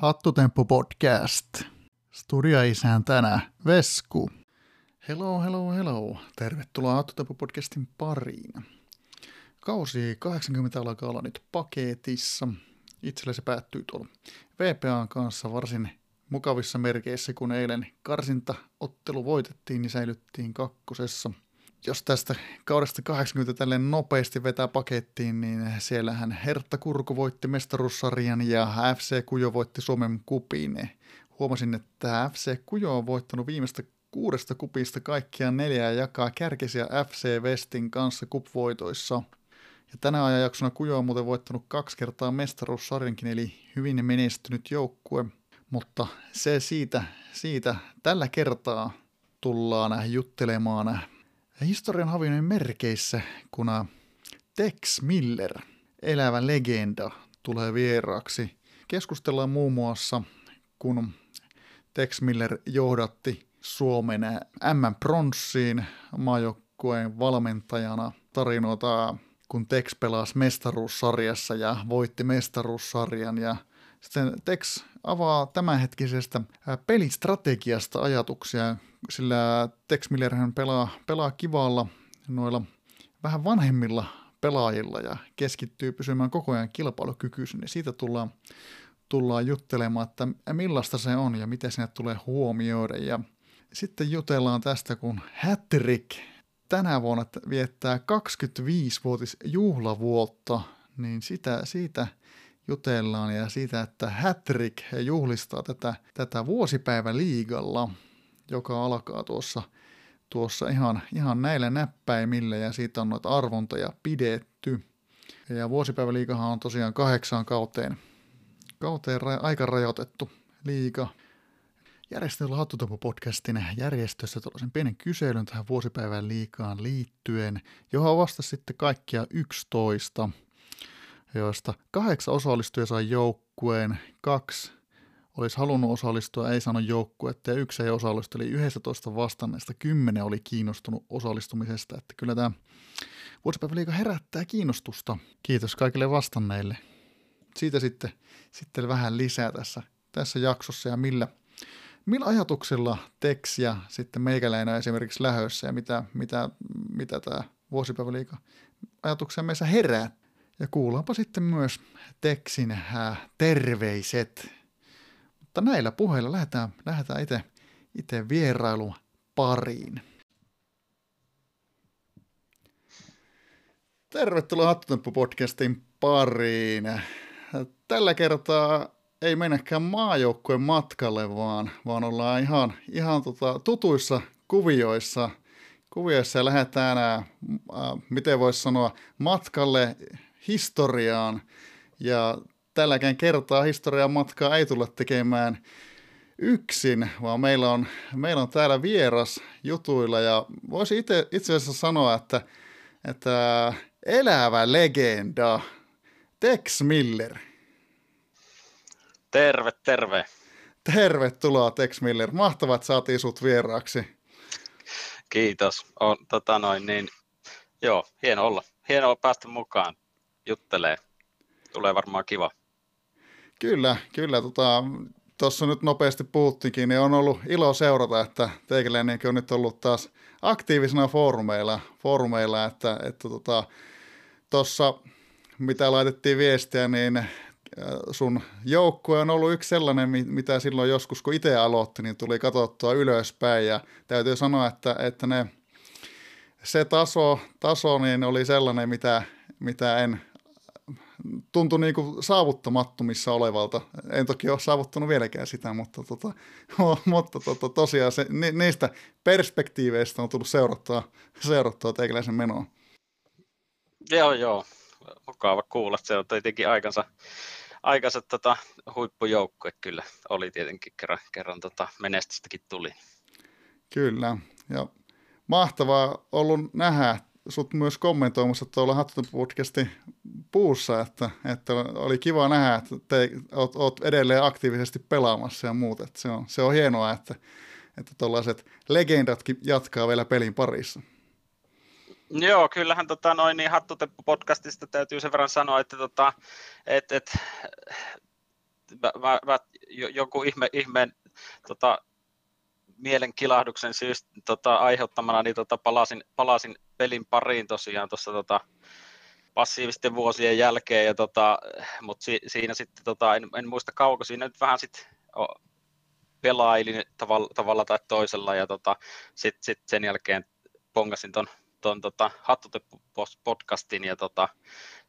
Hattutemppu podcast. tänä Vesku. Hello, hello, hello. Tervetuloa Hattutemppu podcastin pariin. Kausi 80 alkaa olla nyt paketissa. Itselle se päättyy tuolla VPAn kanssa varsin mukavissa merkeissä, kun eilen karsintaottelu voitettiin, niin säilyttiin kakkosessa – jos tästä kaudesta 80 tälleen nopeasti vetää pakettiin, niin siellähän Hertta Kurku voitti mestaruussarjan ja FC Kujo voitti Suomen kupiin. Huomasin, että FC Kujo on voittanut viimeistä kuudesta kupista kaikkiaan neljä ja jakaa kärkisiä FC Westin kanssa kupvoitoissa. Ja tänä ajanjaksona Kujo on muuten voittanut kaksi kertaa mestaruussarjankin, eli hyvin menestynyt joukkue. Mutta se siitä, siitä tällä kertaa tullaan juttelemaan historian havinen merkeissä, kun Tex Miller, elävä legenda, tulee vieraaksi. Keskustellaan muun muassa, kun Tex Miller johdatti Suomen M-pronssiin maajoukkueen valmentajana tarinoita, kun Tex pelasi mestaruussarjassa ja voitti mestaruussarjan ja sitten Tex avaa tämänhetkisestä pelistrategiasta ajatuksia, sillä Tex Millerhän pelaa, pelaa kivalla noilla vähän vanhemmilla pelaajilla ja keskittyy pysymään koko ajan kilpailukykyisenä. Siitä tullaan, tullaan juttelemaan, että millaista se on ja miten sinne tulee huomioida. Ja sitten jutellaan tästä, kun Hattrick tänä vuonna viettää 25-vuotis juhlavuotta, niin sitä, siitä jutellaan ja siitä, että Hattrick juhlistaa tätä, tätä vuosipäivä liigalla – joka alkaa tuossa, tuossa ihan, ihan näillä näppäimillä ja siitä on noita arvontoja pidetty. Ja vuosipäiväliikahan on tosiaan kahdeksaan kauteen, kauteen ra- aika rajoitettu liiga. Järjestöllä Hattutopu-podcastin järjestössä tällaisen pienen kyselyn tähän vuosipäivän liikaan liittyen, johon vastasi sitten kaikkia 11, joista kahdeksan osallistujaa sai joukkueen, kaksi olisi halunnut osallistua, ei saanut joukkuetta ja yksi ei osallistu, eli 11 vastanneesta 10 oli kiinnostunut osallistumisesta, että kyllä tämä vuosipäiväliika herättää kiinnostusta. Kiitos kaikille vastanneille. Siitä sitten, sitten vähän lisää tässä, tässä jaksossa ja millä, millä ajatuksilla ja sitten meikäläinen esimerkiksi lähössä ja mitä, mitä, mitä tämä vuosipäiväliika ajatuksia meissä herää. Ja kuullaanpa sitten myös Texin terveiset mutta näillä puheilla lähdetään, lähdetään itse, itse vierailun pariin. Tervetuloa Hattutemppu-podcastin pariin. Tällä kertaa ei mennäkään maajoukkueen matkalle, vaan, vaan ollaan ihan, ihan tota, tutuissa kuvioissa, kuvioissa ja lähdetään, ää, miten voisi sanoa, matkalle historiaan. Ja tälläkään kertaa historian matkaa ei tulla tekemään yksin, vaan meillä on, meillä on täällä vieras jutuilla ja voisi itse, itse asiassa sanoa, että, että elävä legenda Tex Miller. Terve, terve. Tervetuloa Tex Miller. Mahtavaa, että saatiin sut vieraaksi. Kiitos. On, tota noin, niin, joo, hieno olla. Hienoa päästä mukaan juttelee. Tulee varmaan kiva. Kyllä, kyllä. Tota, nyt nopeasti puhuttikin, niin on ollut ilo seurata, että teikäläinenkin on nyt ollut taas aktiivisena foorumeilla, foorumeilla että että tota, mitä laitettiin viestiä, niin äh, sun joukkue on ollut yksi sellainen, mitä silloin joskus, kun itse aloitti, niin tuli katsottua ylöspäin ja täytyy sanoa, että, että ne, se taso, taso niin oli sellainen, mitä, mitä en tuntui niin kuin saavuttamattomissa olevalta. En toki ole saavuttanut vieläkään sitä, mutta, tota, mutta tota, tosiaan se, ni, niistä perspektiiveistä on tullut seurattua, seurattua teikäläisen menoa. Joo, joo. Mukava kuulla. Se on tietenkin aikansa, aikansa tota, huippujoukkue kyllä oli tietenkin kerran, kerran tota, menestystäkin tuli. Kyllä, ja mahtavaa ollut nähdä sut myös kommentoimassa tuolla Hattutempo podcastin puussa, että, että oli kiva nähdä, että te oot, oot edelleen aktiivisesti pelaamassa ja muuta. Että se, on, se on hienoa, että, että tuollaiset legendatkin jatkaa vielä pelin parissa. Joo, kyllähän tota, noin, niin Hattuteppu podcastista täytyy sen verran sanoa, että tota, et, et, mä, mä, mä, joku ihme, ihmeen tota, mielenkilahduksen syystä tota, aiheuttamana, niin tota, palasin, palasin pelin pariin tosiaan tuossa tota, passiivisten vuosien jälkeen, ja tota, mutta si, siinä sitten, tota, en, en, muista kauko, siinä nyt vähän sitten pelailin tavalla, tavalla tai toisella, ja tota, sitten sit sen jälkeen pongasin ton tota, podcastin ja tota,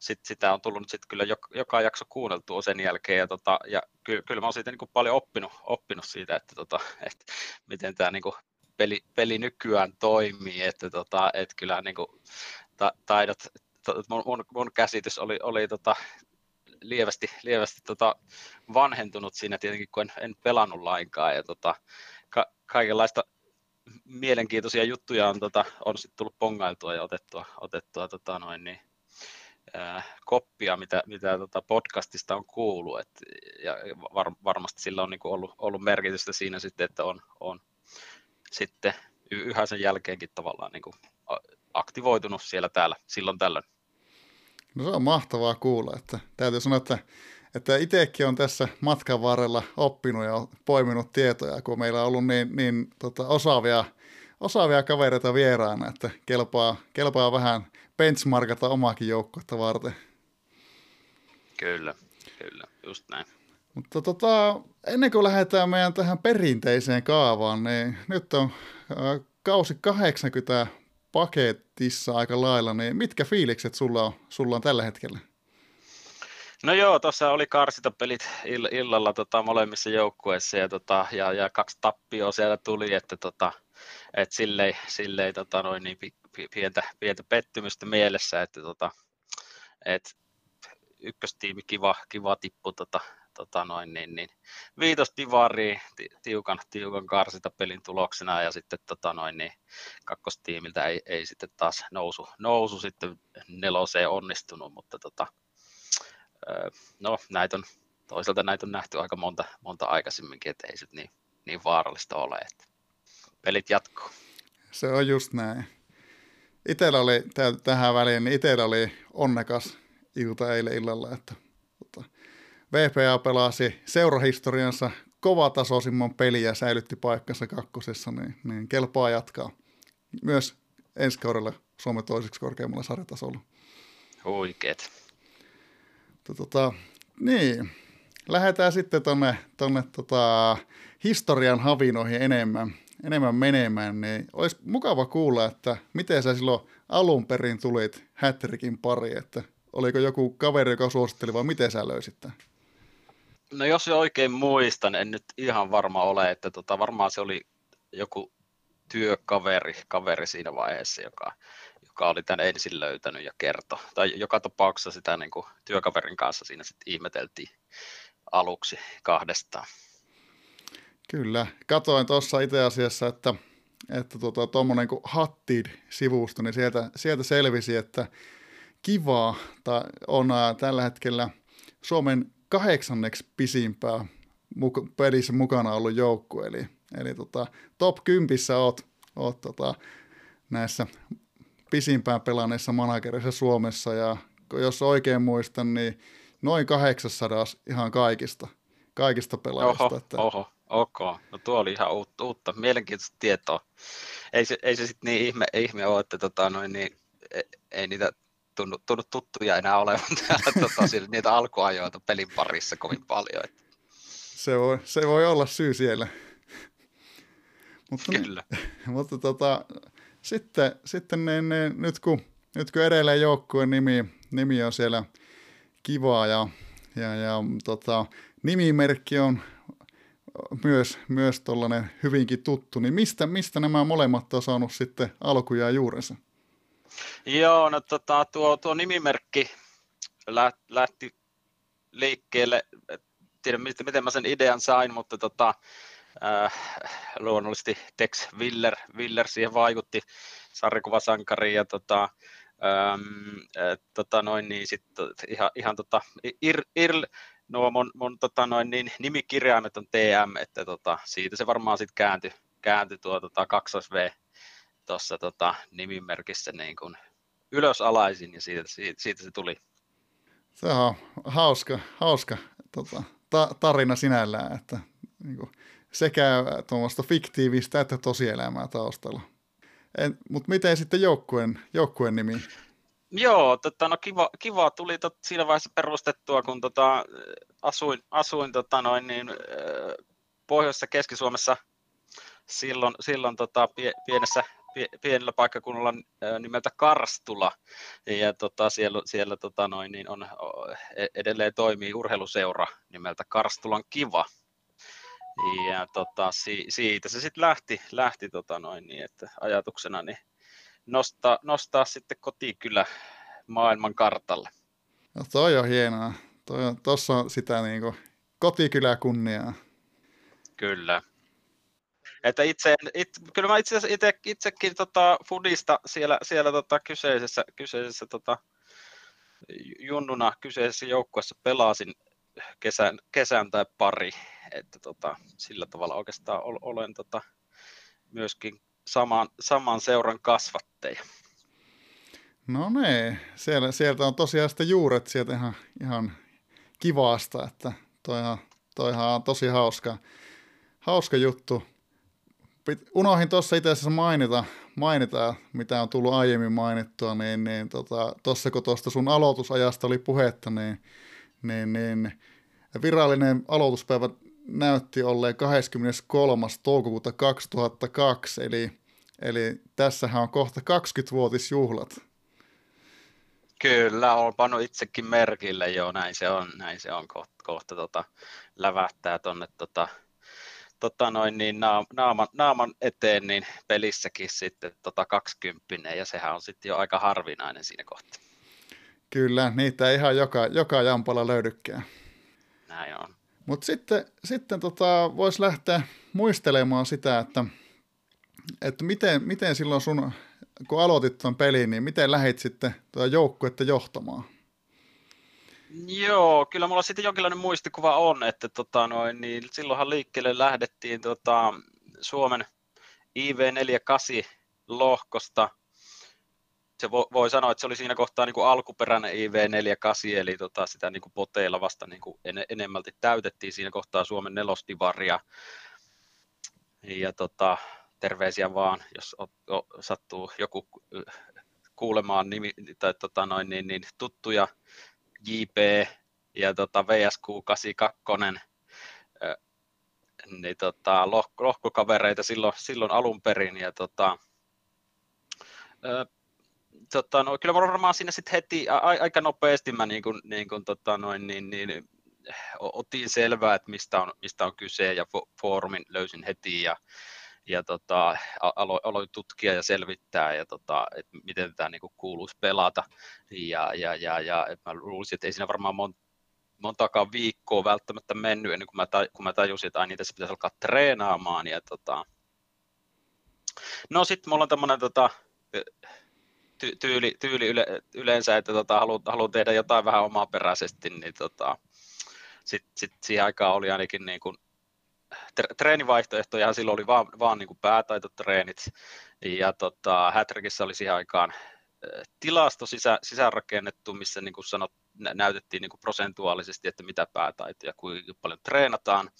sit sitä on tullut sit kyllä joka, jakso kuunneltua sen jälkeen ja, tota, ja ky, kyllä mä oon siitä niin kuin paljon oppinut, oppinut siitä, että, tota, että miten tämä niin peli, peli, nykyään toimii, että, tota, että kyllä niin kuin, ta, taidot, mun, mun, mun, käsitys oli, oli tota, lievästi, lievästi tota, vanhentunut siinä tietenkin, kun en, en pelannut lainkaan ja tota, ka, kaikenlaista mielenkiintoisia juttuja on, tota, on sitten tullut pongailtua ja otettua, otettua tota, noin, niin, koppia, mitä, mitä tota podcastista on kuullut. Et, ja var, varmasti sillä on niinku ollut, ollut merkitystä siinä sitten, että on, on sitten yhä sen jälkeenkin tavallaan niinku aktivoitunut siellä täällä silloin tällöin. No se on mahtavaa kuulla, että täytyy sanoa, että, että itsekin on tässä matkan varrella oppinut ja poiminut tietoja, kun meillä on ollut niin, niin tota, osaavia, osaavia kavereita vieraana, että kelpaa, kelpaa vähän benchmarkata omaakin joukkuetta varten. Kyllä, kyllä, just näin. Mutta tota, ennen kuin lähdetään meidän tähän perinteiseen kaavaan, niin nyt on kausi 80 paketissa aika lailla, niin mitkä fiilikset sulla on, sulla on tällä hetkellä? No joo, tuossa oli karsitapelit ill- illalla tota, molemmissa joukkueissa ja, tota, ja, ja, kaksi tappioa siellä tuli, että tota, et silleen, silleen tota, noin, niin pientä, pientä pettymystä mielessä, että tota, et ykköstiimi kiva, kiva tippu tota, tota noin, niin, niin, viitos divariin tiukan, tiukan karsita pelin tuloksena ja sitten tota noin, niin, kakkostiimiltä ei, ei, sitten taas nousu, nousu sitten neloseen onnistunut, mutta tota, no näitä on, toisaalta näitä on nähty aika monta, monta aikaisemminkin, että ei se niin, niin vaarallista ole, että pelit jatkuu. Se on just näin. Itellä oli tähän väliin, niin itsellä oli onnekas ilta eilen illalla, että tota, VPA pelasi seurahistoriansa kovatasoisimman peliä ja säilytti paikkansa kakkosessa, niin, niin kelpaa jatkaa. Myös ensi kaudella Suomen toiseksi korkeammalla sarjatasolla. Huikeet. Tota, niin, lähdetään sitten tuonne tonne, tota, historian havinoihin enemmän, enemmän menemään, niin olisi mukava kuulla, että miten sä silloin alun perin tulit Hattrickin pari, että oliko joku kaveri, joka suositteli, vai miten sä löysit tämän? No jos oikein muistan, en nyt ihan varma ole, että tota, varmaan se oli joku työkaveri kaveri siinä vaiheessa, joka, joka oli tämän ensin löytänyt ja kertoi. Tai joka tapauksessa sitä niin kuin, työkaverin kanssa siinä sitten ihmeteltiin aluksi kahdestaan. Kyllä. Katoin tuossa itse asiassa, että että tuota, tuommoinen kuin Hattid-sivusto, niin sieltä, sieltä selvisi, että kivaa tai on tällä hetkellä Suomen kahdeksanneksi pisimpää pelissä mukana ollut joukkue, eli, eli tota, top 10 oot, oot tota, näissä pisimpään pelanneissa managerissa Suomessa, ja jos oikein muistan, niin noin 800 ihan kaikista, kaikista pelaajista. Oho, että... oho, ok. No tuo oli ihan uutta, uutta mielenkiintoista tietoa. Ei se, ei se sitten niin ihme, ihme ole, että tota, noin, niin, ei, ei niitä tunnu, tunnu tuttuja enää olevan täällä tota, niitä alkuajoita pelin parissa kovin paljon. Että. Se, voi, se voi olla syy siellä. mutta, Kyllä. mutta tota, sitten, sitten ne, ne, nyt, kun, nyt kun edelleen joukkueen nimi, nimi on siellä kivaa ja, ja, ja tota, nimimerkki on myös, myös tuollainen hyvinkin tuttu, niin mistä, mistä nämä molemmat on saanut sitten alkuja ja juurensa? Joo, no tota, tuo, tuo nimimerkki lähti liikkeelle, tiedä miten, miten mä sen idean sain, mutta tota, äh, luonnollisesti Tex Willer, Willer siihen vaikutti, sarjakuvasankari ja tota, ähm, äh, tota noin, niin sit, ihan, ihan tota, ir, ir, nuo mun, mun tota noin, niin, nimikirjaimet on TM, että tota, siitä se varmaan sitten kääntyi, kääntyi tuo tota, 2V tuossa tota, nimimerkissä niin kuin ylösalaisin ja siitä, siitä, siitä se tuli. Se on hauska, hauska tota, ta- tarina sinällään, että niin kuin, sekä tuommoista fiktiivistä että tosielämää taustalla. Mutta miten sitten joukkueen, joukkueen nimi? Joo, tota, no kiva, kiva tuli tot, siinä vaiheessa perustettua, kun tota, asuin, asuin tota, noin, niin, Pohjoisessa Keski-Suomessa silloin, silloin tota, pie, pienessä, pie, pienellä paikkakunnalla nimeltä Karstula. Ja tota, siellä, siellä tota, noin, niin on, e, edelleen toimii urheiluseura nimeltä Karstulan Kiva. Ja tota, si, siitä se sitten lähti, lähti tota, noin, niin, että ajatuksena niin nostaa, nostaa sitten kotikylä maailman kartalle. No toi on hienoa. Toi on, sitä niin kuin, kotikylä kunniaa. Kyllä. Että itse, it, kyllä mä itse, itse, itsekin tota, Fudista siellä, siellä tota, kyseisessä, kyseisessä tota, junnuna kyseisessä joukkueessa pelasin kesän, kesän tai pari, että tota, sillä tavalla oikeastaan olen tota, myöskin saman, saman seuran kasvatteja. No niin, siellä, sieltä on tosiaan sitten juuret sieltä ihan, ihan kivaasta, että toihan, toihan on tosi hauska, hauska juttu. Unohin tuossa itse asiassa mainita, mainita, mitä on tullut aiemmin mainittua, niin, niin tota, tuossa kun tuosta sun aloitusajasta oli puhetta, niin, niin, niin virallinen aloituspäivä näytti olleen 23. toukokuuta 2002, eli, eli tässähän on kohta 20-vuotisjuhlat. Kyllä, olen pannut itsekin merkille jo, näin se on, näin se on kohta, kohta tota, lävähtää tuonne tota, tota noin, niin naaman, naaman, eteen niin pelissäkin sitten tota 20 ja sehän on sitten jo aika harvinainen siinä kohtaa. Kyllä, niitä ei ihan joka, joka jampalla löydykään. Näin on. Mutta sitten, sitten tota, voisi lähteä muistelemaan sitä, että, että miten, miten silloin sun, kun aloitit tuon pelin, niin miten lähit sitten tuota joukkuetta johtamaan? Joo, kyllä mulla sitten jonkinlainen muistikuva on, että tota noin, niin silloinhan liikkeelle lähdettiin tota Suomen IV48 lohkosta – se voi, voi sanoa, että se oli siinä kohtaa niin kuin alkuperäinen IV48, eli tota, sitä niin kuin poteilla vasta niin kuin en, enemmälti täytettiin siinä kohtaa Suomen nelostivaria. Ja tota, terveisiä vaan, jos o, o, sattuu joku kuulemaan nimi, tai tota noin, niin, niin, tuttuja JP ja tota VSQ 82, niin tota, lohkokavereita silloin, silloin alun perin. Ja tota, tota, no, kyllä varmaan siinä sitten heti a, aika nopeasti mä niin kuin, niin kuin, tota, noin, niin, niin, otin selvää, että mistä on, mistä on kyse ja foorumin löysin heti ja, ja tota, aloin, aloin tutkia ja selvittää, ja tota, että miten tämä niin kuuluisi pelata. Ja, ja, ja, ja et mä luulisin, että ei siinä varmaan mon, montakaan viikkoa välttämättä mennyt ennen kuin mä, taj, kun mä tajusin, että aina tässä pitäisi alkaa treenaamaan. Ja, tota... No sitten mulla on tämmöinen tota, ty, tyyli, tyyli yle, yleensä, että tota, haluan, tehdä jotain vähän omaperäisesti, niin tota, sitten sit siihen aikaan oli ainakin niin kuin, treenivaihtoehtoja, silloin oli vaan, vaan niin kuin päätaitotreenit, ja tota, Hätrikissä oli siihen aikaan tilasto sisä, sisäänrakennettu, missä niin kuin sanot, näytettiin niin kuin prosentuaalisesti, että mitä päätaitoja, kuinka paljon treenataan.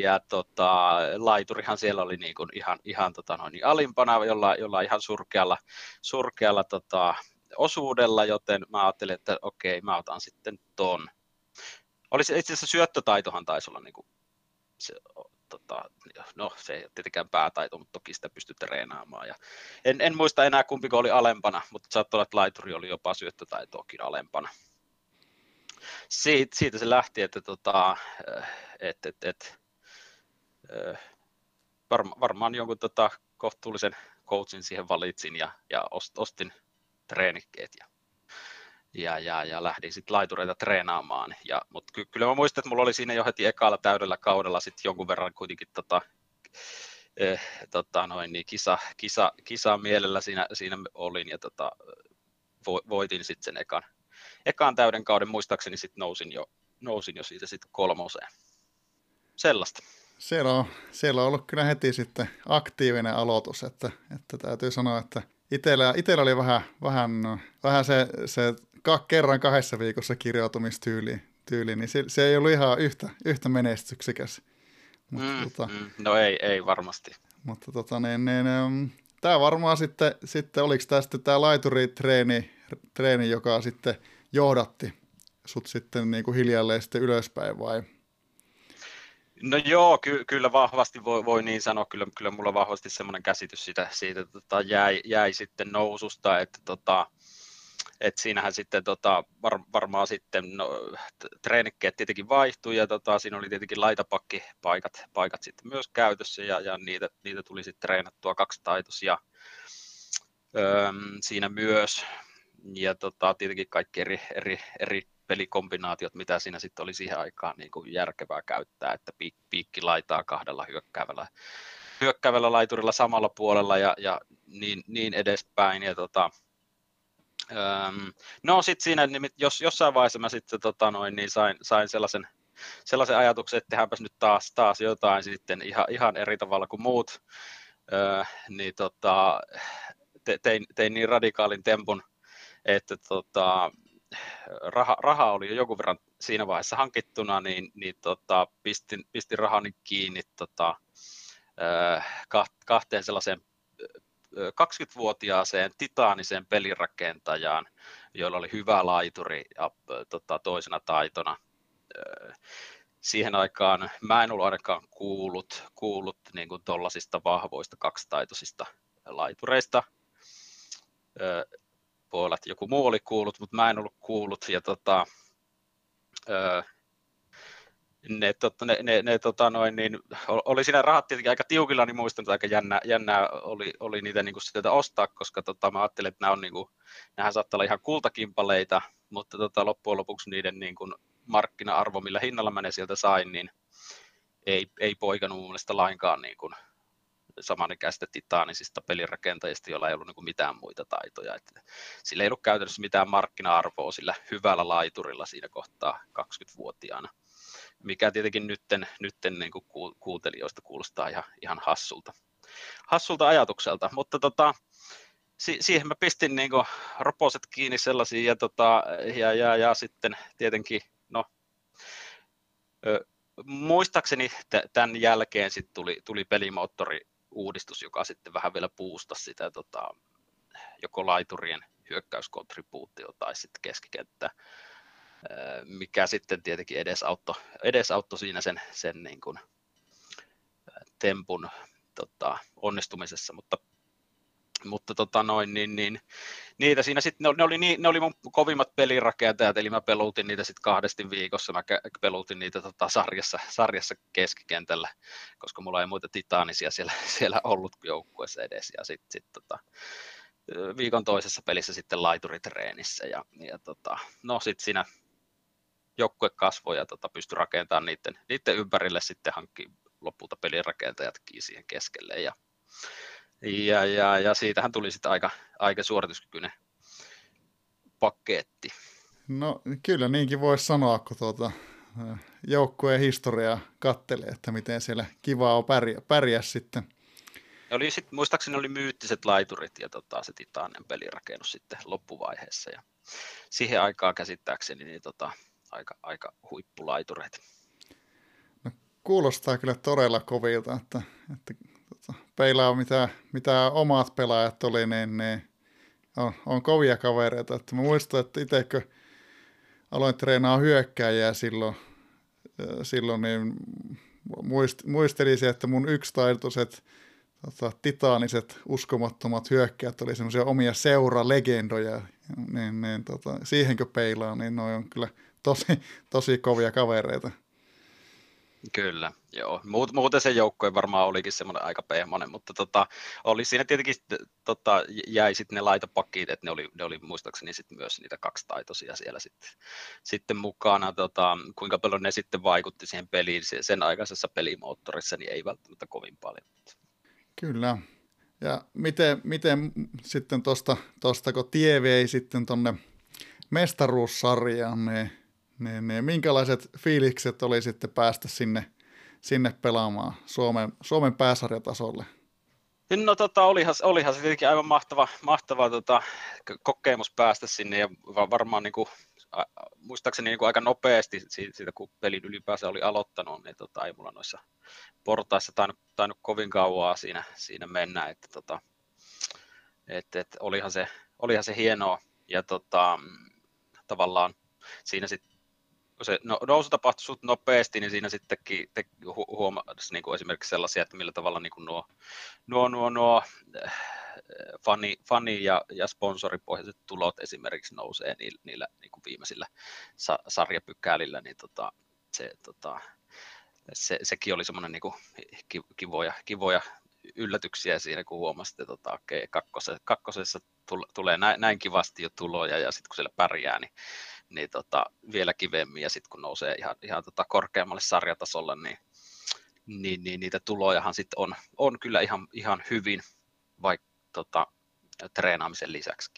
Ja tota, laiturihan siellä oli niin kuin ihan, ihan tota noin, niin alimpana, jolla, jolla ihan surkealla, surkealla tota, osuudella, joten mä ajattelin, että okei, mä otan sitten ton. Olisi itse asiassa syöttötaitohan taisi olla niin kuin se, tota, no se ei ole tietenkään päätaito, mutta toki sitä pystyy treenaamaan. Ja en, en, muista enää kumpi oli alempana, mutta saattoi olla, että laituri oli jopa syöttötaitoakin alempana. Siitä, siitä se lähti, että tota, et, et, et, varma, varmaan jonkun tota, kohtuullisen coachin siihen valitsin ja, ja ostin treenikkeet ja ja, ja, ja lähdin sitten laitureita treenaamaan. Ja, mutta ky- kyllä mä muistan, että mulla oli siinä jo heti ekalla täydellä kaudella sitten jonkun verran kuitenkin tota, eh, tota noin, niin kisa, kisa, kisa, mielellä siinä, siinä olin ja tota, vo, voitin sitten sen ekan, ekan täyden kauden, muistaakseni sitten nousin jo, nousin jo siitä sitten kolmoseen. Sellaista. Siellä on, siellä on ollut kyllä heti sitten aktiivinen aloitus, että, että täytyy sanoa, että Itellä, itellä oli vähän, vähän, vähän se, se kerran kahdessa viikossa kirjautumistyyli tyyli, niin se, se ei ollut ihan yhtä, yhtä menestyksekäs. Mutta, mm, tota, mm, no ei, ei varmasti. Mutta tota, niin, niin, niin, tämä varmaan sitten, sitten oliko tämä sitten tämä laituritreeni, treeni, joka sitten johdatti sut sitten niin kuin hiljalleen sitten ylöspäin vai? No joo, ky- kyllä vahvasti voi, voi niin sanoa, kyllä, kyllä mulla vahvasti semmoinen käsitys siitä, siitä tota, jäi, jäi sitten noususta, että tota, et siinähän sitten tota, var, varmaan sitten no, treenikkeet tietenkin vaihtui ja tota, siinä oli tietenkin laitapakkipaikat paikat sitten myös käytössä ja, ja niitä, niitä tuli sitten treenattua kaksitaitoisia öö, siinä myös. Ja tota, tietenkin kaikki eri, eri, eri pelikombinaatiot, mitä siinä sitten oli siihen aikaan niin kuin järkevää käyttää, että piik, piikki laitaa kahdella hyökkäävällä, hyökkäävällä laiturilla samalla puolella ja, ja niin, niin edespäin. Ja tota, Öm, no sitten siinä, jos jossain vaiheessa mä sitten tota noin, niin sain, sain sellaisen, sellaisen ajatuksen, että tehdäänpäs nyt taas, taas jotain sitten ihan, ihan eri tavalla kuin muut, öö, niin tota, te, tein, tein niin radikaalin tempun, että tota, raha, raha oli jo joku verran siinä vaiheessa hankittuna, niin, niin tota, pistin, pistin rahani kiinni tota, öö, kahteen sellaiseen 20-vuotiaaseen titaaniseen pelirakentajaan, jolla oli hyvä laituri ja tota, toisena taitona. Siihen aikaan mä en ollut ainakaan kuullut, kuullut niin kuin tollasista vahvoista kaksitaitoisista laitureista. Voi olla, että joku muu oli kuullut, mutta mä en ollut kuullut. Ja tota, ne, totta, ne, ne, ne tota noin, niin, oli siinä rahat tietenkin aika tiukilla, niin muistan, että aika jännä, jännää oli, oli niitä niin kuin sieltä ostaa, koska tota, mä ajattelin, että nämä on, niin kuin, nämähän saattaa olla ihan kultakimpaleita, mutta tota, loppujen lopuksi niiden niin kuin, markkina-arvo, millä hinnalla mä ne sieltä sain, niin ei, ei poikannut mun mielestä lainkaan niin kuin, samanikäistä titaanisista pelirakentajista, joilla ei ollut niin kuin mitään muita taitoja. Että sillä ei ollut käytännössä mitään markkina-arvoa sillä hyvällä laiturilla siinä kohtaa 20-vuotiaana mikä tietenkin nytten, nytten niin kuin kuuntelijoista kuulostaa ihan, ihan hassulta, hassulta ajatukselta, mutta tota, si- siihen mä pistin niin kuin roposet kiinni sellaisia ja, tota, ja, ja, ja sitten tietenkin, no, ö, muistaakseni tämän jälkeen sitten tuli, tuli pelimoottori uudistus, joka sitten vähän vielä puustasi sitä tota, joko laiturien hyökkäyskontribuutio tai sitten keskikenttä. Mikä sitten tietenkin edesauttoi, edesauttoi siinä sen, sen niin kuin tempun tota, onnistumisessa, mutta mutta tota noin, niin, niin, niitä siinä sitten, ne, oli, ne oli mun kovimmat pelirakentajat, eli mä pelutin niitä sitten kahdesti viikossa, mä pelutin niitä tota, sarjassa, sarjassa keskikentällä, koska mulla ei muita titaanisia siellä, siellä ollut joukkueessa edes, ja sitten sit, tota, viikon toisessa pelissä sitten laituritreenissä, ja, ja tota, no sitten siinä joukkue kasvoi ja tota, pystyi rakentamaan niiden, niiden ympärille sitten hankki lopulta pelirakentajatkin siihen keskelle. Ja, ja, ja, ja siitähän tuli sitten aika, aika suorituskykyinen paketti. No kyllä niinkin voisi sanoa, kun tuota, joukkueen historiaa kattelee, että miten siellä kivaa on pärjää, pärjää sitten. Oli sit, muistaakseni oli myyttiset laiturit ja tota, se titaanien pelirakennus sitten loppuvaiheessa. Ja siihen aikaan käsittääkseni niin tota, aika, aika huippulaitureita. No, kuulostaa kyllä todella kovilta, että, että peilaa mitä, mitä omat pelaajat oli, niin, niin on, on kovia kavereita. Että mä muistan, että itsekö aloin treenaa hyökkääjää silloin, silloin niin muist, muistelisin, että mun yksitaitoiset tota, titaaniset, uskomattomat hyökkäät oli semmoisia omia seuralegendoja, niin, niin tota, siihenkö peilaa, niin noin on kyllä tosi, tosi kovia kavereita. Kyllä, joo. Muuten se joukkue varmaan olikin semmoinen aika pehmonen, mutta tota, oli siinä tietenkin tota, jäi sitten ne laitopakit, että ne oli, ne oli muistaakseni sitten myös niitä kaksitaitoisia siellä sitten, sitten mukana. Tota, kuinka paljon ne sitten vaikutti siihen peliin sen aikaisessa pelimoottorissa, niin ei välttämättä kovin paljon. Kyllä. Ja miten, miten sitten tuosta, kun tie vei sitten tuonne mestaruussarjaan, niin niin, niin minkälaiset fiilikset oli sitten päästä sinne, sinne pelaamaan Suomen, Suomen pääsarjatasolle? No tota, olihan, olihan se tietenkin aivan mahtava, mahtava tota, kokemus päästä sinne ja varmaan niin kuin muistaakseni niin kuin aika nopeasti siitä, kun pelin ylipäänsä oli aloittanut, niin tota, ei mulla noissa portaissa tainnut, tainnut kovin kauaa siinä, siinä mennä, että tota, et, et, olihan, se, olihan se hienoa, ja tota, tavallaan siinä sitten kun se no, nousu tapahtui suht nopeasti, niin siinä sittenkin te, hu, huomasi niin kuin esimerkiksi sellaisia, että millä tavalla niin kuin nuo, nuo, nuo, nuo äh, fani, fani ja, ja sponsoripohjaiset tulot esimerkiksi nousee niillä, niillä niin kuin viimeisillä sa, sarjapykälillä, niin tota, se, tota, se, sekin oli semmoinen niin kuin kivoja, kivoja yllätyksiä siinä, kun huomasi, että tota, okay, kakkosessa, kakkosessa tulee näin, näin kivasti jo tuloja ja sitten kun siellä pärjää, niin, niin tota, vielä kivemmin ja sitten kun nousee ihan, ihan tota korkeammalle sarjatasolle, niin, niin, niin niitä tulojahan sitten on, on kyllä ihan, ihan hyvin, vaikka tota, treenaamisen lisäksi.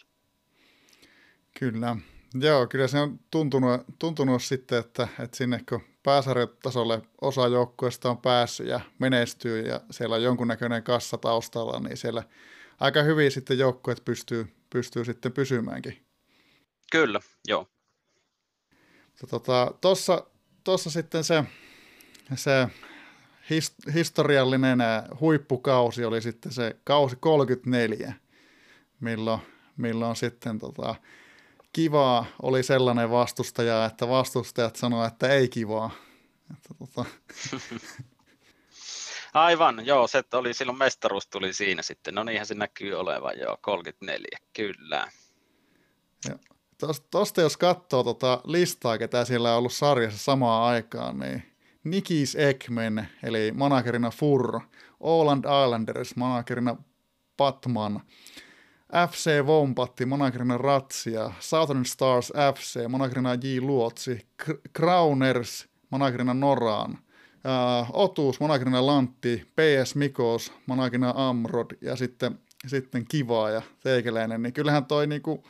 Kyllä. Joo, kyllä se on tuntunut, tuntunut sitten, että, että sinne kun pääsarjatasolle osa joukkueesta on päässyt ja menestyy ja siellä on jonkunnäköinen kassa taustalla, niin siellä aika hyvin sitten joukkueet pystyy, pystyy sitten pysymäänkin. Kyllä, joo. Tuossa tota, tossa sitten se, se his, historiallinen huippukausi oli sitten se kausi 34, milloin, milloin sitten tota, kivaa oli sellainen vastustaja, että vastustajat sanoivat, että ei kivaa. Että, tota... Aivan, joo, se oli silloin mestaruus tuli siinä sitten. No niinhän se näkyy olevan, joo, 34, kyllä. Tuosta jos katsoo tota listaa, ketä siellä on ollut sarjassa samaan aikaan, niin Nikis Ekmen, eli managerina Fur, Åland Islanders, managerina Patman, FC Vompatti, managerina Ratsia, Southern Stars FC, managerina J. Luotsi, Crowners, managerina Noraan, uh, Otus, managerina Lantti, PS Mikos, managerina Amrod ja sitten, sitten Kiva ja Teikäläinen, niin kyllähän toi niinku,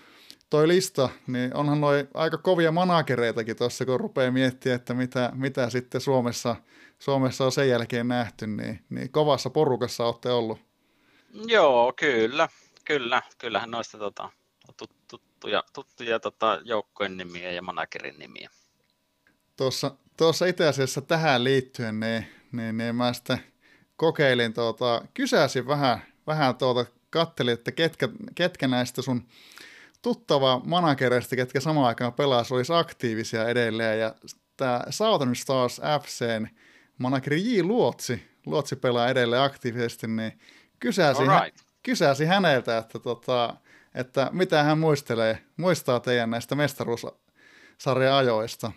toi lista, niin onhan noi aika kovia managereitakin tuossa, kun rupeaa miettimään, että mitä, mitä sitten Suomessa, Suomessa on sen jälkeen nähty, niin, niin kovassa porukassa olette ollut. Joo, kyllä, kyllä. Kyllähän noista tota, tuttuja, tuttuja tota, joukkojen nimiä ja managerin nimiä. Tuossa, tuossa itse asiassa tähän liittyen, niin, niin, niin mä sitten kokeilin, tuota, kysäsin vähän, vähän tuota, kattelin, että ketkä, ketkä näistä sun tuttava managereista, ketkä samaan aikaan pelasi, olisi aktiivisia edelleen. Ja tämä Southern Stars FCn manageri J. Luotsi, Luotsi pelaa edelleen aktiivisesti, niin kysäsi, right. kysäsi häneltä, että, tota, että mitä hän muistelee, muistaa teidän näistä mestaruussarja-ajoista.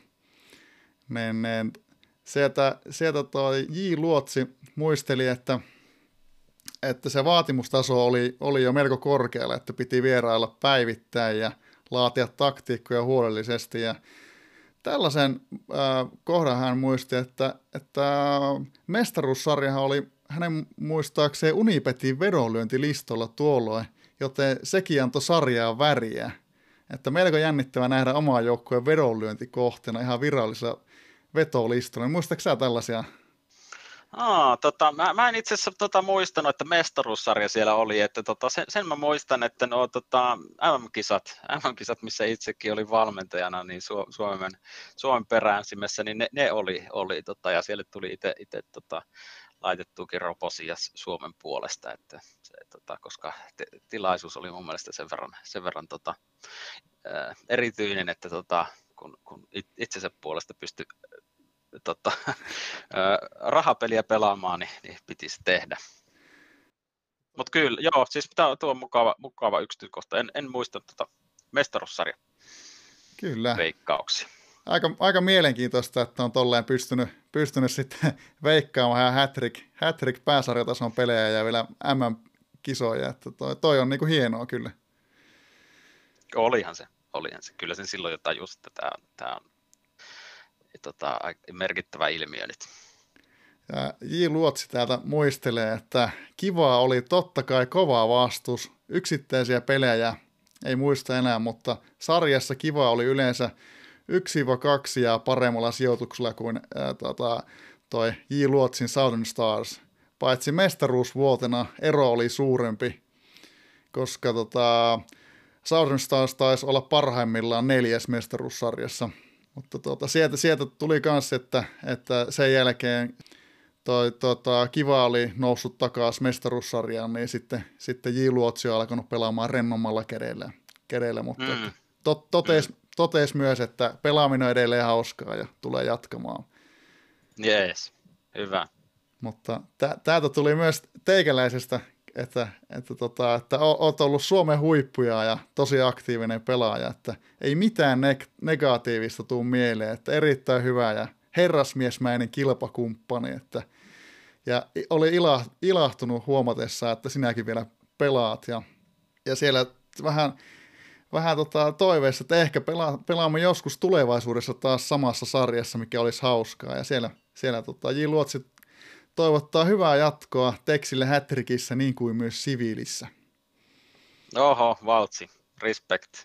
Niin, niin, sieltä, sieltä toi J. Luotsi muisteli, että että se vaatimustaso oli, oli jo melko korkealla, että piti vierailla päivittäin ja laatia taktiikkoja huolellisesti. Ja tällaisen äh, kohdan hän muisti, että, että mestaruussarjahan oli hänen muistaakseen Unipetin vedonlyöntilistolla tuolloin, joten sekin antoi sarjaa väriä. Että melko jännittävä nähdä omaa joukkueen vedonlyöntikohteena ihan virallisella vetolistolla. Muistatko sä tällaisia Aa, tota, mä, mä, en itse asiassa tota, muistanut, että mestaruussarja siellä oli, että tota, sen, sen, mä muistan, että no, tota, MM-kisat, MM-kisat, missä itsekin oli valmentajana, niin Su, Suomen, Suomen peräänsimessä, niin ne, ne oli, oli tota, ja siellä tuli itse tota, laitettuukin roposia Suomen puolesta, että se, tota, koska te, tilaisuus oli mun mielestä sen verran, sen verran tota, ää, erityinen, että tota, kun, kun itsensä puolesta pystyi tota, rahapeliä pelaamaan, niin, niin pitisi tehdä. Mutta kyllä, joo, siis tämä, tuo on mukava, mukava yksityiskohta. En, en muista tuota mestarussarja Kyllä. veikkauksia. Aika, aika mielenkiintoista, että on tolleen pystynyt, pystynyt sitten veikkaamaan ihan hat-trick, hat-trick pääsarjatason pelejä ja vielä MM-kisoja. Että toi, toi on niinku hienoa kyllä. Olihan se, olihan se. Kyllä sen silloin jo tajusi, että tämä, tämä on tota, merkittävä ilmiö nyt. Ja J. Luotsi täältä muistelee, että kivaa oli totta kai kova vastus. Yksittäisiä pelejä ei muista enää, mutta sarjassa kiva oli yleensä 1-2 ja paremmalla sijoituksella kuin ää, tota, toi J. Luotsin Southern Stars. Paitsi mestaruusvuotena ero oli suurempi, koska tota, Southern Stars taisi olla parhaimmillaan neljäs mestaruussarjassa, mutta tuota, sieltä, sieltä tuli myös, että, että sen jälkeen toi, tota, Kiva oli noussut takaisin mestaruussarjaan, niin sitten, sitten J. Luotsi on alkanut pelaamaan rennommalla kädellä, kädellä mutta mm. tot, totes, mm. totes myös, että pelaaminen on edelleen hauskaa ja tulee jatkamaan. Jees, hyvä. Mutta täältä tuli myös teikäläisestä, että, että, tota, että olet ollut Suomen huippuja ja tosi aktiivinen pelaaja, että ei mitään ne- negatiivista tuu mieleen, että erittäin hyvä ja herrasmiesmäinen kilpakumppani, että, ja oli ila, ilahtunut huomatessa, että sinäkin vielä pelaat ja, ja siellä vähän, vähän tota toiveessa, että ehkä pela, pelaamme joskus tulevaisuudessa taas samassa sarjassa, mikä olisi hauskaa ja siellä, siellä tota, J. Luotsi toivottaa hyvää jatkoa Teksille Hätrikissä niin kuin myös siviilissä. Oho, valtsi. Respect.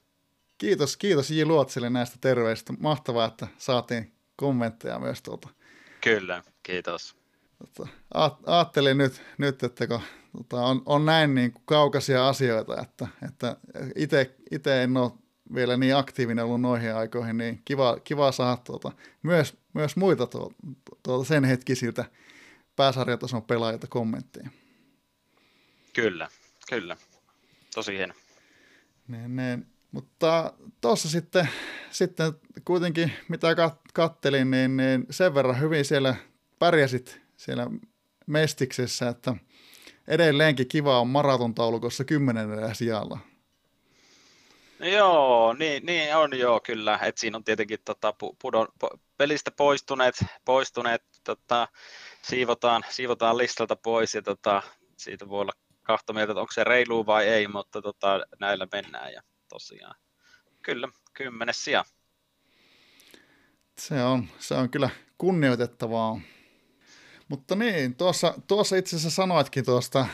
Kiitos, kiitos J. Luotsille näistä terveistä. Mahtavaa, että saatiin kommentteja myös tuolta. Kyllä, kiitos. Tota, ajattelin nyt, nyt että kun tota, on, on, näin niin kuin kaukaisia asioita, että, että itse en ole vielä niin aktiivinen ollut noihin aikoihin, niin kiva, kiva saada tuota, myös, myös muita tuota, tuota sen hetkisiltä pääsarjatason pelaajilta kommentteja. Kyllä, kyllä. Tosi hieno. Niin, niin. Mutta tuossa sitten, sitten kuitenkin, mitä kat- kattelin, niin, niin sen verran hyvin siellä pärjäsit siellä Mestiksessä, että edelleenkin kiva on maratontaulukossa kymmenellä sijalla. Joo, niin, niin on joo kyllä. Et siinä on tietenkin tota, pudon, pelistä poistuneet, poistuneet tota, siivotaan, siivotaan listalta pois ja tota, siitä voi olla kahta mieltä, että onko se reilu vai ei, mutta tota, näillä mennään ja tosiaan kyllä kymmenes sija. Se on, se on kyllä kunnioitettavaa. Mutta niin, tuossa, tuossa itse asiassa sanoitkin tuosta,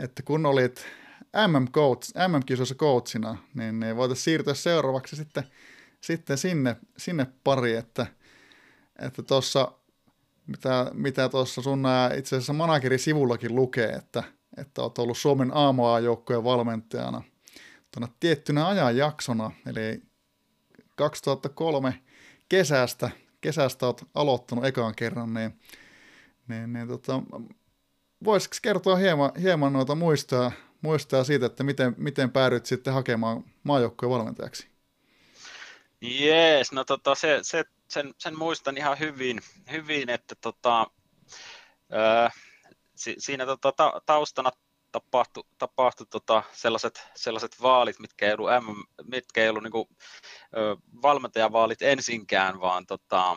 että kun olit MM-coach, MM-kisoissa coachina, niin, niin voitaisiin siirtyä seuraavaksi sitten, sitten sinne, sinne pari, että, että tuossa mitä, mitä tuossa sun itse asiassa managerisivullakin lukee, että, että olet ollut Suomen AMA-joukkojen valmentajana tuonne tiettynä ajanjaksona, eli 2003 kesästä, kesästä olet aloittanut ekaan kerran, niin, niin, niin tota, voisiko kertoa hieman, hieman noita muistoja, muistoja siitä, että miten, miten päädyit sitten hakemaan maajoukkojen valmentajaksi? Jees, no tota, se, se sen, sen muistan ihan hyvin, hyvin että tota, ää, si, siinä tota, ta, taustana tapahtui, tapahtui tota, sellaiset, sellaiset vaalit, mitkä ei ollut, mitkä ei ollut niin kuin, ö, valmentajavaalit ensinkään, vaan, tota,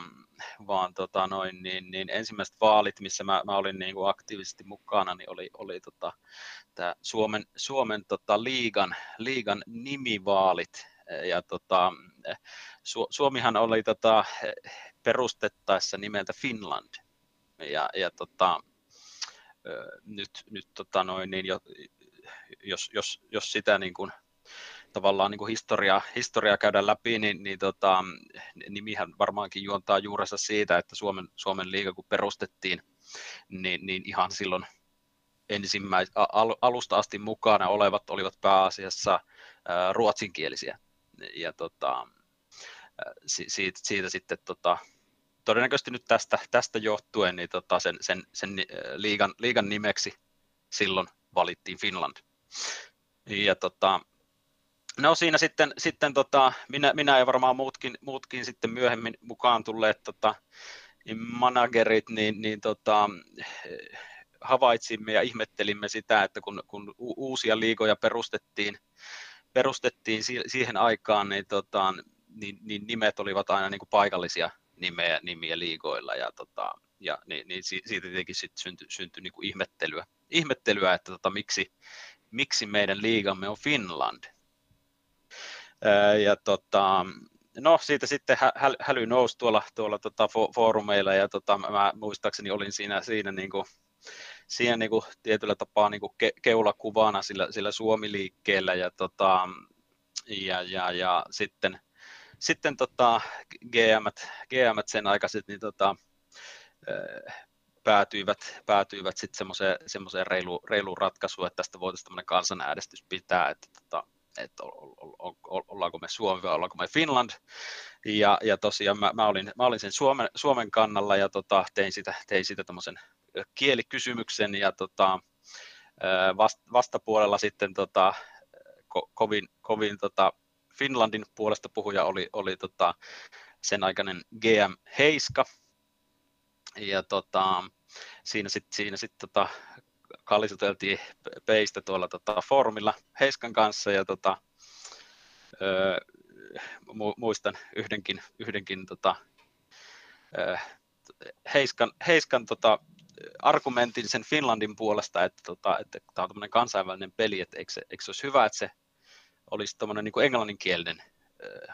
vaan tota, noin, niin, niin ensimmäiset vaalit, missä mä, mä olin niin kuin aktiivisesti mukana, niin oli, oli tota, tämä Suomen, Suomen tota, liigan, liigan nimivaalit. Ja tota, Su- Suomihan oli tota, perustettaessa nimeltä Finland. Ja, ja tota, nyt, nyt tota noin, niin jo, jos, jos, jos sitä niin kuin, tavallaan niin kuin historiaa, historiaa käydään läpi, niin, niin tota, nimihän varmaankin juontaa juurensa siitä, että Suomen, Suomen liiga kun perustettiin, niin, niin ihan silloin ensimmäis, al, alusta asti mukana olevat olivat pääasiassa ää, ruotsinkielisiä. Ja tota, siitä, siitä sitten tota, todennäköisesti nyt tästä, tästä johtuen niin tota sen, sen, sen liigan, liigan nimeksi silloin valittiin Finland. Ja tota, no siinä sitten, sitten tota, minä, minä ja varmaan muutkin, muutkin sitten myöhemmin mukaan tulleet tota, managerit, niin, niin tota, havaitsimme ja ihmettelimme sitä, että kun, kun uusia liigoja perustettiin, perustettiin siihen aikaan, niin tota, niin, niin nimet olivat aina niin kuin paikallisia nimeä, nimiä liigoilla ja, tota, ja niin, niin siitä tietenkin sitten syntyi, syntyi niin kuin ihmettelyä, ihmettelyä, että tota, miksi, miksi meidän liigamme on Finland. Ja tota, no siitä sitten hä, häly nousi tuolla, tuolla tota, foorumeilla ja tota, mä muistaakseni olin siinä, siinä niin kuin, siinä niin kuin tietyllä tapaa niin kuin ke, keulakuvana sillä, sillä Suomi-liikkeellä ja, tota, ja, ja, ja sitten sitten tota, GM, GM sen aikaiset niin tota, päätyivät, päätyivät sitten semmoiseen, semmoiseen reilu, reiluun ratkaisuun, että tästä voitaisiin tämmöinen kansanäänestys pitää, että tota, että ollaanko me Suomi vai ollaanko me Finland. Ja, ja tosiaan mä, mä, olin, mä olin sen Suomen, Suomen kannalla ja tota, tein sitä, tein sitä tämmöisen kielikysymyksen ja tota, vast, vastapuolella sitten tota, ko, kovin, kovin tota, Finlandin puolesta puhuja oli, oli tota, sen aikainen GM Heiska. Ja tota, siinä sitten siinä sit, tota, kallisuteltiin peistä tuolla tota, formilla Heiskan kanssa ja tota, öö, muistan yhdenkin, yhdenkin tota, öö, Heiskan, Heiskan tota, argumentin sen Finlandin puolesta, että, tota, että tämä on tämmöinen kansainvälinen peli, että eikö, eikö se olisi hyvä, että se olisi tämmöinen niin englanninkielinen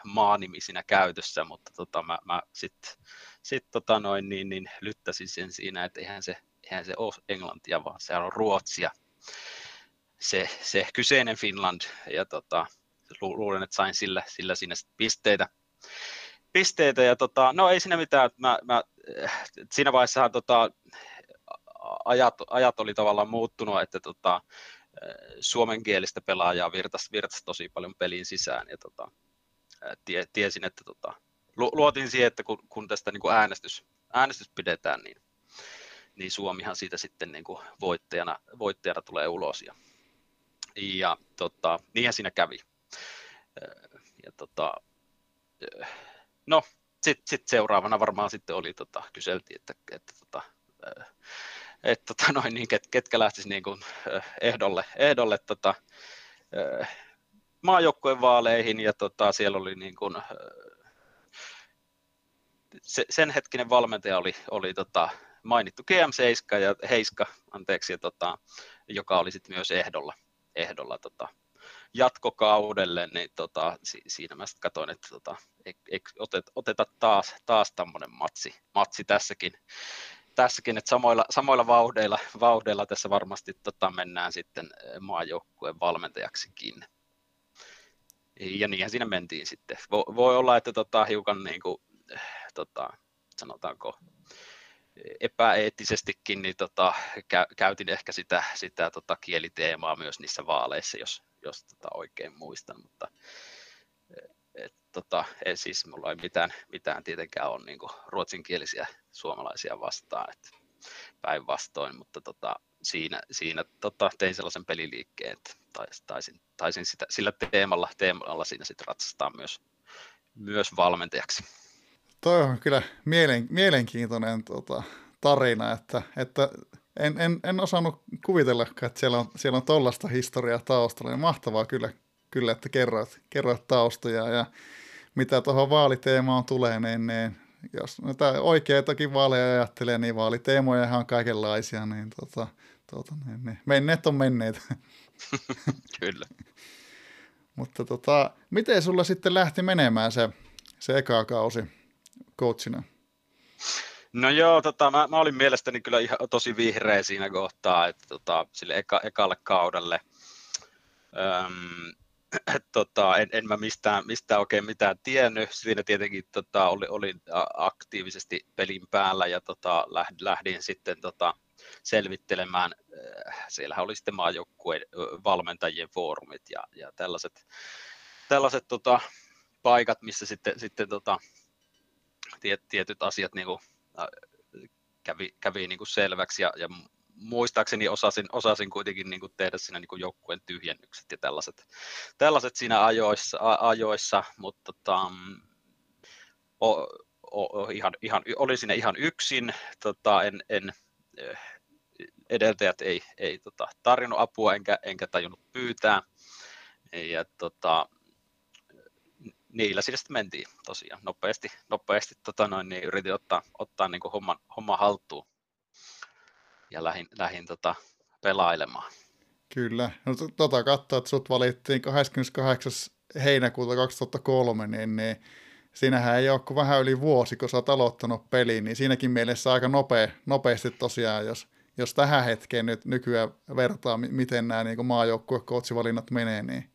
maanimi siinä käytössä, mutta tota, mä, mä sitten sit, tota noin, niin, niin, lyttäsin sen siinä, että eihän se, eihän se ole englantia, vaan se on ruotsia, se, se kyseinen Finland, ja tota, luulen, että sain sillä, sillä siinä pisteitä. pisteitä ja tota, no ei siinä mitään, mä, mä, siinä vaiheessa tota, ajat, ajat oli tavallaan muuttunut, että tota, suomenkielistä pelaajaa virtasi, virtasi tosi paljon peliin sisään ja tota, tie, tiesin, että tota, luotin siihen, että kun, kun tästä niin kuin äänestys, äänestys pidetään, niin, niin Suomihan siitä sitten niin kuin voittajana, voittajana tulee ulos. Ja, ja tota, niinhän siinä kävi. Ja tota, no, sitten sit seuraavana varmaan sitten oli, tota, kyseltiin, että, että tota, että tota, noin, niin, ket, ketkä lähtisivät niin kuin, ehdolle, ehdolle tota, maajoukkueen vaaleihin ja tota, siellä oli niin kuin, se, sen hetkinen valmentaja oli, oli tota, mainittu GM Seiska ja Heiska, anteeksi, ja, tota, joka oli sitten myös ehdolla, ehdolla tota, jatkokaudelle, niin tota, si, siinä mä sitten katsoin, että tota, e, e, otet, oteta taas, taas tämmöinen matsi, matsi tässäkin, tässäkin, että samoilla, samoilla vauhdeilla, vauhdeilla tässä varmasti tota, mennään sitten maajoukkueen valmentajaksikin ja niinhän siinä mentiin sitten. Voi, voi olla, että tota, hiukan niin kuin, tota, sanotaanko epäeettisestikin, niin tota, kä, käytin ehkä sitä, sitä tota, kieliteemaa myös niissä vaaleissa, jos, jos tota, oikein muistan, mutta et, tota, ei, siis mulla ei mitään, mitään tietenkään ole niin ruotsinkielisiä suomalaisia vastaan, että päinvastoin, mutta tota, siinä, siinä tota, tein sellaisen peliliikkeen, että taisin, taisin sitä, sillä teemalla, teemalla siinä sitten ratsastaa myös, myös valmentajaksi. Toi on kyllä mielen, mielenkiintoinen tota, tarina, että, että en, en, en osannut kuvitella, että siellä on, siellä on historiaa taustalla. Niin mahtavaa kyllä, kyllä että kerroit, kerroit taustoja ja mitä tuohon vaaliteemaan tulee, niin, niin jos näitä oikeitakin vaaleja ajattelee, niin vaaliteemoja on kaikenlaisia, niin, tota, tota, niin, niin. menneet on menneet. Kyllä. Mutta tota, miten sulla sitten lähti menemään se, se eka kausi coachina? No joo, tota, mä, mä, olin mielestäni kyllä ihan tosi vihreä siinä kohtaa, että tota, sille eka, ekalle kaudelle. Öm, tota, en, en mä mistään, mistään oikein mitään tiennyt. Siinä tietenkin tota, oli, olin aktiivisesti pelin päällä ja tota, lähdin sitten tota, selvittelemään. Äh, siellähän oli sitten maajoukkueen valmentajien foorumit ja, ja tällaiset, tällaiset tota, paikat, missä sitten, sitten tota, tiet, tietyt asiat niin kuin, kävi, kävi niin kuin selväksi ja, ja muistaakseni osasin, osasin kuitenkin niin kuin tehdä siinä niin kuin joukkueen tyhjennykset ja tällaiset, tällaiset siinä ajoissa, a, ajoissa mutta tota, mm, o, o, ihan, ihan, olin siinä ihan yksin, tota, en, en, eh, edeltäjät ei, ei tota, tarjonnut apua enkä, enkä tajunnut pyytää. Ja tota, niillä sitten mentiin tosiaan nopeasti, nopeasti tota noin, niin yritin ottaa, ottaa niin kuin homman, homman haltuun ja lähin, lähin tota, pelailemaan. Kyllä. No, tota katsoa, että sut valittiin 28. heinäkuuta 2003, niin, niin siinähän ei ole kuin vähän yli vuosi, kun sä oot aloittanut peliin, niin siinäkin mielessä aika nopea, nopeasti tosiaan, jos, jos tähän hetkeen nyt nykyään vertaa, miten nämä niin maajoukkue-coachivalinnat menee, niin,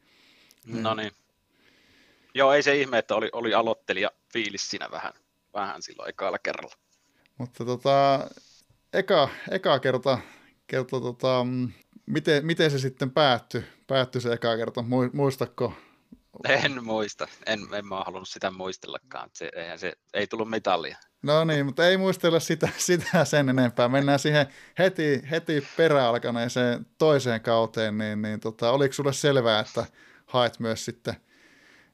niin... No niin. Joo, ei se ihme, että oli, oli aloittelija fiilis siinä vähän, vähän silloin ekalla kerralla. Mutta tota, eka, eka kerta, kerta tota, miten, miten se sitten päättyi, päättyi se eka kerta? Muistatko? En muista. En, en mä halunnut sitä muistellakaan. Se, eihän se, ei tullut mitallia. No niin, mutta ei muistella sitä, sitä sen enempää. Mennään siihen heti, heti peräalkaneeseen toiseen kauteen, niin, niin tota, oliko sulle selvää, että haet myös sitten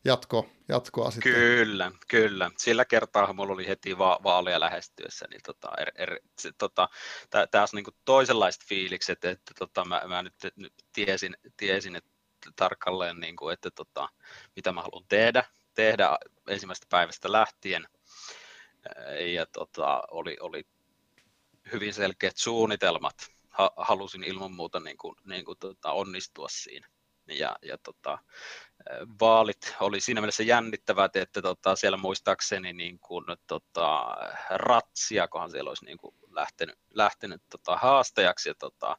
jatko, jatkoa sitten? Kyllä, kyllä. Sillä kertaa mulla oli heti va- vaalia lähestyessä, niin tota, er, er, se, tota, tämä on niin toisenlaiset fiilikset, että tota, mä, mä nyt, nyt tiesin, tiesin että tarkalleen, niin kuin, että tota, mitä mä haluan tehdä, tehdä ensimmäisestä päivästä lähtien – ja tota, oli, oli hyvin selkeät suunnitelmat. Ha, halusin ilman muuta niin kuin, niin kuin, tota, onnistua siinä. Ja, ja tota, vaalit oli siinä mielessä jännittävät, että tota, siellä muistaakseni niin kuin, tota, ratsiakohan siellä olisi niin kuin, lähtenyt, lähtenyt tota, haastajaksi, ja, tota,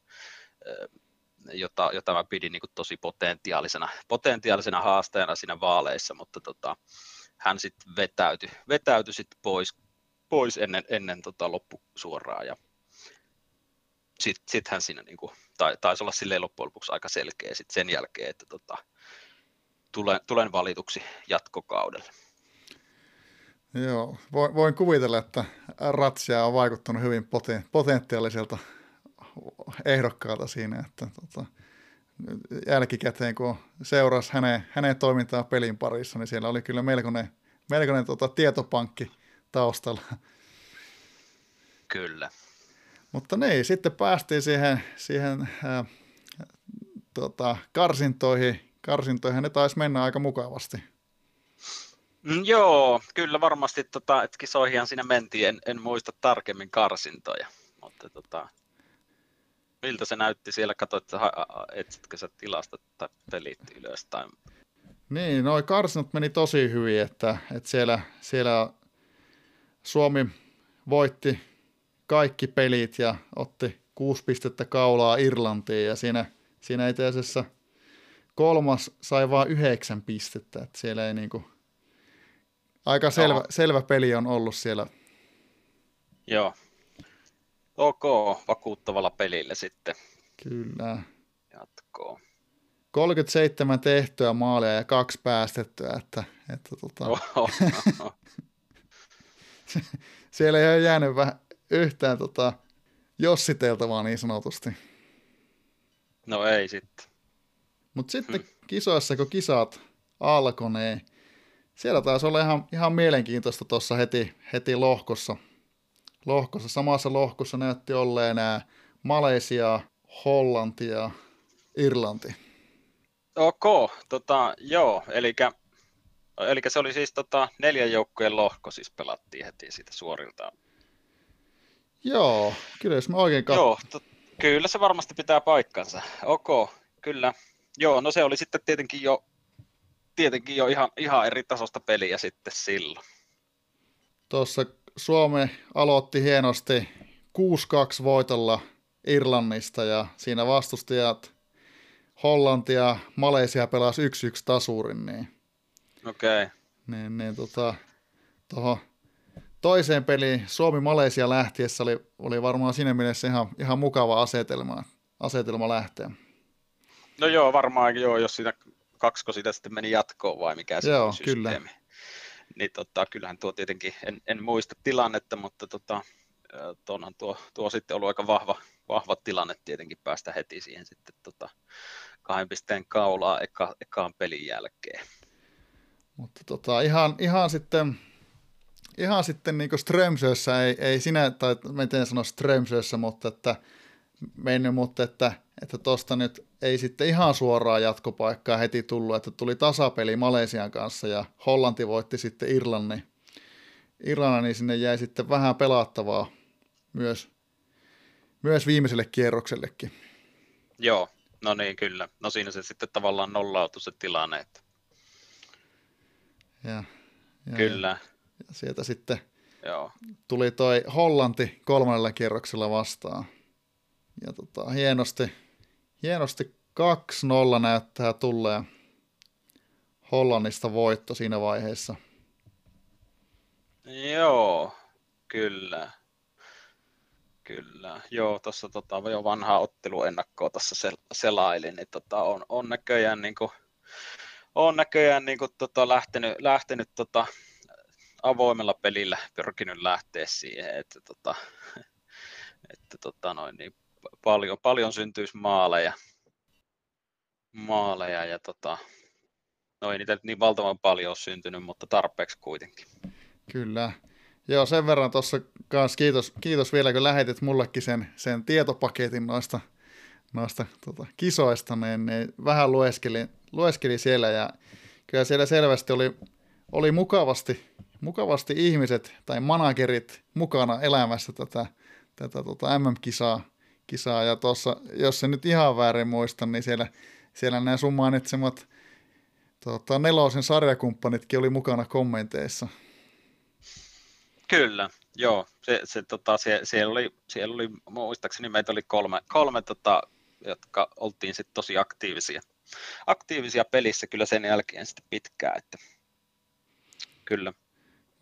jota, jota mä pidin niin kuin, tosi potentiaalisena, potentiaalisena haastajana siinä vaaleissa, mutta tota, hän sitten vetäytyi, vetäytyi sit pois, pois ennen, ennen tota loppusuoraa ja sitten sit hän siinä niinku, tai, taisi olla silleen loppujen lopuksi aika selkeä sit sen jälkeen, että tota, tulen, tulen valituksi jatkokaudelle. Joo, voin kuvitella, että Ratsia on vaikuttanut hyvin potentiaaliselta ehdokkaalta siinä, että tota, jälkikäteen, kun seurasi hänen, hänen toimintaa pelin parissa, niin siellä oli kyllä melkoinen, melkoinen tota, tietopankki taustalla. Kyllä. Mutta niin, sitten päästiin siihen, siihen ää, tota, karsintoihin. Karsintoihin ne taisi mennä aika mukavasti. Mm, joo, kyllä varmasti, tota, että kisoihin siinä mentiin, en, en muista tarkemmin karsintoja, mutta tota, miltä se näytti siellä, katsoit, että etsitkö sä tilasta tai pelit ylös tai... Niin, noi karsinat meni tosi hyvin, että, että siellä, siellä Suomi voitti kaikki pelit ja otti kuusi pistettä kaulaa Irlantiin ja siinä, siinä itse asiassa kolmas sai vain yhdeksän pistettä, että siellä ei niinku, aika selvä, no. selvä peli on ollut siellä. Joo, Ok, vakuuttavalla pelillä sitten. Kyllä. Jatkoo. 37 tehtyä maalia ja kaksi päästettyä, että, että tota... Siellä ei ole jäänyt vähän yhtään tota, jossiteltavaa niin sanotusti. No ei sitten. Mutta sitten hmm. kisoissa, kun kisat alkoi, niin siellä taisi olla ihan, ihan mielenkiintoista tuossa heti, heti lohkossa – lohkossa. Samassa lohkossa näytti olleen nämä Malesia, Hollanti ja Irlanti. Ok, tota, joo, eli Eli se oli siis tota, neljän joukkueen lohko, siis pelattiin heti siitä suorilta. Joo, kyllä jos mä oikein katson. Joo, to, kyllä se varmasti pitää paikkansa. Ok, kyllä. Joo, no se oli sitten tietenkin jo, tietenkin jo ihan, ihan eri tasosta peliä sitten silloin. Tuossa Suomi aloitti hienosti 6-2 voitolla Irlannista ja siinä vastustajat Hollanti ja Malesia pelasi 1-1 tasurin. Niin, Okei. Okay. Niin, niin tota, toho, toiseen peliin Suomi-Malesia lähtiessä oli, oli varmaan siinä mielessä ihan, ihan mukava asetelma, asetelma lähteä. No joo, varmaan joo, jos sitä kaksko sitä sitten meni jatkoon vai mikä se joo, systeemi. Kyllä niin tota, kyllähän tuo tietenkin, en, en muista tilannetta, mutta tota, onhan tuo, tuo sitten ollut aika vahva, vahva tilanne tietenkin päästä heti siihen sitten tota, kahden pisteen kaulaa eka, ekaan pelin jälkeen. Mutta tota, ihan, ihan sitten, ihan sitten niin Strömsössä ei, ei sinä, tai miten sano Strömsössä, mutta että mennyt, mutta että että tuosta nyt ei sitten ihan suoraa jatkopaikkaa heti tullut, että tuli tasapeli Malesian kanssa ja Hollanti voitti sitten Irlannin. Irlannin niin sinne jäi sitten vähän pelattavaa myös, myös viimeiselle kierroksellekin. Joo, no niin kyllä. No siinä se sitten tavallaan nollautui se tilanne. Että... Ja, ja, kyllä. Ja, ja sieltä sitten Joo. tuli toi Hollanti kolmannella kierroksella vastaan. Ja tota, hienosti, hienosti 2-0 näyttää tulleen Hollannista voitto siinä vaiheessa. Joo, kyllä. Kyllä, joo, tuossa tota, jo vanhaa otteluennakkoa tuossa sel- selailin, niin tota, on, on näköjään, niin kuin, on näköjään niin kuin, tota, lähtenyt, lähtenyt tota, avoimella pelillä pyrkinyt lähteä siihen, että, tota, että tota, noin, niin paljon, paljon syntyisi maaleja, maaleja ja tota, no ei niitä niin valtavan paljon ole syntynyt, mutta tarpeeksi kuitenkin. Kyllä. Joo, sen verran tuossa kanssa kiitos, kiitos vielä, kun lähetit mullekin sen, sen tietopaketin noista, noista tota, kisoista, niin, niin vähän lueskelin, lueskelin siellä ja kyllä siellä selvästi oli, oli mukavasti, mukavasti ihmiset tai managerit mukana elämässä tätä, tätä tota MM-kisaa. Kisaa. Ja tuossa, jos se nyt ihan väärin muistan, niin siellä, siellä nämä sun mainitsemat tota, nelosen sarjakumppanitkin oli mukana kommenteissa. Kyllä, joo. Se, se, tota, sie, siellä, oli, siellä oli, muistaakseni meitä oli kolme, kolme tota, jotka oltiin sitten tosi aktiivisia. Aktiivisia pelissä kyllä sen jälkeen sitten pitkään, että kyllä.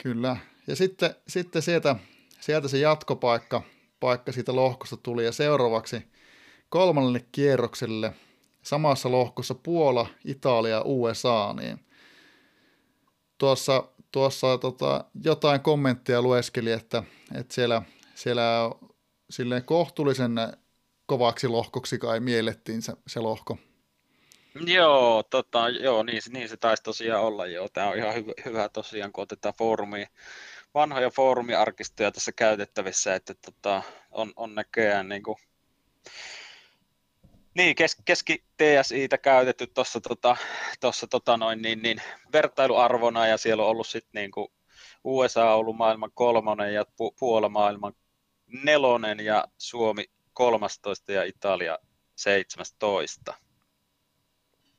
Kyllä. Ja sitten, sitten sieltä, sieltä se jatkopaikka paikka siitä lohkosta tuli ja seuraavaksi kolmannelle kierrokselle samassa lohkossa Puola, Italia, USA, niin tuossa tuossa tota, jotain kommentteja lueskeli, että, että siellä, siellä silleen kohtuullisen kovaksi lohkoksi kai miellettiin se, se lohko. Joo, tota, joo niin, niin, se taisi tosiaan olla. Joo. Tämä on ihan hyvä, hyvä tosiaan, kun otetaan foorumi, vanhoja foorumiarkistoja tässä käytettävissä, että tota, on, on näköjään niin kuin, niin, kes, keski TSItä käytetty tuossa tota, tossa, tota noin, niin, niin, vertailuarvona ja siellä on ollut sitten niin kuin USA on ollut maailman kolmonen ja Pu- Puola maailman nelonen ja Suomi 13 ja Italia 17.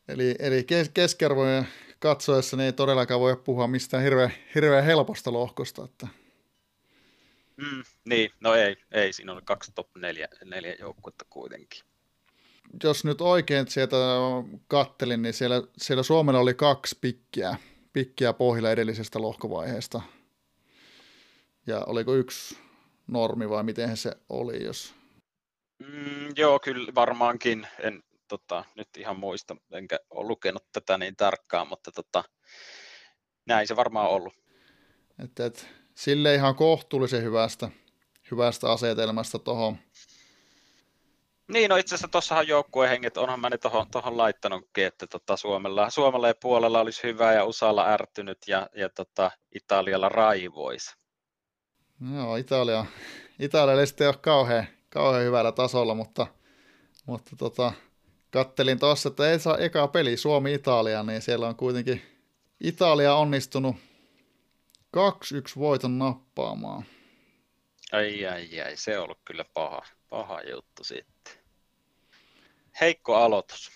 Eli, eli kes- keskiarvojen katsoessa niin ei todellakaan voi puhua mistään hirveän, hirveän helposta lohkosta. Että... Mm, niin, no ei, ei, siinä on kaksi top neljä, neljä joukkuetta kuitenkin jos nyt oikein sieltä kattelin, niin siellä, siellä Suomella oli kaksi pikkiä, pikkiä pohjilla edellisestä lohkovaiheesta. Ja oliko yksi normi vai miten se oli, jos... Mm, joo, kyllä varmaankin. En tota, nyt ihan muista, enkä ole lukenut tätä niin tarkkaan, mutta tota, näin se varmaan on ollut. Että et, sille ihan kohtuullisen hyvästä, hyvästä asetelmasta tuohon niin, no itse asiassa tuossahan joukkuehenget, onhan mä ne tuohon, tohon laittanutkin, että tota Suomella, Suomella ja puolella olisi hyvä ja USAlla ärtynyt ja, ja tota Italialla raivoisi. Joo, Italia, Italia ei sitten ole kauhean, kauhean hyvällä tasolla, mutta, mutta tota, kattelin tuossa, että ei saa eka peli Suomi-Italia, niin siellä on kuitenkin Italia onnistunut 2-1 voiton nappaamaan. Ai ai ai, se on ollut kyllä paha, paha juttu sitten. Heikko aloitus.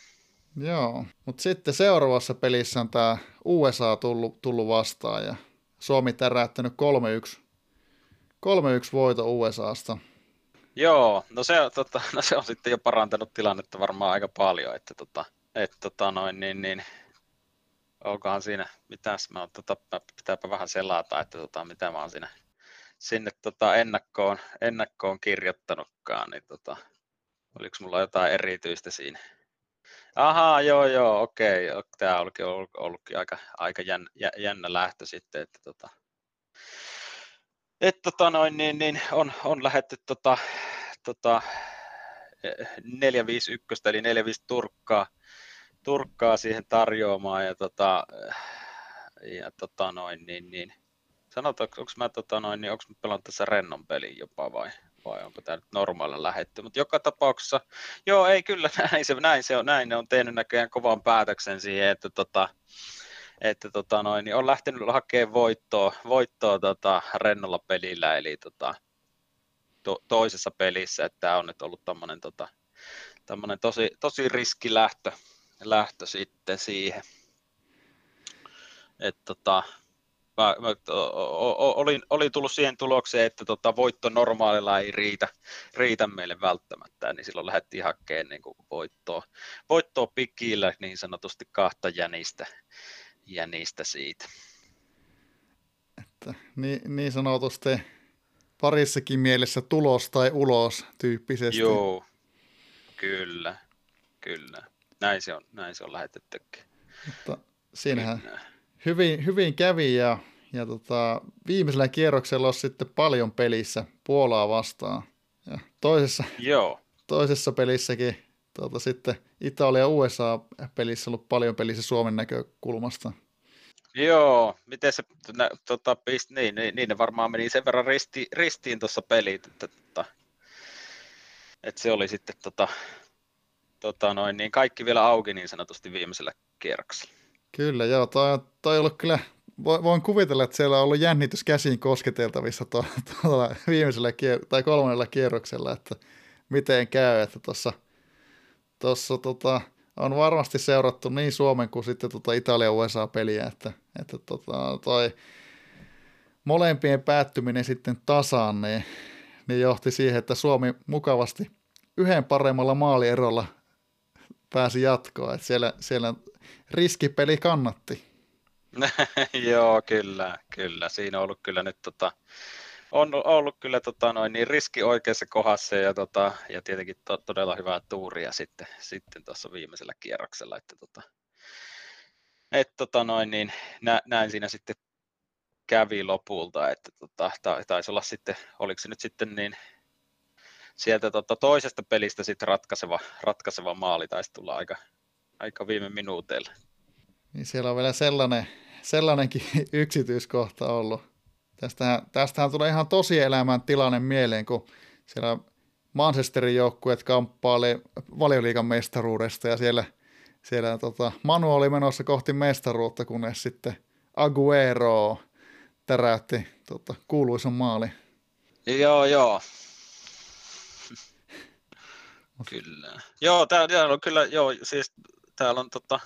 Joo, mutta sitten seuraavassa pelissä on tämä USA tullut, tullut vastaan ja Suomi täräyttänyt 3-1, 3-1 voito USAsta. Joo, no se, tota, no se on sitten jo parantanut tilannetta varmaan aika paljon, että tota, et, tota noin, niin, niin, onkohan siinä, mitäs mä oon, tota, pitääpä vähän selata, että tota, mitä mä oon siinä sinne tota, ennakkoon, ennakkoon kirjoittanutkaan, niin tota, oliko mulla jotain erityistä siinä? Ahaa, joo, joo, okei. Tämä olikin ollut, ollutkin aika, aika jännä, jännä lähtö sitten, että tota, et, tota noin, niin, niin on, on lähetty tota, tota, 451 eli 45 turkkaa, turkkaa siihen tarjoamaan ja, tota, ja tota noin, niin, niin, sanotaanko, onko mä, tota noin, niin mä pelannut tässä rennon pelin jopa vai, vai onko tämä nyt normaalilla lähetty, mutta joka tapauksessa, joo ei kyllä, näin se, näin se on, näin ne on tehnyt näköjään kovan päätöksen siihen, että tota, että tota noin, niin on lähtenyt hakemaan voittoa, voittoa tota, rennolla pelillä, eli tota, to, toisessa pelissä, että tämä on nyt ollut tämmöinen tota, tosi, tosi riskilähtö lähtö sitten siihen. että tota, mä, mä olin, olin tullut siihen tulokseen, että tota, voitto normaalilla ei riitä, riitä meille välttämättä, niin silloin lähdettiin hakemaan niin kuin voittoa, voittoa pikillä niin sanotusti kahta jänistä, jänistä siitä. Että niin, niin sanotusti parissakin mielessä tulos tai ulos tyyppisesti. Joo, kyllä, kyllä. Näin se on, näin se on lähetettykin. Mutta siinähän hyvin, hyvin kävi ja, ja tota, viimeisellä kierroksella on sitten paljon pelissä Puolaa vastaan. Ja toisessa, Joo. toisessa pelissäkin tota, sitten Italia ja USA-pelissä ollut paljon pelissä Suomen näkökulmasta. Joo, miten se, nä, tota, pist, niin, niin, niin, ne varmaan meni sen verran risti, ristiin tuossa pelit, että, että, että, se oli sitten tota, tota noin, niin kaikki vielä auki niin sanotusti viimeisellä kierroksella. Kyllä, joo, toi, toi on ollut kyllä, voin kuvitella, että siellä on ollut jännitys käsiin kosketeltavissa tuolla to, viimeisellä kier- tai kolmannella kierroksella, että miten käy, että tuossa tossa, tota, on varmasti seurattu niin Suomen kuin sitten tota Italia-USA-peliä, että, että tota, toi molempien päättyminen sitten tasaan, niin, niin johti siihen, että Suomi mukavasti yhden paremmalla maalierolla pääsi jatkoon. Että siellä, siellä riskipeli kannatti. Joo, kyllä, kyllä. Siinä on ollut kyllä nyt tota, on ollut kyllä tota, noin, niin riski oikeassa kohdassa ja, tota, ja tietenkin to, todella hyvää tuuria sitten, sitten tuossa viimeisellä kierroksella. Että, tota, et, tota, noin, niin, nä, näin siinä sitten kävi lopulta, että tota, taisi olla sitten, oliko se nyt sitten niin sieltä tota, toisesta pelistä sitten ratkaiseva, ratkaiseva maali taisi tulla aika, aika viime minuuteilla. Niin siellä on vielä sellainen, sellainenkin yksityiskohta ollut. Tästähän, tästähän tulee ihan tosielämän tilanne mieleen, kun siellä Manchesterin joukkueet kamppaili valioliikan mestaruudesta ja siellä, siellä tota, Manu oli menossa kohti mestaruutta, kunnes sitten Aguero täräytti tota, kuuluisen maali. Joo, joo. Kyllä. Joo, täällä on kyllä, joo, siis täällä on tota,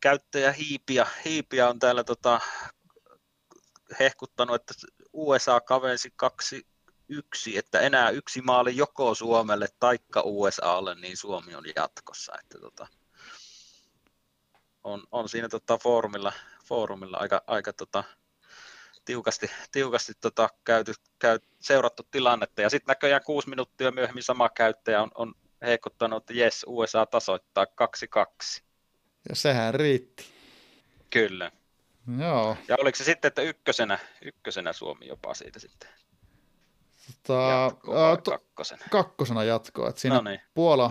käyttäjä hiipiä, hiipiä on täällä tota, hehkuttanut, että USA kavensi kaksi yksi, että enää yksi maali joko Suomelle taikka USAlle, niin Suomi on jatkossa. Että tota, on, on siinä tota foorumilla, foorumilla aika, aika tota, tiukasti, tiukasti tota, käyty, käy, seurattu tilannetta. Ja sitten näköjään kuusi minuuttia myöhemmin sama käyttäjä on, on heikottanut, että jes, USA tasoittaa 2-2. Ja sehän riitti. Kyllä. Joo. Ja oliko se sitten, että ykkösenä, ykkösenä Suomi jopa siitä sitten? Tota, Jatkoa, to, kakkosena. kakkosena jatkoa. Että siinä. Puola,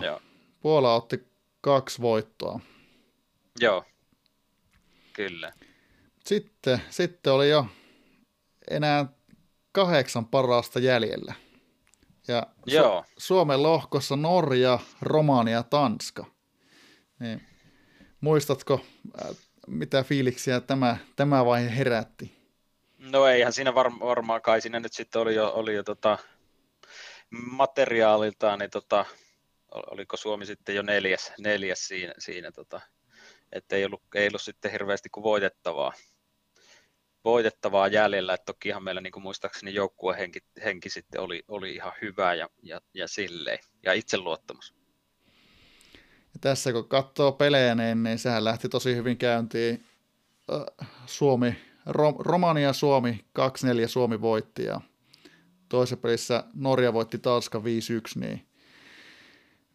Puola otti kaksi voittoa. Joo, kyllä. Sitten, sitten oli jo enää kahdeksan parasta jäljellä. Ja Joo. Su- Suomen lohkossa Norja, Romania ja Tanska. Niin, muistatko, mitä fiiliksiä tämä, tämä vaihe herätti? No eihän siinä var, varmaan kai siinä nyt sitten oli jo, oli jo tota, materiaaliltaan, niin tota, oliko Suomi sitten jo neljäs, neljäs siinä, siinä tota, että ei ollut, ei ollut sitten hirveästi kuin voitettavaa, voitettavaa jäljellä, että tokihan meillä niin kuin muistaakseni joukkuehenki henki sitten oli, oli ihan hyvä ja, ja, ja silleen, ja itseluottamus. Ja tässä kun katsoo pelejä, niin, niin sehän lähti tosi hyvin käyntiin. Suomi, Rom, Romania Suomi, 2-4 Suomi voitti ja toisessa pelissä Norja voitti Tanska 5-1, niin,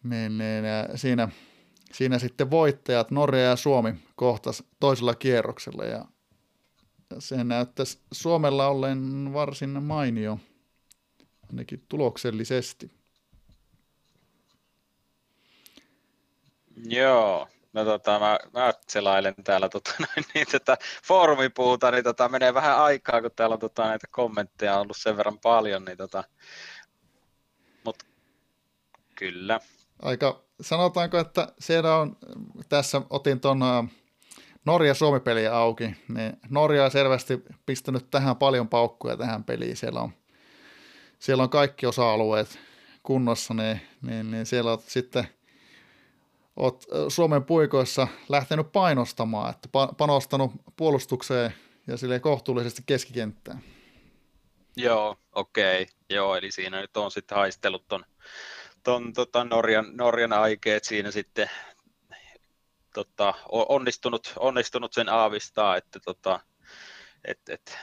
niin, niin siinä, siinä sitten voittajat Norja ja Suomi kohtas toisella kierroksella ja se näyttäisi Suomella ollen varsin mainio, ainakin tuloksellisesti. Joo, no tota, mä, mä selailen täällä tota, niin, tota, foorumipuuta, niin tota, menee vähän aikaa, kun täällä on tota, näitä kommentteja ollut sen verran paljon, niin tota, mut kyllä. Aika, sanotaanko, että siellä on, tässä otin tuon Norja-Suomi-peliä auki, niin Norja on selvästi pistänyt tähän paljon paukkuja tähän peliin, siellä on, siellä on kaikki osa-alueet kunnossa, niin, niin, niin siellä on sitten – olet Suomen puikoissa lähtenyt painostamaan, että panostanut puolustukseen ja sille kohtuullisesti keskikenttään. Joo, okei. Okay. Joo, eli siinä nyt on sitten haistellut ton, ton tota Norjan, Norjan aikeet siinä sitten tota, onnistunut, onnistunut sen aavistaa, että tota, et, et,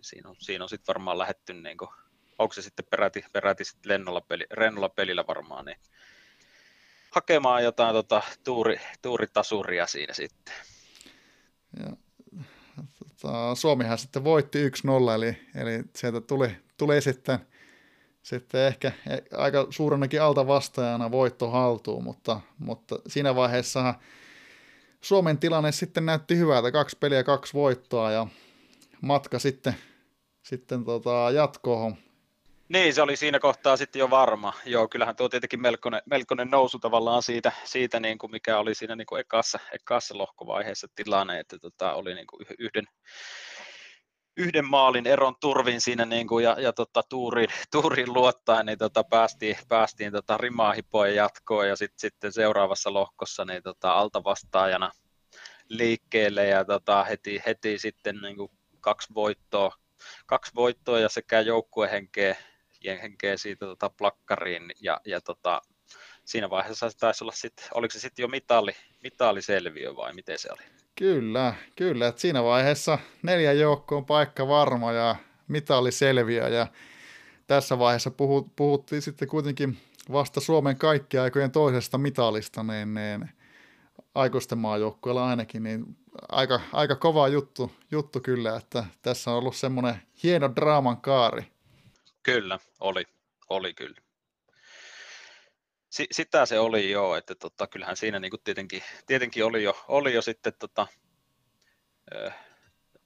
siinä on, siinä on sitten varmaan lähetty, niin kuin, onko se sitten peräti, peräti sit lennolla, peli, rennolla pelillä varmaan, niin hakemaan jotain tota, tuuri, tuuritasuria siinä sitten. Ja, tota, Suomihan sitten voitti 1-0, eli, eli sieltä tuli, tuli sitten, sitten ehkä e, aika suurennakin alta vastaajana voitto haltuun, mutta, mutta siinä vaiheessa Suomen tilanne sitten näytti hyvältä, kaksi peliä, kaksi voittoa ja matka sitten, sitten tota, jatkoon niin, se oli siinä kohtaa sitten jo varma. Joo, kyllähän tuo tietenkin melkoinen, melkoinen nousu tavallaan siitä, siitä niin kuin mikä oli siinä niin kuin ekassa, ekassa lohkovaiheessa tilanne, että tota, oli niin kuin yhden, yhden maalin eron turvin siinä niin kuin, ja, ja tota, tuuriin, tuuriin luottaen, niin tota, päästiin, päästiin tota, rimaa hipoen jatkoon ja sit, sitten seuraavassa lohkossa niin tota, altavastaajana liikkeelle ja tota, heti, heti sitten niin kuin kaksi voittoa, kaksi voittoa ja sekä joukkuehenkeä henkeä siitä tota, plakkariin ja, ja tota, siinä vaiheessa se taisi olla sitten, oliko se sitten jo mitali, mitaliselviö vai miten se oli? Kyllä, kyllä. Että siinä vaiheessa neljä joukkoon paikka varma ja mitaliselviö ja tässä vaiheessa puhuttiin sitten kuitenkin vasta Suomen kaikkien aikojen toisesta mitalista, niin, niin aikuisten maajoukkueella ainakin, niin aika, aika kova juttu, juttu kyllä, että tässä on ollut semmoinen hieno draaman kaari. Kyllä, oli, oli kyllä. S- sitä se oli jo, että tota, kyllähän siinä niin tietenkin, tietenkin oli, jo, oli jo sitten, tota,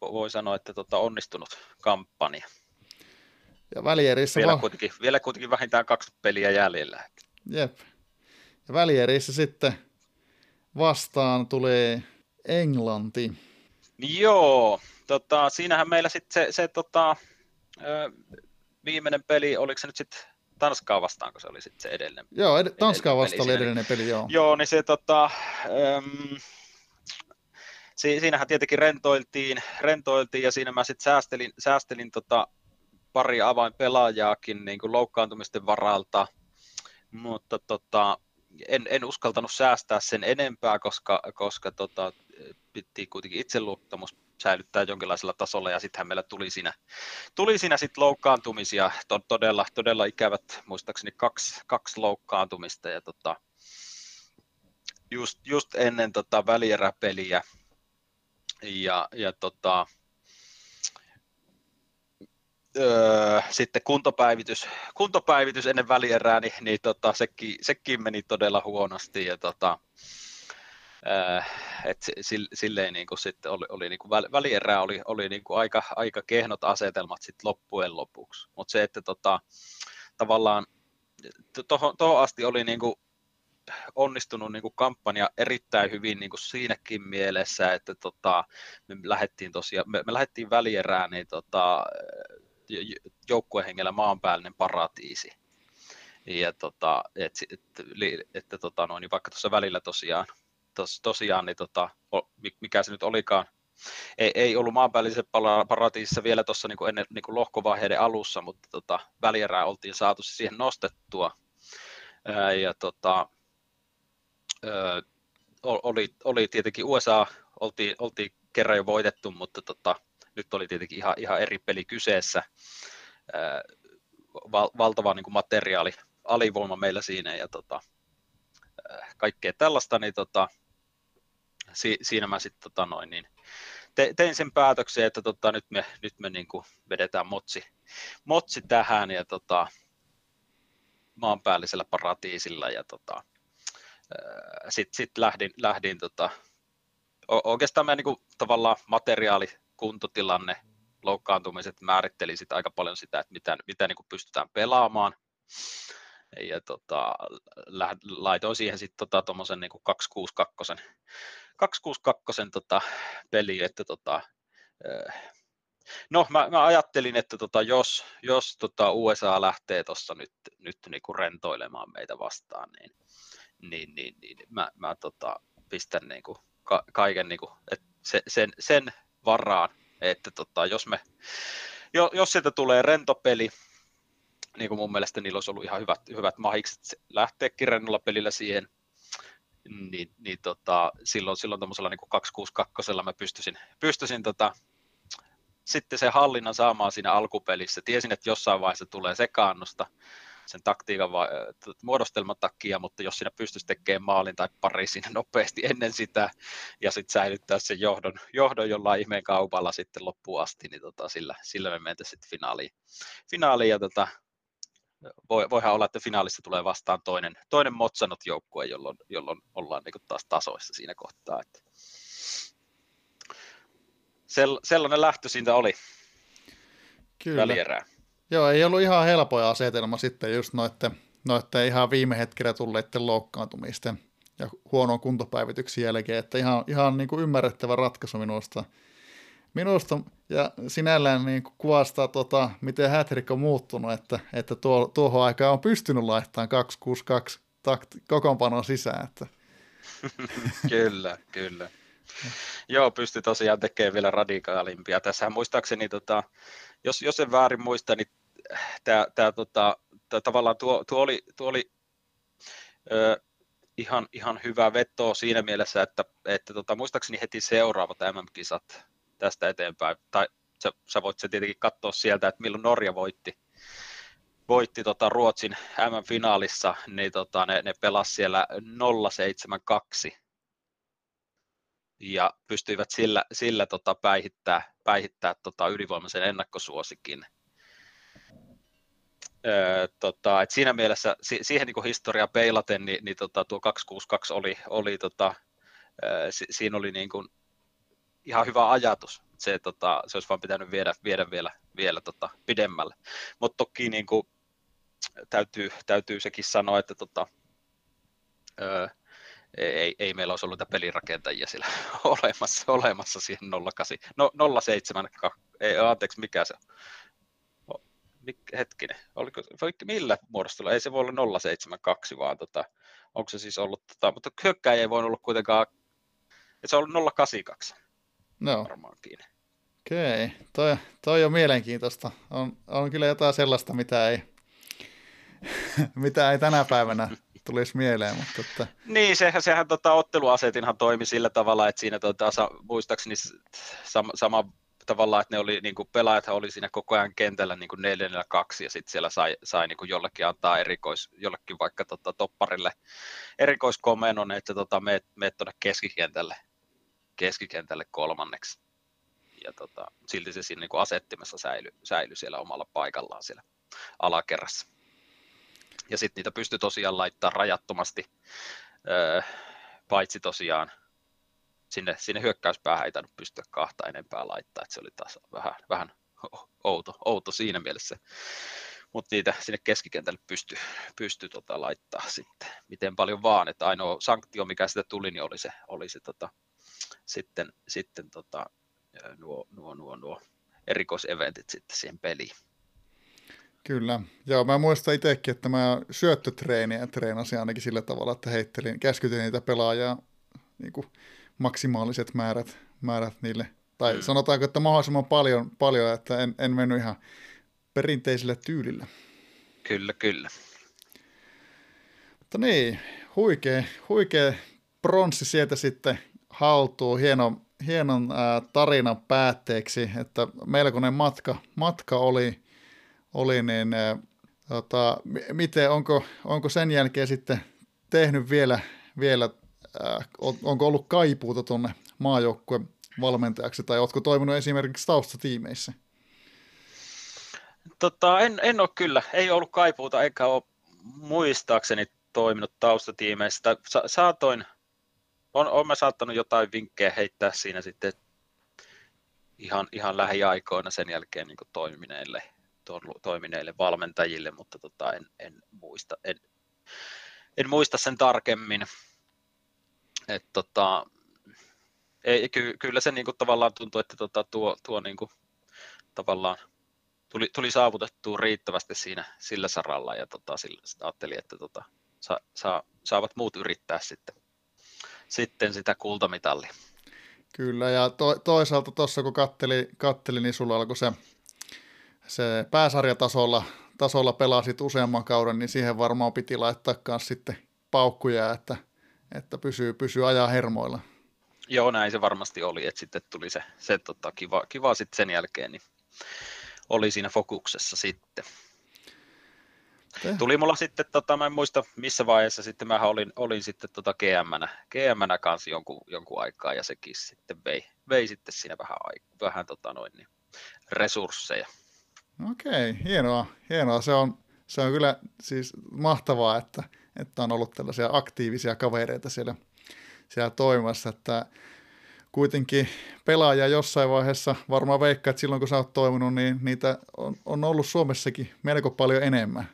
voi sanoa, että tota, onnistunut kampanja. Ja välierissä vielä, va- kuitenkin, vielä kuitenkin vähintään kaksi peliä jäljellä. Jep. Ja välierissä sitten vastaan tulee Englanti. Joo, tota, siinähän meillä sitten se, se tota, viimeinen peli, oliko se nyt sitten Tanskaa vastaan, kun se oli sitten se edellinen. Joo, ed- Tanskaa vastaan oli edellinen peli, joo. Joo, niin se tota, äm, si- siinähän tietenkin rentoiltiin, rentoiltiin ja siinä mä sitten säästelin, säästelin tota pari avainpelaajaakin niin kuin loukkaantumisten varalta, mutta tota, en, en uskaltanut säästää sen enempää, koska, koska tota, piti kuitenkin itseluottamus säilyttää jonkinlaisella tasolla ja sittenhän meillä tuli siinä, tuli siinä sit loukkaantumisia, to, todella, todella ikävät, muistaakseni kaksi, kaksi loukkaantumista ja tota, just, just, ennen tota välieräpeliä. Ja, ja tota, öö, sitten kuntopäivitys, kuntopäivitys ennen välierää, niin, niin tota, sekin, sekin meni todella huonosti ja tota, Äh, et silleen niin kuin sitten oli, oli niin kuin välierää oli, oli niin kuin aika, aika kehnot asetelmat sitten loppujen lopuksi. Mutta se, että tota, tavallaan tuohon asti oli niin kuin onnistunut niin kuin kampanja erittäin hyvin niin kuin siinäkin mielessä, että tota, me lähdettiin tosiaan, me, me lähdettiin välierään niin tota, joukkuehengellä maanpäällinen paratiisi. Ja tota, et, et, et, että tota, no, niin vaikka tuossa välillä tosiaan tos, tosiaan, niin tota, mikä se nyt olikaan, ei, ei ollut maanpäällisessä paratiisissa vielä tuossa niin ennen niin lohkovaiheiden alussa, mutta tota, välierää oltiin saatu siihen nostettua. Ää, ja tota, ää, oli, oli tietenkin USA, oltiin, oltiin kerran jo voitettu, mutta tota, nyt oli tietenkin ihan, ihan eri peli kyseessä. Val, valtava niin kuin materiaali, alivoima meillä siinä ja tota, kaikkea tällaista, niin tota, si, siinä mä sitten tota noin, niin te, tein sen päätöksen, että tota, nyt me, nyt me niin kuin vedetään motsi, motsi tähän ja tota, maanpäällisellä paratiisilla ja tota, sitten sit lähdin, lähdin tota, oikeastaan mä niin kuin, tavallaan materiaali, kuntotilanne, loukkaantumiset määritteli sitä aika paljon sitä, että mitä, mitä niin kuin pystytään pelaamaan. Ja tota, laitoin siihen sitten tota, tuommoisen niin 262 262 tota, peli, että tota, No, mä, mä, ajattelin, että tota, jos, jos tota USA lähtee tuossa nyt, nyt niinku rentoilemaan meitä vastaan, niin, niin, niin, niin mä, mä tota, pistän niinku ka, kaiken niinku, et se, sen, sen varaan, että tota, jos, me, jo, jos sieltä tulee rentopeli, niin kuin mun mielestä niillä olisi ollut ihan hyvät, hyvät mahikset lähteä rennolla pelillä siihen, niin, niin tota, silloin, silloin tuommoisella niin 262 mä pystyisin, pystyisin tota, sitten se hallinnan saamaan siinä alkupelissä. Tiesin, että jossain vaiheessa tulee sekaannusta sen taktiikan va- muodostelman takia, mutta jos siinä pystyisi tekemään maalin tai pari siinä nopeasti ennen sitä ja sitten säilyttää sen johdon, johdon jollain ihmeen kaupalla sitten loppuun asti, niin tota, sillä, sillä me mentäisiin sitten finaaliin. finaaliin ja tota, voi, voihan olla, että finaalissa tulee vastaan toinen, toinen Motsanot joukkue, jolloin, jolloin ollaan niin taas tasoissa siinä kohtaa. Että sell, sellainen lähtö siitä oli. Kyllä. Välierää. Joo, ei ollut ihan helpoja asetelma sitten just noitten, noitten ihan viime hetkellä tulleiden loukkaantumisten ja huonon kuntopäivityksen jälkeen, että ihan, ihan niin kuin ymmärrettävä ratkaisu minusta. Minusta ja sinällään niin kuin kuvastaa, tota, miten Hätrik on muuttunut, että, että tuo, tuohon aikaan on pystynyt laittamaan 262 takt, kokoonpanon sisään. Että. kyllä, kyllä. Joo, pystyi tosiaan tekemään vielä radikaalimpia. Tässä muistaakseni, tota, jos, jos en väärin muista, niin tämä, tämä, tota, tämä tavallaan tuo, tuo oli, tuo oli ö, ihan, ihan hyvä veto siinä mielessä, että, että tota, muistaakseni heti seuraavat MM-kisat tästä eteenpäin, tai sä, sä voit se tietenkin katsoa sieltä, että milloin Norja voitti, voitti tota Ruotsin M-finaalissa, niin tota, ne, ne pelasi siellä 072 ja pystyivät sillä, sillä tota päihittää, päihittää tota ylivoimaisen ennakkosuosikin. Öö, tota, et siinä mielessä si, siihen niin historia peilaten, niin, niin tota, tuo 262 oli, oli tota, öö, si, siinä oli niin kuin ihan hyvä ajatus. Se, tota, se olisi vaan pitänyt viedä, viedä vielä, vielä tota, pidemmälle. Mutta toki niin kuin, täytyy, täytyy sekin sanoa, että tota, öö, ei, ei meillä olisi ollut pelirakentajia siellä olemassa, olemassa siihen 08, no 07, ei, anteeksi, mikä se on? Mik, hetkinen, oliko, millä muodostolla? Ei se voi olla 072, vaan tota, onko se siis ollut, tota, mutta hyökkäjä ei voinut olla kuitenkaan, se on ollut 082. No. Varmaankin. Okei, okay. toi, toi on mielenkiintoista. On, on kyllä jotain sellaista, mitä ei, mitä ei tänä päivänä tulisi mieleen. Mutta että... Niin, sehän, sehän tota, otteluasetinhan toimi sillä tavalla, että siinä tota, sa, muistaakseni sama, sama tavalla, että ne oli, niin kuin pelaajat oli siinä koko ajan kentällä niin kuin neljännellä kaksi ja sitten siellä sai, sai niin kuin jollekin antaa erikois, jollekin vaikka tota, topparille erikoiskomennon, että tota, meet, meet tuonne keskikentälle, keskikentälle kolmanneksi. Ja tota, silti se siinä niin kuin asettimessa säilyi, säily siellä omalla paikallaan siellä alakerrassa ja sitten niitä pystyy tosiaan laittaa rajattomasti, paitsi tosiaan sinne, sinne hyökkäyspäähän ei tainnut pystyä kahta enempää laittaa, että se oli taas vähän, vähän outo, outo siinä mielessä. Mutta niitä sinne keskikentälle pysty, pysty tota laittaa sitten miten paljon vaan, että ainoa sanktio, mikä sitä tuli, niin oli se, oli se tota, sitten, sitten tota, nuo, nuo, nuo, nuo erikoiseventit sitten siihen peliin. Kyllä. Joo, mä muistan itsekin, että mä syöttötreeniä treenasin ainakin sillä tavalla, että heittelin, käskytin niitä pelaajaa niin kuin maksimaaliset määrät, määrät niille. Tai mm. sanotaanko, että mahdollisimman paljon, paljon että en, en mennyt ihan perinteisellä tyylillä. Kyllä, kyllä. Mutta niin, huikea, huikea pronssi sieltä sitten haltuu, hieno, hienon ää, tarinan päätteeksi, että melkoinen matka, matka oli, oli, niin tota, miten, onko, onko sen jälkeen sitten tehnyt vielä, vielä onko ollut kaipuuta tuonne maajoukkueen valmentajaksi, tai oletko toiminut esimerkiksi taustatiimeissä? Tota, en, en ole kyllä, ei ollut kaipuuta, eikä ole muistaakseni toiminut taustatiimeissä. Sa- saatoin, on, on mä saattanut jotain vinkkejä heittää siinä sitten ihan, ihan lähiaikoina sen jälkeen niin toimineille toimineille valmentajille, mutta tota, en, en, muista, en, en muista sen tarkemmin. Et, tota, ei, ky, kyllä se niinku tavallaan tuntuu, että tota, tuo, tuo niinku, tavallaan tuli, tuli saavutettua riittävästi siinä sillä saralla ja tota, sillä, ajattelin, että tota, sa, sa, saavat muut yrittää sitten, sitten sitä kultamitalia. Kyllä, ja to, toisaalta tuossa kun katteli, katteli, niin sulla alkoi se se pääsarjatasolla tasolla pelasit useamman kauden, niin siihen varmaan piti laittaa myös sitten paukkuja, että, että pysyy, pysyy ajaa hermoilla. Joo, näin se varmasti oli, että sitten tuli se, se tota, kiva, kiva sitten sen jälkeen, niin oli siinä fokuksessa sitten. Eh. Tuli mulla sitten, tota, mä en muista missä vaiheessa sitten mä olin, olin sitten tota GM-nä, GM-nä kanssa jonkun, jonkun aikaa ja sekin sitten vei, vei sitten siinä vähän, vähän tota noin, niin resursseja. Okei, hienoa, hienoa. Se on, se on kyllä siis mahtavaa, että, että on ollut tällaisia aktiivisia kavereita siellä, siellä toimimassa, että kuitenkin pelaaja jossain vaiheessa, varmaan veikkaa, että silloin kun sä oot toiminut, niin niitä on, on ollut Suomessakin melko paljon enemmän.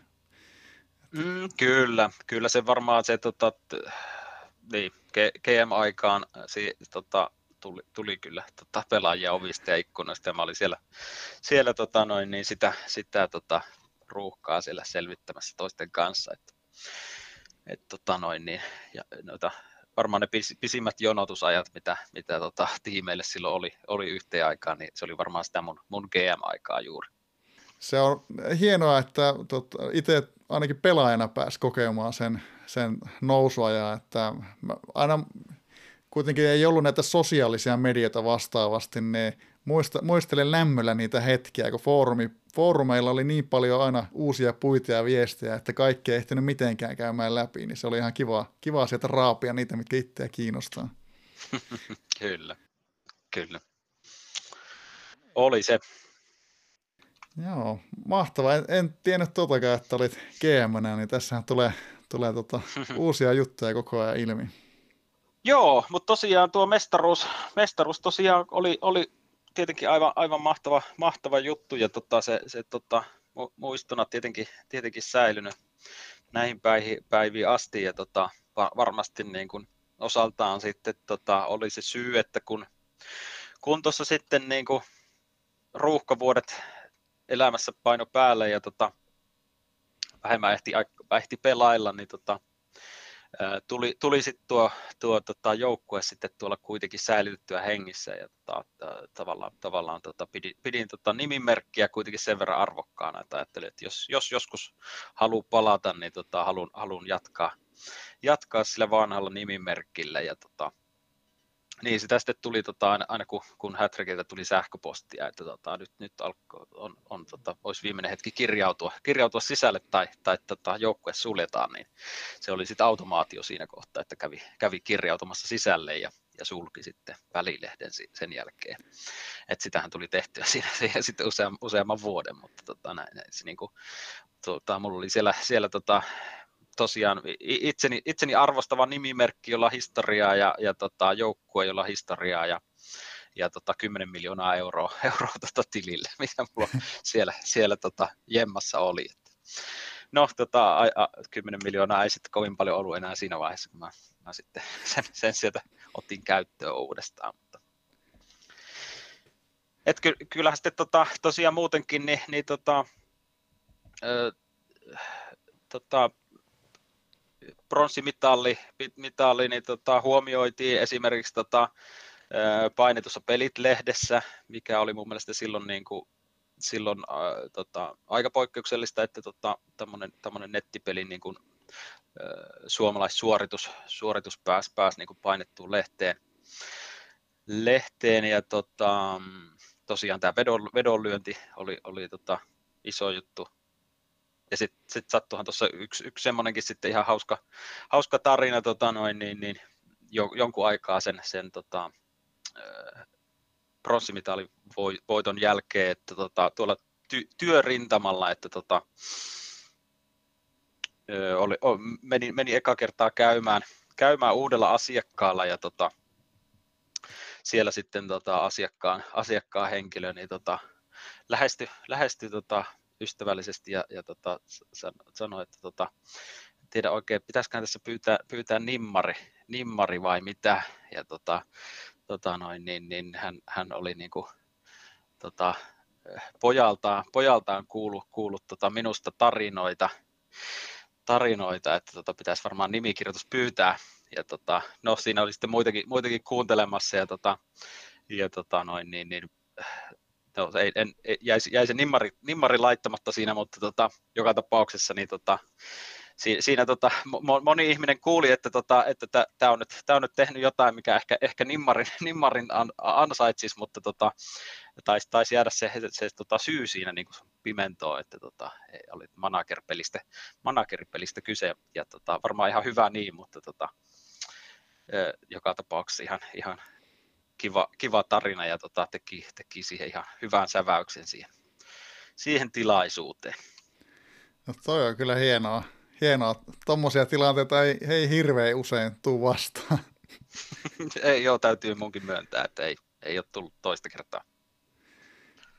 Mm, kyllä, kyllä se varmaan se tota, niin, GM-aikaan si, tota, tuli, tuli kyllä tota, pelaajia ovista ja ikkunoista ja mä olin siellä, siellä tota, noin, niin sitä, sitä tota, ruuhkaa siellä selvittämässä toisten kanssa. Että, et, tota, noin, niin, ja noita, varmaan ne pis, pisimmät jonotusajat, mitä, mitä tota, tiimeille silloin oli, oli yhteen aikaan, niin se oli varmaan sitä mun, mun GM-aikaa juuri. Se on hienoa, että tota, itse ainakin pelaajana pääsi kokemaan sen, sen nousua ja että aina kuitenkin ei ollut näitä sosiaalisia medioita vastaavasti, niin muista, muistelen lämmöllä niitä hetkiä, kun foorumi, foorumeilla oli niin paljon aina uusia puita ja viestejä, että kaikki ei ehtinyt mitenkään käymään läpi, niin se oli ihan kiva, kiva sieltä raapia niitä, mitkä itseä kiinnostaa. kyllä, kyllä. Oli se. Joo, mahtavaa. En, en tiennyt totakaan, että olit gm niin tässähän tulee, tulee tota, uusia juttuja koko ajan ilmi. Joo, mutta tosiaan tuo mestaruus, mestaruus tosiaan oli, oli tietenkin aivan, aivan mahtava, mahtava juttu ja tota, se, se tota, muistona tietenkin, tietenkin säilynyt näihin päiviin, päiviin asti ja tota, varmasti niin kuin osaltaan sitten tota, oli se syy, että kun, kun tuossa sitten niin kuin ruuhkavuodet elämässä paino päälle ja tota, vähemmän ehti, ehti pelailla, niin tota, tuli, tuli sitten tuo, tuo tota, joukkue sitten tuolla kuitenkin säilytettyä hengissä ja tota, tavallaan, tavallaan tota, pidin, pidin tota, nimimerkkiä kuitenkin sen verran arvokkaana, että ajattelin, että jos, jos joskus haluan palata, niin tota, haluan, haluan jatkaa, jatkaa sillä vanhalla nimimerkillä ja tota, niin, sitä sitten tuli tota, aina, kun, kun Hätrekiltä tuli sähköpostia, että tota, nyt, nyt alko, on, on, tota, olisi viimeinen hetki kirjautua, kirjautua sisälle tai, tai tota, joukkue suljetaan, niin se oli sitten automaatio siinä kohtaa, että kävi, kävi kirjautumassa sisälle ja, ja sulki sitten välilehden sen jälkeen. Et sitähän tuli tehtyä siinä, siinä sitten useam, useamman vuoden, mutta tota, näin, näin, se, niin kuin, tota, mulla oli siellä, siellä tota, tosiaan itseni, itseni arvostava nimimerkki, jolla historiaa ja, ja tota, joukkue, jolla historiaa ja, ja tota, 10 miljoonaa euroa, euroa tota, tilille, mitä mulla siellä, siellä tota, jemmassa oli. No, tota, a, a, 10 miljoonaa ei sitten kovin paljon ollut enää siinä vaiheessa, kun mä, mä sitten sen, sen sieltä otin käyttöön uudestaan. Mutta. Et ky, kyllähän sitten tota, tosiaan muutenkin, niin, niin tota, ö, tota, pronssimitalli mitalli, niin tota, huomioitiin esimerkiksi tota, painetussa Pelit-lehdessä, mikä oli mun mielestä silloin, niin kuin, silloin äh, tota, aika poikkeuksellista, että tota, tämmöinen nettipeli niin kuin, äh, suomalaissuoritus suoritus pääsi pääs, niin kuin painettuun lehteen, lehteen ja tota, tosiaan tämä vedon, vedonlyönti oli, oli tota, iso juttu ja sitten sit sattuhan tuossa yksi, yksi semmoinenkin sitten ihan hauska, hauska tarina tota noin, niin, niin, jo, jonkun aikaa sen, sen tota, pronssimitalin voiton jälkeen, että tota, tuolla ty, työrintamalla, että tota, oli, meni, meni eka kertaa käymään, käymään uudella asiakkaalla ja tota, siellä sitten tota, asiakkaan, asiakkaan henkilö niin tota, lähestyi, lähesty, tota, ystävällisesti ja, ja tota, sanoi, että tota, tiedä oikein, pitäisikö tässä pyytää, pyytää nimmari, nimmari vai mitä. Ja tota, tota noin, niin, niin hän, hän oli niin kuin, tota, pojaltaan, pojaltaan kuullut, kuullut tota minusta tarinoita, tarinoita, että tota, pitäisi varmaan nimikirjoitus pyytää. Ja tota, no siinä oli sitten muitakin, muitakin kuuntelemassa ja, tota, ja tota, noin, niin, niin, no, ei, en, jäi, jäi se nimmari, nimmari laittamatta siinä, mutta tota, joka tapauksessa niin tota, siinä, siinä tota, moni ihminen kuuli, että tota, että tämä on, nyt, on nyt tehnyt jotain, mikä ehkä, ehkä Nimmarin, Nimmarin an, ansaitsisi, mutta tota, taisi, taisi jäädä se, se, se tota, syy siinä niin kuin pimentoon, että tota, oli managerpelistä, manageripelistä kyse, ja tota, varmaan ihan hyvä niin, mutta tota, joka tapauksessa ihan, ihan kiva, kiva tarina ja tota, teki, teki siihen ihan hyvän säväyksen siihen, siihen tilaisuuteen. No toi on kyllä hienoa. hienoa. Tuommoisia tilanteita ei, ei hirveän usein tuu vastaan. ei, joo, täytyy munkin myöntää, että ei, ei ole tullut toista kertaa.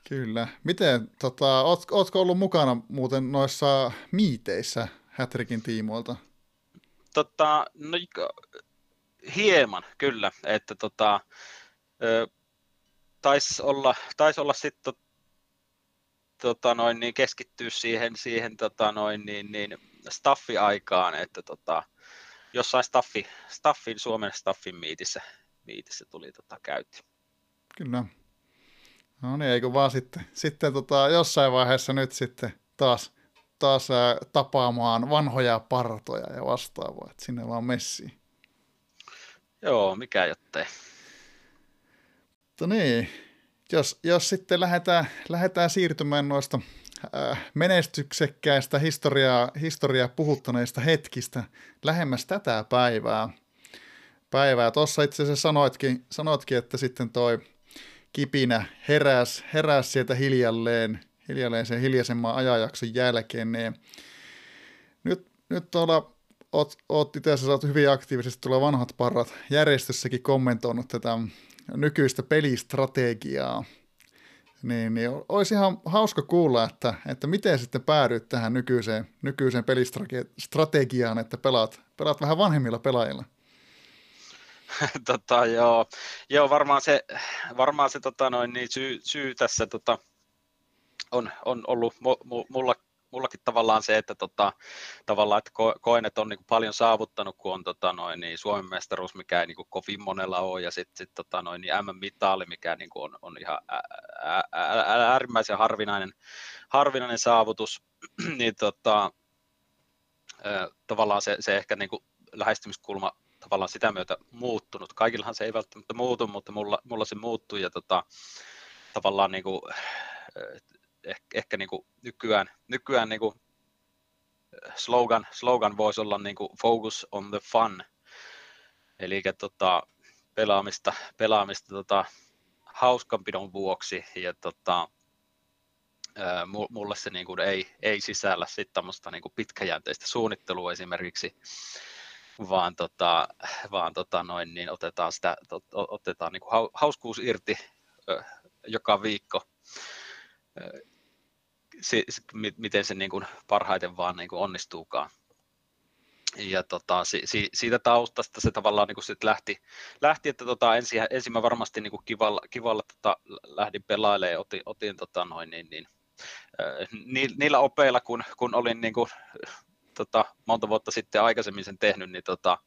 Kyllä. Miten, tota, oot, ootko ollut mukana muuten noissa miiteissä Hätrikin tiimoilta? Tota, no, hieman, kyllä. Että tota, taisi olla, tais olla sitten tota noin, niin keskittyä siihen, siihen tota noin, niin, niin staffi-aikaan, että tota, jossain staffi, staffin, Suomen staffin miitissä, miitissä tuli tota, käyty. Kyllä. No niin, eikö vaan sitten, sitten tota, jossain vaiheessa nyt sitten taas, taas ää, tapaamaan vanhoja partoja ja vastaavaa, että sinne vaan messiin. Joo, mikä jottei. Mutta niin, jos, jos sitten lähdetään, lähdetään siirtymään noista äh, menestyksekkäistä historiaa, historiaa puhuttaneista hetkistä lähemmäs tätä päivää. päivää. Tuossa itse asiassa sanoitkin, sanoitkin, että sitten toi kipinä heräs, heräs sieltä hiljalleen, hiljalleen sen hiljaisemman ajanjakson jälkeen. Niin nyt, nyt tuolla oot, oot itse asiassa hyvin aktiivisesti tuolla vanhat parrat järjestössäkin kommentoinut tätä nykyistä pelistrategiaa, niin, niin olisi ihan hauska kuulla, että, että miten sitten päädyit tähän nykyiseen, nykyiseen pelistrategiaan, että pelaat, pelaat vähän vanhemmilla pelaajilla. tota, joo. joo, varmaan se, varmaan se tota, noin, niin syy, syy tässä tota, on, on ollut mulla mullakin tavallaan se, että tota, tavallaan, että koen, että on niin kuin paljon saavuttanut, kun on tota, noin, niin Suomen mestaruus, mikä ei niin kuin kovin monella ole, ja sitten sit, tota, noin, niin M-mitali, mikä niin kuin on, on ihan äärimmäisen harvinainen, harvinainen saavutus, niin tota, tavallaan se, se ehkä niin kuin lähestymiskulma tavallaan sitä myötä muuttunut. Kaikillahan se ei välttämättä muutu, mutta mulla, mulla se muuttui ja tota, tavallaan niin kuin, ehkä, ehkä niin kuin nykyään, nykyään niin kuin slogan, slogan voisi olla niin kuin focus on the fun, eli tota, pelaamista, pelaamista tota, hauskanpidon vuoksi ja tota, mulle se niin kuin ei, ei sisällä sitten tämmöistä niin kuin pitkäjänteistä suunnittelua esimerkiksi, vaan, tota, vaan tota noin, niin otetaan, sitä, otetaan niin kuin hauskuus irti joka viikko se, miten se niin kuin parhaiten vaan niin kuin onnistuukaan. Ja tota, si, si, siitä taustasta se tavallaan niin kuin lähti, lähti, että tota, ensin, ensin mä varmasti niin kuin kivalla, kivalla tota, lähdin pelailemaan otin, otin tota, noin, niin, niin, äh, niillä opeilla, kun, kun olin niin kuin, tota, monta vuotta sitten aikaisemmin sen tehnyt, niin tota,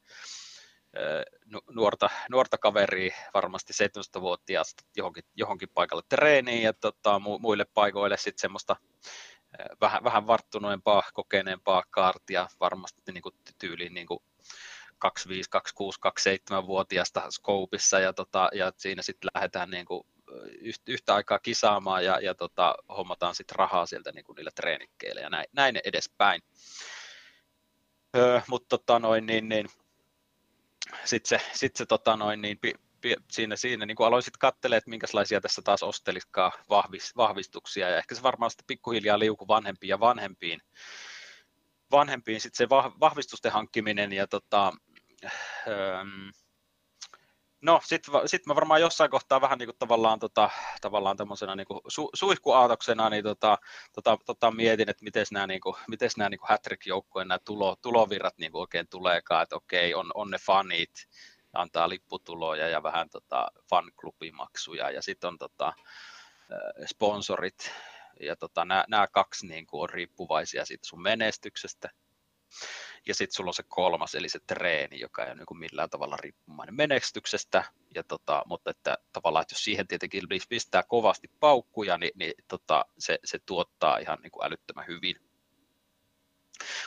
nuorta, nuorta kaveria, varmasti 17-vuotiaasta johonkin, johonkin paikalle treeniin ja tota, muille paikoille sitten semmoista vähän, vähän varttuneempaa, kokeneempaa kaartia, varmasti niin kuin tyyliin niin kuin 25, 26, 27-vuotiaasta skoopissa ja, tota, ja siinä sitten lähdetään niin kuin yhtä aikaa kisaamaan ja, ja tota, hommataan sitten rahaa sieltä niin kuin niille treenikkeille ja näin, näin edespäin. Öö, mutta tota noin, niin, niin, sitten se, sit se tota noin, niin, pi, pi, siinä, siinä niin aloin sitten katselemaan, että minkälaisia tässä taas osteliskaan vahvis, vahvistuksia, ja ehkä se varmaan sitten pikkuhiljaa liuku vanhempiin ja vanhempiin, vanhempiin sitten se vahvistusten hankkiminen, ja tota, öö, No, sitten sit mä varmaan jossain kohtaa vähän niin kuin tavallaan, tota, tavallaan tämmöisenä niin kuin su, suihkuaatoksena niin tota, tota, tota, mietin, että miten nämä, niin kuin, miten nämä niin kuin hat-trick-joukkueen nämä tulo, tulovirrat niin kuin oikein tuleekaan, että okei, on, on ne fanit, antaa lipputuloja ja vähän tota, fan-klubimaksuja ja sitten on tota, sponsorit ja tota, nämä kaksi niin kuin, on riippuvaisia siitä sun menestyksestä ja sitten sulla on se kolmas, eli se treeni, joka ei ole niin millään tavalla riippumainen menestyksestä, ja tota, mutta että tavallaan, että jos siihen tietenkin pistää kovasti paukkuja, niin, niin tota, se, se tuottaa ihan niin kuin älyttömän hyvin.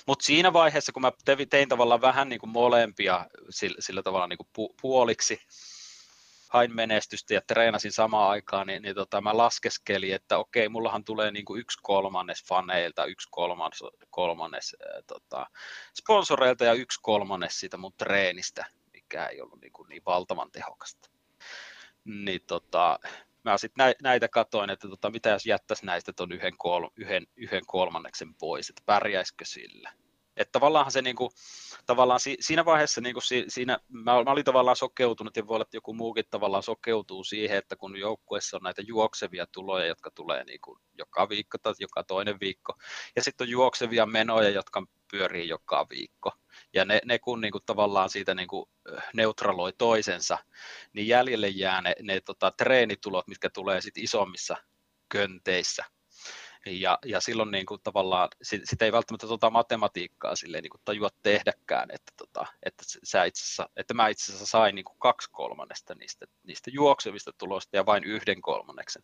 Mutta siinä vaiheessa, kun mä tein, tavallaan vähän niin kuin molempia sillä, sillä tavalla niin kuin pu, puoliksi, hain menestystä ja treenasin samaan aikaan, niin, niin tota, mä laskeskelin, että okei, mullahan tulee niin kuin yksi kolmannes faneilta, yksi kolmannes, kolmannes äh, tota, sponsoreilta ja yksi kolmannes siitä mun treenistä, mikä ei ollut niin, kuin niin valtavan tehokasta. Niin tota, mä sitten näitä katoin, että tota, mitä jos jättäisi näistä tuon yhden, kol, yhden, yhden kolmanneksen pois, että pärjäisikö sillä. Että tavallaan se niin kuin, tavallaan si, siinä vaiheessa niin kuin si, siinä, mä, mä, olin tavallaan sokeutunut ja voi olla, että joku muukin tavallaan sokeutuu siihen, että kun joukkueessa on näitä juoksevia tuloja, jotka tulee niin kuin joka viikko tai joka toinen viikko, ja sitten on juoksevia menoja, jotka pyörii joka viikko, ja ne, ne kun niin kuin tavallaan siitä niin kuin neutraloi toisensa, niin jäljelle jää ne, ne tota, treenitulot, mitkä tulee sitten isommissa könteissä, ja, ja silloin niin kuin tavallaan, sit, sit ei välttämättä tota matematiikkaa silleen niin kuin tajua tehdäkään, että, tota, että, sä itse asiassa, että mä itse asiassa sain niin kuin kaksi kolmannesta niistä, niistä juoksevista tuloista ja vain yhden kolmanneksen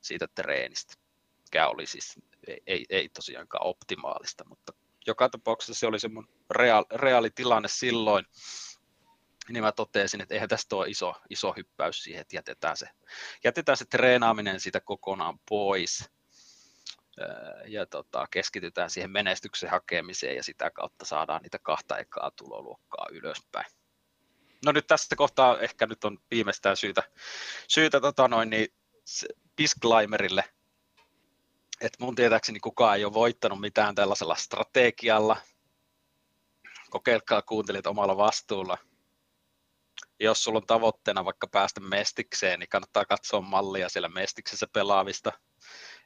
siitä treenistä, mikä oli siis, ei, ei tosiaankaan optimaalista, mutta joka tapauksessa se oli se mun reaali, reaali tilanne silloin, niin mä totesin, että eihän tästä ole iso, iso hyppäys siihen, että jätetään se, jätetään se treenaaminen siitä kokonaan pois, ja tota, keskitytään siihen menestyksen hakemiseen ja sitä kautta saadaan niitä kahta ekaa tuloluokkaa ylöspäin. No nyt tässä kohtaa ehkä nyt on viimeistään syytä, syytä tota noin, niin disclaimerille, että mun tietääkseni kukaan ei ole voittanut mitään tällaisella strategialla. Kokeilkaa kuuntelijat omalla vastuulla. Jos sulla on tavoitteena vaikka päästä mestikseen, niin kannattaa katsoa mallia siellä mestiksessä pelaavista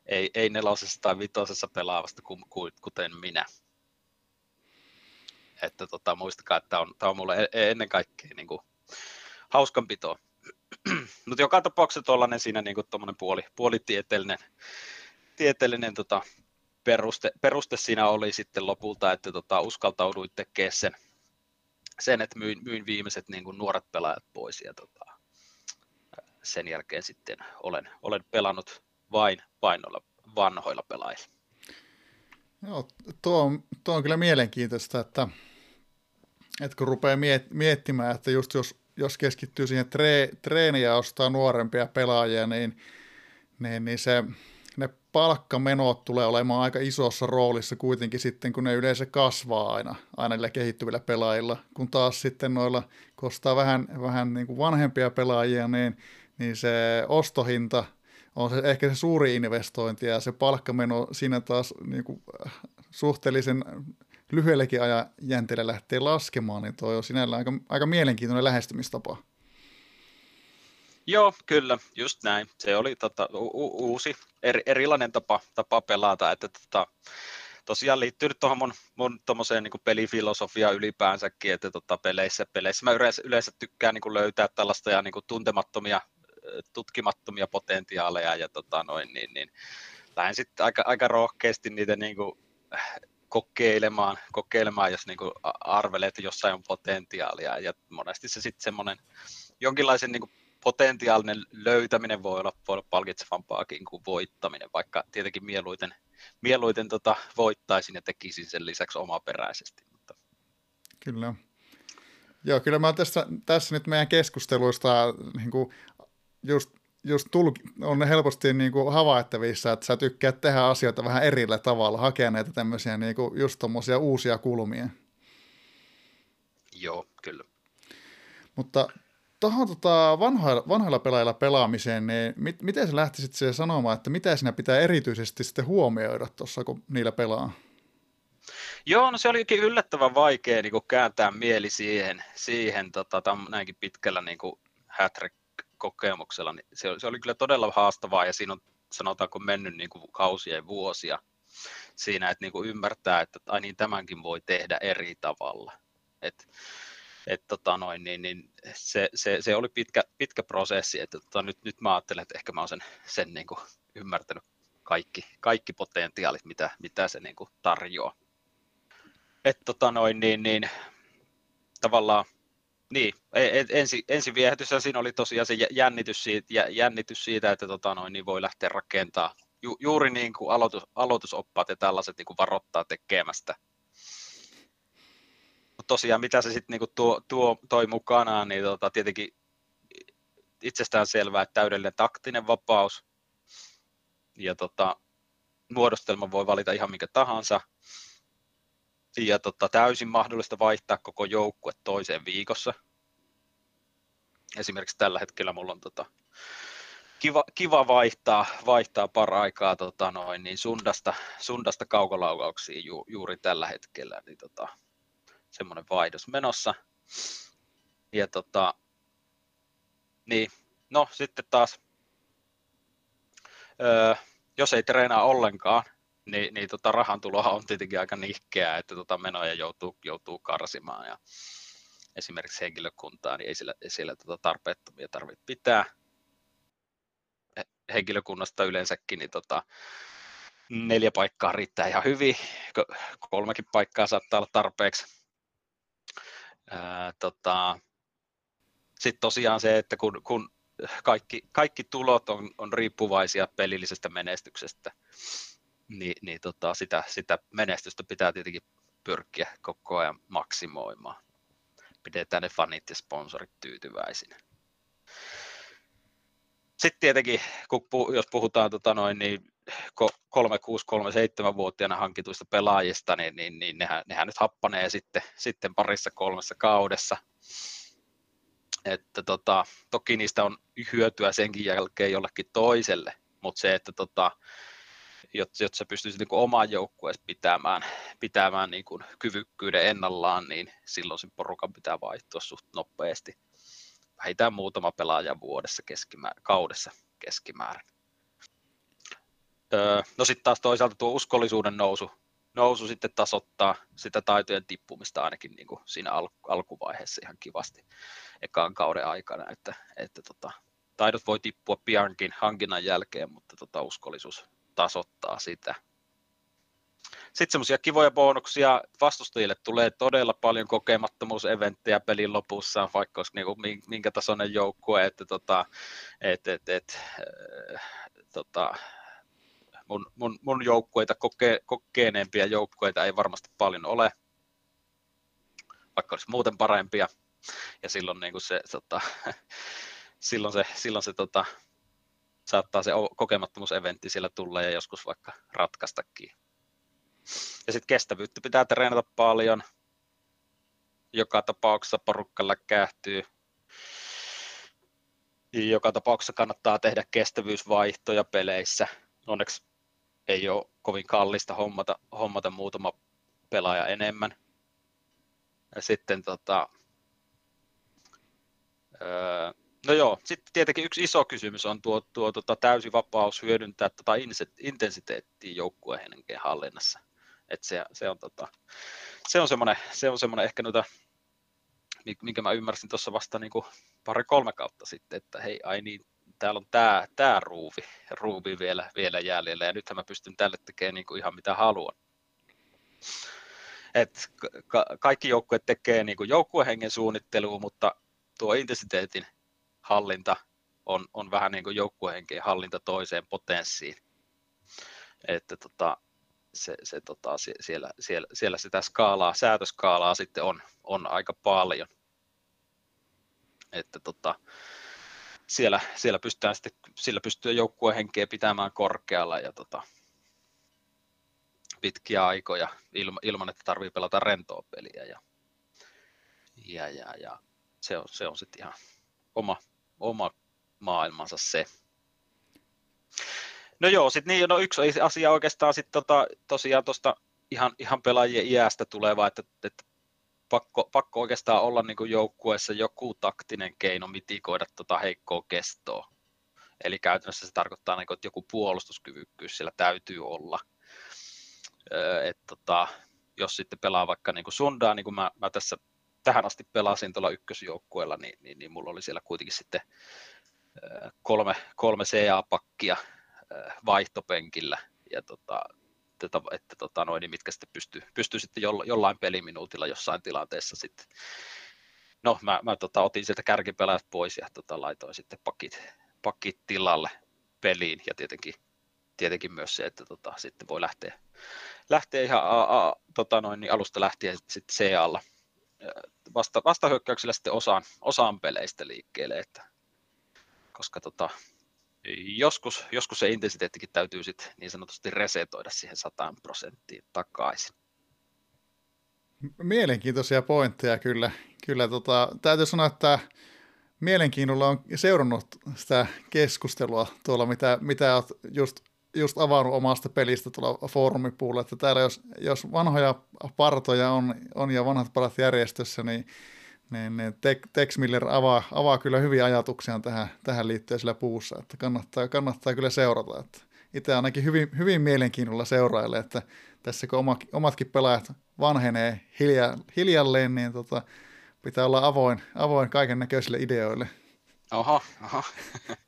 ei, ei nelosessa tai vitosessa pelaavasta kuten minä. Että tota, muistakaa, että tämä on, tämä on mulle e-, e-, ennen kaikkea niin kuin, hauskanpitoa. Mutta joka tapauksessa tuollainen siinä niin kuin, puoli, puolitieteellinen tieteellinen, tota, peruste, peruste, siinä oli sitten lopulta, että tota, uskaltauduin tekemään sen, sen että myin, myin viimeiset niin kuin, nuoret pelaajat pois ja tota, sen jälkeen sitten olen, olen pelannut vain painoilla vanhoilla pelaajilla. Joo, tuo on, tuo on kyllä mielenkiintoista, että, että kun rupeaa miet, miettimään, että just jos, jos keskittyy siihen tre, treeniin ja ostaa nuorempia pelaajia, niin, niin, niin se, ne palkkamenot tulee olemaan aika isossa roolissa kuitenkin sitten, kun ne yleensä kasvaa aina, aina niillä kehittyvillä pelaajilla, kun taas sitten noilla, kun ostaa vähän, vähän niin kuin vanhempia pelaajia, niin, niin se ostohinta – on se ehkä se suuri investointi ja se palkkameno siinä taas niin kuin, äh, suhteellisen lyhyelläkin ajan jänteellä lähtee laskemaan, niin tuo on sinällään aika, aika mielenkiintoinen lähestymistapa. Joo, kyllä, just näin. Se oli tota, u- uusi, eri, erilainen tapa, tapa pelata, että tota, tosiaan liittyy nyt tuohon mun, mun niin pelifilosofiaan ylipäänsäkin, että tota, peleissä, peleissä mä yleensä, yleensä tykkään niin löytää tällaista ja niin tuntemattomia tutkimattomia potentiaaleja ja tota noin, niin, niin lähden sitten aika, aika rohkeasti niitä niin kuin, kokeilemaan, kokeilemaan, jos niin kuin arvelee, että jossain on potentiaalia ja monesti se sitten semmoinen jonkinlaisen niin kuin potentiaalinen löytäminen voi olla, voi olla palkitsevampaakin kuin voittaminen, vaikka tietenkin mieluiten, mieluiten tota, voittaisin ja tekisin sen lisäksi omaperäisesti. Mutta... Kyllä. Joo, kyllä mä tässä, tässä nyt meidän keskusteluista niin kuin just, just tulki, on helposti niin kuin havaittavissa, että sä tykkäät tehdä asioita vähän erillä tavalla, hakea näitä tämmöisiä niin kuin just tommosia uusia kulmia. Joo, kyllä. Mutta tuohon tota vanhoilla, vanhoilla pelaajilla pelaamiseen, niin mit, miten sä lähtisit siihen sanomaan, että mitä sinä pitää erityisesti sitten huomioida tuossa, kun niillä pelaa? Joo, no se olikin yllättävän vaikea niin kääntää mieli siihen, siihen tota, näinkin pitkällä niin kokemuksella, niin se, se oli kyllä todella haastavaa ja siinä on sanotaanko mennyt niin kuin kausia ja vuosia siinä, että niin kuin ymmärtää, että ai niin tämänkin voi tehdä eri tavalla. Et, et tota noin, niin, niin se, se, se, oli pitkä, pitkä prosessi, että tota, nyt, nyt mä ajattelen, että ehkä mä olen sen, sen niin kuin ymmärtänyt kaikki, kaikki potentiaalit, mitä, mitä se niin kuin tarjoaa. Et tota noin, niin, niin, tavallaan niin, e, e, ensi, ensi viehätys siinä oli tosiaan se jännitys siitä, jännitys siitä että tota noin, niin voi lähteä rakentamaan Ju, juuri niin kuin aloitus, aloitusoppaat ja tällaiset niin kuin varoittaa tekemästä. mutta tosiaan mitä se sitten niinku tuo, tuo, toi mukanaan, niin tota, tietenkin itsestään selvää, että täydellinen taktinen vapaus. Ja tota, muodostelma voi valita ihan minkä tahansa. Ja tota, täysin mahdollista vaihtaa koko joukkue toiseen viikossa. Esimerkiksi tällä hetkellä mulla on tota, kiva, kiva vaihtaa, vaihtaa paraikaa tota noin, niin sundasta, sundasta kaukolaukauksiin ju, juuri tällä hetkellä. Niin tota, semmoinen vaihdos menossa. Ja tota, niin, no sitten taas, öö, jos ei treenaa ollenkaan, niin, niin tota rahan tuloa on tietenkin aika nihkeää, että tota menoja joutuu, joutuu karsimaan ja esimerkiksi henkilökuntaa, niin ei sillä, ei sillä tota tarpeettomia tarvitse pitää. Henkilökunnasta yleensäkin, niin tota, neljä paikkaa riittää ihan hyvin, kolmekin paikkaa saattaa olla tarpeeksi. tota, Sitten tosiaan se, että kun, kun kaikki, kaikki tulot on, on riippuvaisia pelillisestä menestyksestä, niin, niin tota, sitä, sitä menestystä pitää tietenkin pyrkiä koko ajan maksimoimaan. Pidetään ne fanit ja sponsorit tyytyväisinä. Sitten tietenkin, kun puh, jos puhutaan tota noin, niin 36-37-vuotiaana hankituista pelaajista, niin, niin, niin nehän, nehän nyt happanee sitten, sitten parissa kolmessa kaudessa että tota, toki niistä on hyötyä senkin jälkeen jollekin toiselle, mutta se, että tota, jotta, jotta sä pystyisit niin oman joukkueesi pitämään, pitämään niin kuin kyvykkyyden ennallaan, niin silloin sen porukan pitää vaihtua suht nopeasti. Vähintään muutama pelaaja vuodessa keskimäärin, kaudessa keskimäärin. Öö, no sitten taas toisaalta tuo uskollisuuden nousu, nousu sitten tasoittaa sitä taitojen tippumista ainakin niin kuin siinä al- alkuvaiheessa ihan kivasti ekaan kauden aikana, että, että tota, taidot voi tippua piankin hankinnan jälkeen, mutta tota, uskollisuus tasoittaa sitä. Sitten semmoisia kivoja bonuksia vastustajille tulee todella paljon kokemattomuuseventtejä pelin lopussa, vaikka olisi niinku minkä tasoinen joukkue, että tota, et, et, et, äh, tota, mun, mun, mun joukkueita, koke, kokeneempia joukkueita ei varmasti paljon ole, vaikka olisi muuten parempia, ja silloin niin kuin se, tota, silloin se, silloin se tota, saattaa se kokemattomuuseventti siellä tulla ja joskus vaikka ratkaistakin. Ja sitten kestävyyttä pitää treenata paljon. Joka tapauksessa porukka kähtyy. Joka tapauksessa kannattaa tehdä kestävyysvaihtoja peleissä. Onneksi ei ole kovin kallista hommata, hommata muutama pelaaja enemmän. Ja sitten tota, öö, No joo, sitten tietenkin yksi iso kysymys on tuo, tuo tuota, täysi vapaus hyödyntää tuota intensiteettiä joukkueen henken hallinnassa. Et se, se, on, tota, se on semmoinen, se on semmoinen ehkä noita, minkä mä ymmärsin tuossa vasta niin pari-kolme kautta sitten, että hei, ai niin, täällä on tämä tää ruuvi, ruuvi vielä, vielä jäljellä, ja nythän mä pystyn tälle tekemään niin kuin ihan mitä haluan. Et ka- kaikki joukkueet tekee niin kuin joukkuehengen suunnittelua, mutta tuo intensiteetin hallinta on, on vähän niin kuin joukkuehenkien hallinta toiseen potenssiin. Että tota, se, se tota, siellä, siellä, siellä, sitä skaalaa, säätöskaalaa sitten on, on aika paljon. Että tota, siellä, siellä pystytään sitten, sillä pystyy joukkuehenkeä pitämään korkealla ja tota, pitkiä aikoja ilman, ilman että tarvii pelata rentoa peliä. Ja, ja, ja, ja se on, se on sitten ihan oma, oma maailmansa se. No joo, sitten niin, no yksi asia oikeastaan sitten tota, tosiaan tuosta ihan, ihan pelaajien iästä tuleva, että, että pakko, pakko oikeastaan olla niin kuin joukkueessa joku taktinen keino mitikoida tota heikkoa kestoa. Eli käytännössä se tarkoittaa, niin kuin, että joku puolustuskyvykkyys siellä täytyy olla. Öö, et, tota, jos sitten pelaa vaikka niin kuin sundaa, niin kuin mä, mä tässä tähän asti pelasin tuolla ykkösjoukkueella, niin, niin, niin mulla oli siellä kuitenkin sitten kolme, kolme CA-pakkia vaihtopenkillä, ja tota, että, että tota, noin, niin mitkä sitten pystyy, pystyy sitten jo, jollain peliminuutilla jossain tilanteessa sitten. No mä, mä tota, otin sieltä kärkipelät pois ja tota, laitoin sitten pakit, pakit tilalle peliin. Ja tietenkin, tietenkin myös se, että tota, sitten voi lähteä, lähteä ihan a, a, tota, noin, niin alusta lähtien sitten CAlla vasta, vastahyökkäyksellä sitten osaan, osaan peleistä liikkeelle, että, koska tota, joskus, joskus se intensiteettikin täytyy sitten niin sanotusti resetoida siihen 100 prosenttiin takaisin. Mielenkiintoisia pointteja kyllä. kyllä tota, täytyy sanoa, että mielenkiinnolla on seurannut sitä keskustelua tuolla, mitä, mitä olet just, just avannut omasta pelistä tuolla foorumipuolella, että täällä jos, jos vanhoja partoja on, on ja vanhat parat järjestössä, niin, niin, niin Tex Miller avaa, avaa kyllä hyviä ajatuksia tähän, tähän liittyen sillä puussa, että kannattaa, kannattaa kyllä seurata. Että itse ainakin hyvin, hyvin mielenkiinnolla seuraille, että tässä kun oma, omatkin pelaajat vanhenee hilja, hiljalleen, niin tota, pitää olla avoin, avoin kaiken näköisille ideoille. Oho, oho.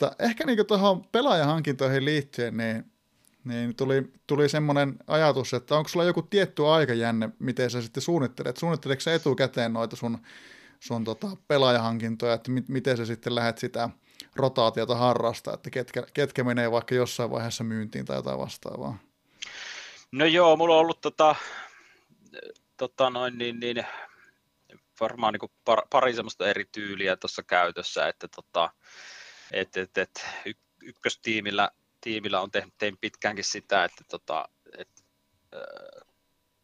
Mutta ehkä niin tuohon pelaajahankintoihin liittyen, niin, niin tuli, tuli semmoinen ajatus, että onko sulla joku tietty aikajänne, miten sä sitten suunnittelet? Suunnitteletko sä etukäteen noita sun, sun tota pelaajahankintoja, että mi, miten sä sitten lähdet sitä rotaatiota harrastaa, että ketkä, ketkä menee vaikka jossain vaiheessa myyntiin tai jotain vastaavaa? No joo, mulla on ollut tota, tota noin, niin, niin, varmaan niin par, pari semmoista eri tyyliä tuossa käytössä, että tota, et, et, et, ykköstiimillä tiimillä on tehnyt, tein pitkäänkin sitä, että tota, et,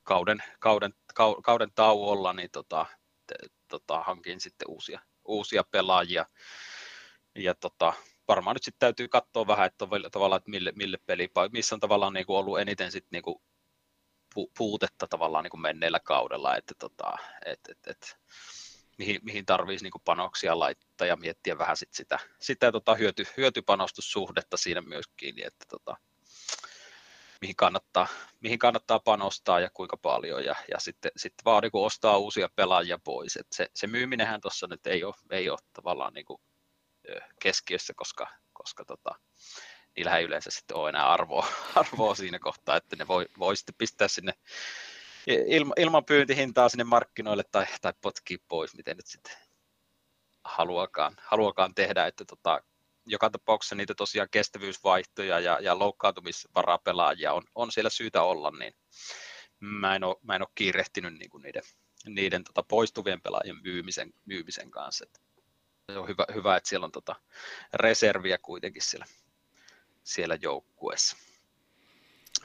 kauden, kauden, kauden tauolla niin tota, te, tota, hankin sitten uusia, uusia pelaajia. Ja tota, varmaan nyt sitten täytyy katsoa vähän, että tavallaan, että mille, mille peli, missä on tavallaan niin kuin ollut eniten sitten niin kuin puutetta tavallaan niin kuin menneellä kaudella, että tota, et, et, et, mihin, mihin tarvitsisi niin panoksia laittaa ja miettiä vähän sit sitä, sitä tota hyöty, hyötypanostussuhdetta siinä myöskin, niin että tota, mihin, kannattaa, mihin kannattaa panostaa ja kuinka paljon ja, ja sitten, sitten vaan niin ostaa uusia pelaajia pois. Et se, se myyminenhän tuossa nyt ei ole, ei ole tavallaan niin kuin keskiössä, koska, koska tota, niillä ei yleensä sitten ole enää arvoa, arvoa siinä kohtaa, että ne voi, voi sitten pistää sinne ilma, ilman pyyntihintaa sinne markkinoille tai, tai potkii pois, miten nyt sitten haluakaan, haluakaan tehdä, että tota, joka tapauksessa niitä tosiaan kestävyysvaihtoja ja, ja loukkaantumisvarapelaajia on, on siellä syytä olla, niin mä en ole, mä en ole kiirehtinyt niin niiden, niiden tota poistuvien pelaajien myymisen, myymisen kanssa. Että se on hyvä, hyvä, että siellä on tota reserviä kuitenkin siellä siellä joukkueessa.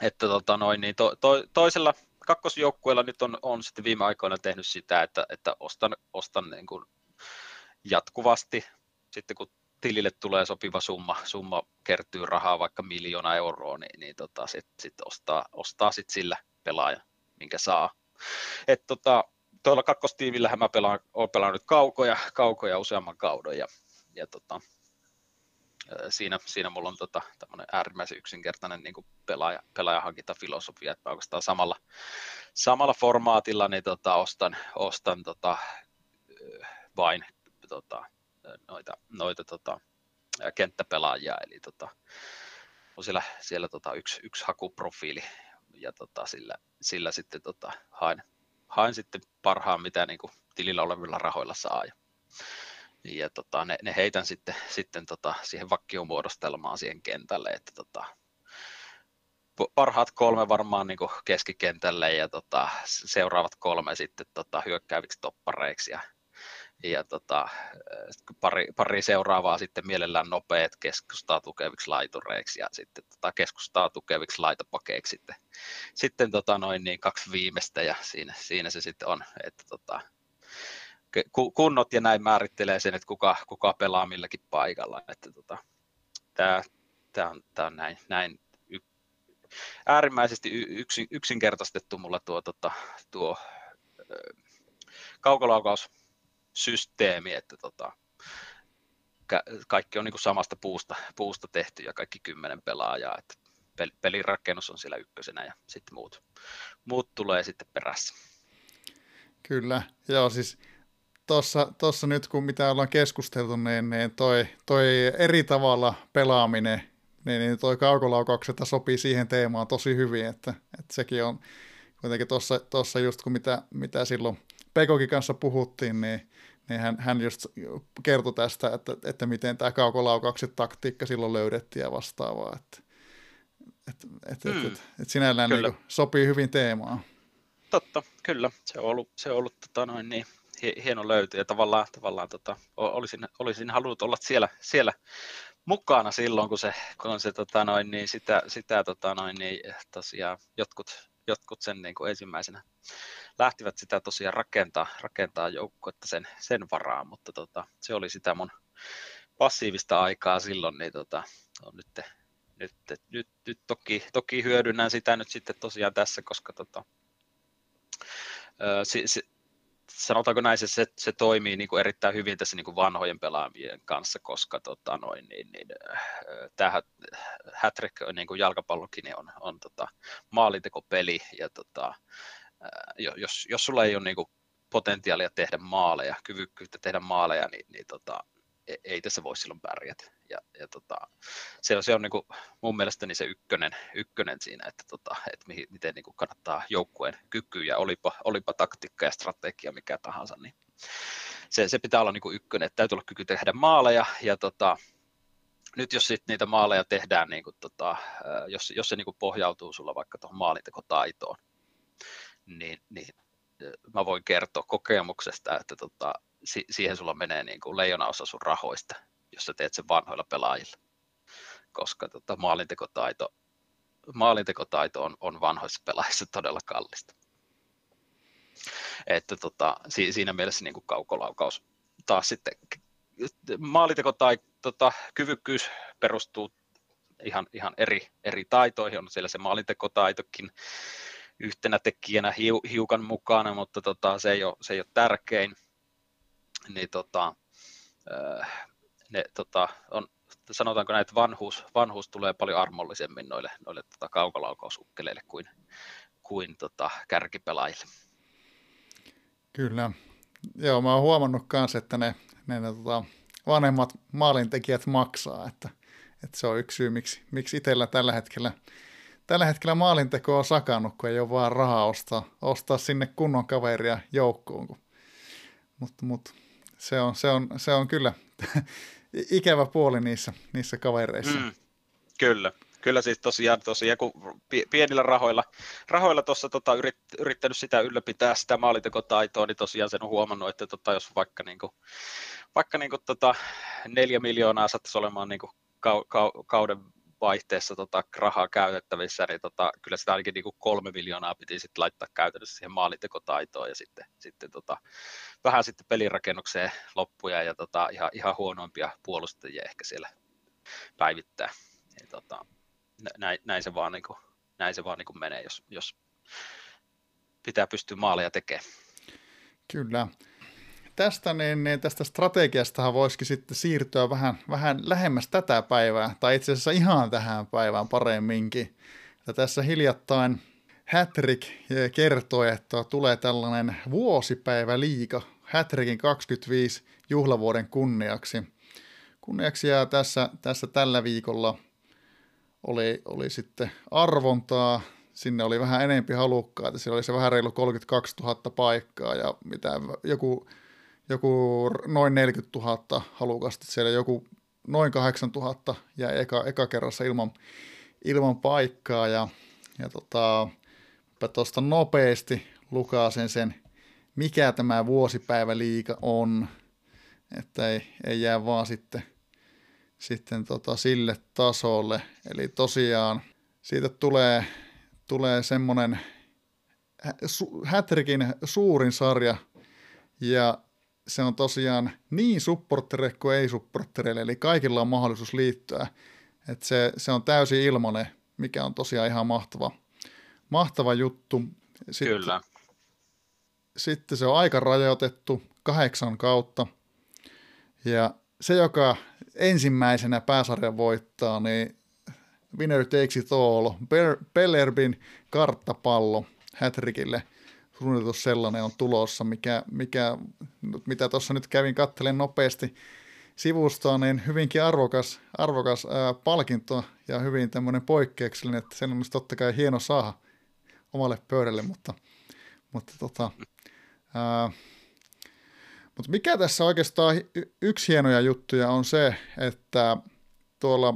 Että tota noin, niin to, to, toisella kakkosjoukkueella nyt on, on sitten viime aikoina tehnyt sitä, että, että ostan, ostan niin kuin jatkuvasti, sitten kun tilille tulee sopiva summa, summa kertyy rahaa vaikka miljoona euroa, niin, niin tota, sitten sit ostaa, ostaa sit sillä pelaaja, minkä saa. Et tota, tuolla kakkostiimillähän mä pelaan, olen pelannut kaukoja, kaukoja useamman kauden ja, ja tota, siinä, siinä mulla on tota, tämmöinen äärimmäisen yksinkertainen niin pelaaja, pelaajahankintafilosofia, että oikeastaan samalla, samalla formaatilla niin tota, ostan, ostan tota, vain tota, noita, noita tota, kenttäpelaajia, eli tota, on siellä, siellä tota, yksi, yksi hakuprofiili, ja tota, sillä, sillä sitten tota, haen, haen sitten parhaan, mitä niin kuin, tilillä olevilla rahoilla saa. Ja, ja tota, ne, ne, heitän sitten, sitten tota, siihen vakkiomuodostelmaan siihen kentälle, että tota, parhaat kolme varmaan niin keskikentälle ja tota, seuraavat kolme sitten tota, hyökkääviksi toppareiksi ja, ja tota, pari, pari, seuraavaa sitten mielellään nopeat keskustaa tukeviksi laitureiksi ja sitten tota, keskustaa tukeviksi laitopakeiksi sitten, sitten tota, noin niin kaksi viimeistä ja siinä, siinä se sitten on, että tota, kunnot ja näin määrittelee sen, että kuka, kuka pelaa milläkin paikalla. Että tota, tämä, tämä, on, tämä on näin, näin y, äärimmäisesti yksin, yksinkertaistettu mulla tuo, tota, tuo kaukolaukausysteemi, että tota, kaikki on niin kuin samasta puusta, puusta tehty ja kaikki kymmenen pelaajaa, että pelin rakennus on siellä ykkösenä ja sitten muut, muut tulee sitten perässä. Kyllä, joo siis tuossa, tossa nyt kun mitä ollaan keskusteltu, niin, niin toi, toi eri tavalla pelaaminen, niin, niin toi kaukolaukaukset sopii siihen teemaan tosi hyvin, että, että sekin on kuitenkin tuossa, tossa just kun mitä, mitä silloin Pekokin kanssa puhuttiin, niin, niin hän, hän just kertoi tästä, että, että miten tämä kaukolaukaukset taktiikka silloin löydettiin ja vastaavaa, että, että, että, mm. että, että, että sinällään niin sopii hyvin teemaan. totta, kyllä. Se on ollut, se on ollut tota noin, niin, hieno löyty ja tavallaan, tavallaan tota, olisin, olisin halunnut olla siellä, siellä mukana silloin, kun se, kun se tota noin, niin sitä, sitä tota noin, niin, tosiaan jotkut, jotkut sen niin kuin ensimmäisenä lähtivät sitä tosiaan rakentaa, rakentaa joukkuetta sen, sen varaan, mutta tota, se oli sitä mun passiivista aikaa silloin, niin tota, on nyt, nyt, nyt, nyt toki, toki hyödynnän sitä nyt sitten tosiaan tässä, koska tota, se, se, sanotaanko näin, se, se, se toimii niin kuin erittäin hyvin tässä niin kuin vanhojen pelaajien kanssa, koska tota, noin, niin, niin, tämä Hattrick niin kuin jalkapallokin on, on tota, maalintekopeli, ja tota, jos, jos sulla ei ole niin kuin potentiaalia tehdä maaleja, kyvykkyyttä tehdä maaleja, niin, niin tota, e, ei tässä voi silloin pärjätä. Ja, ja tota, se on, se on niin kuin mun mielestäni se ykkönen, ykkönen siinä, että, tota, että mihin, miten niin kuin kannattaa joukkueen kykyä, olipa, olipa taktiikka ja strategia mikä tahansa, niin se, se pitää olla niin kuin ykkönen, että täytyy olla kyky tehdä maaleja, ja tota, nyt jos sit niitä maaleja tehdään, niin kuin, tota, jos, jos se niin kuin pohjautuu sulla vaikka tuohon maalintekotaitoon, niin, niin mä voin kertoa kokemuksesta, että tota, si- siihen sulla menee niin kuin leijonaosa sun rahoista, jos sä teet sen vanhoilla pelaajilla. Koska tota, maalintekotaito, maalintekotaito on, on vanhoissa pelaajissa todella kallista. Että tota, si- siinä mielessä niin kuin kaukolaukaus taas sitten tai tota, kyvykkyys perustuu ihan, ihan eri, eri taitoihin, on siellä se maalintekotaitokin yhtenä tekijänä hiu, hiukan mukana, mutta tota, se, ei ole, se ei ole tärkein. Niin tota, ne, tota, on, sanotaanko näin, että vanhuus, vanhuus tulee paljon armollisemmin noille, noille tota, kaukolaukausukeleille kuin, kuin tota, kärkipelaajille. Kyllä. Joo, mä oon huomannut myös, että ne, ne, ne tota, vanhemmat maalintekijät maksaa, että, että se on yksi syy, miksi, miksi itsellä tällä hetkellä, tällä hetkellä maalinteko on sakannut, kun ei ole vaan rahaa ostaa, ostaa sinne kunnon kaveria joukkoon. Mutta mut, se, on, se, on, se on kyllä ikävä puoli niissä, niissä kavereissa. Mm, kyllä. Kyllä siis tosiaan, tosiaan kun pienillä rahoilla, rahoilla tuossa tota, yrit, yrittänyt sitä ylläpitää sitä maalintekotaitoa, niin tosiaan sen on huomannut, että tota, jos vaikka, niinku, vaikka niinku, tota, neljä miljoonaa saattaisi olemaan niinku, kau, kau, kauden vaihteessa tota, rahaa käytettävissä, niin tota, kyllä sitä ainakin niin kuin kolme miljoonaa piti sitten laittaa käytännössä siihen maalintekotaitoon ja sitten, sitten tota, vähän sitten pelirakennukseen loppuja ja tota, ihan, ihan huonoimpia puolustajia ehkä siellä päivittää. Ja, tota, näin, näin, se vaan, niin kuin, näin se vaan niin kuin menee, jos, jos pitää pystyä maaleja tekemään. Kyllä tästä, niin, niin tästä strategiastahan voisikin sitten siirtyä vähän, vähän lähemmäs tätä päivää, tai itse asiassa ihan tähän päivään paremminkin. Ja tässä hiljattain Hattrick kertoi, että tulee tällainen vuosipäivä liika Hattrickin 25 juhlavuoden kunniaksi. Kunniaksi ja tässä, tässä tällä viikolla oli, oli sitten arvontaa, sinne oli vähän enempi halukkaita, siellä oli se vähän reilu 32 000 paikkaa ja mitä joku joku noin 40 000 halukasta, siellä joku noin 8 000 jäi eka, eka kerrassa ilman, ilman paikkaa ja, ja tota, tuosta nopeasti lukaasen sen, mikä tämä vuosipäiväliika on, että ei, ei jää vaan sitten, sitten tota sille tasolle. Eli tosiaan siitä tulee, tulee semmoinen Hätrikin suurin sarja, ja se on tosiaan niin supportere kuin ei supportereille, eli kaikilla on mahdollisuus liittyä. Et se, se on täysin ilmanen, mikä on tosiaan ihan mahtava, mahtava juttu. Sitten, Kyllä. Sitten se on aika rajoitettu, kahdeksan kautta. Ja se, joka ensimmäisenä pääsarjan voittaa, niin winner takes it all. Pellerbin karttapallo Hätrikille – suunniteltu sellainen on tulossa, mikä, mikä, mitä tuossa nyt kävin kattelen nopeasti sivustoa, niin hyvinkin arvokas, arvokas ää, palkinto ja hyvin tämmöinen poikkeuksellinen, että sen on totta kai hieno saada omalle pöydälle, mutta, mutta tota, ää, mutta mikä tässä oikeastaan yksi hienoja juttuja on se, että tuolla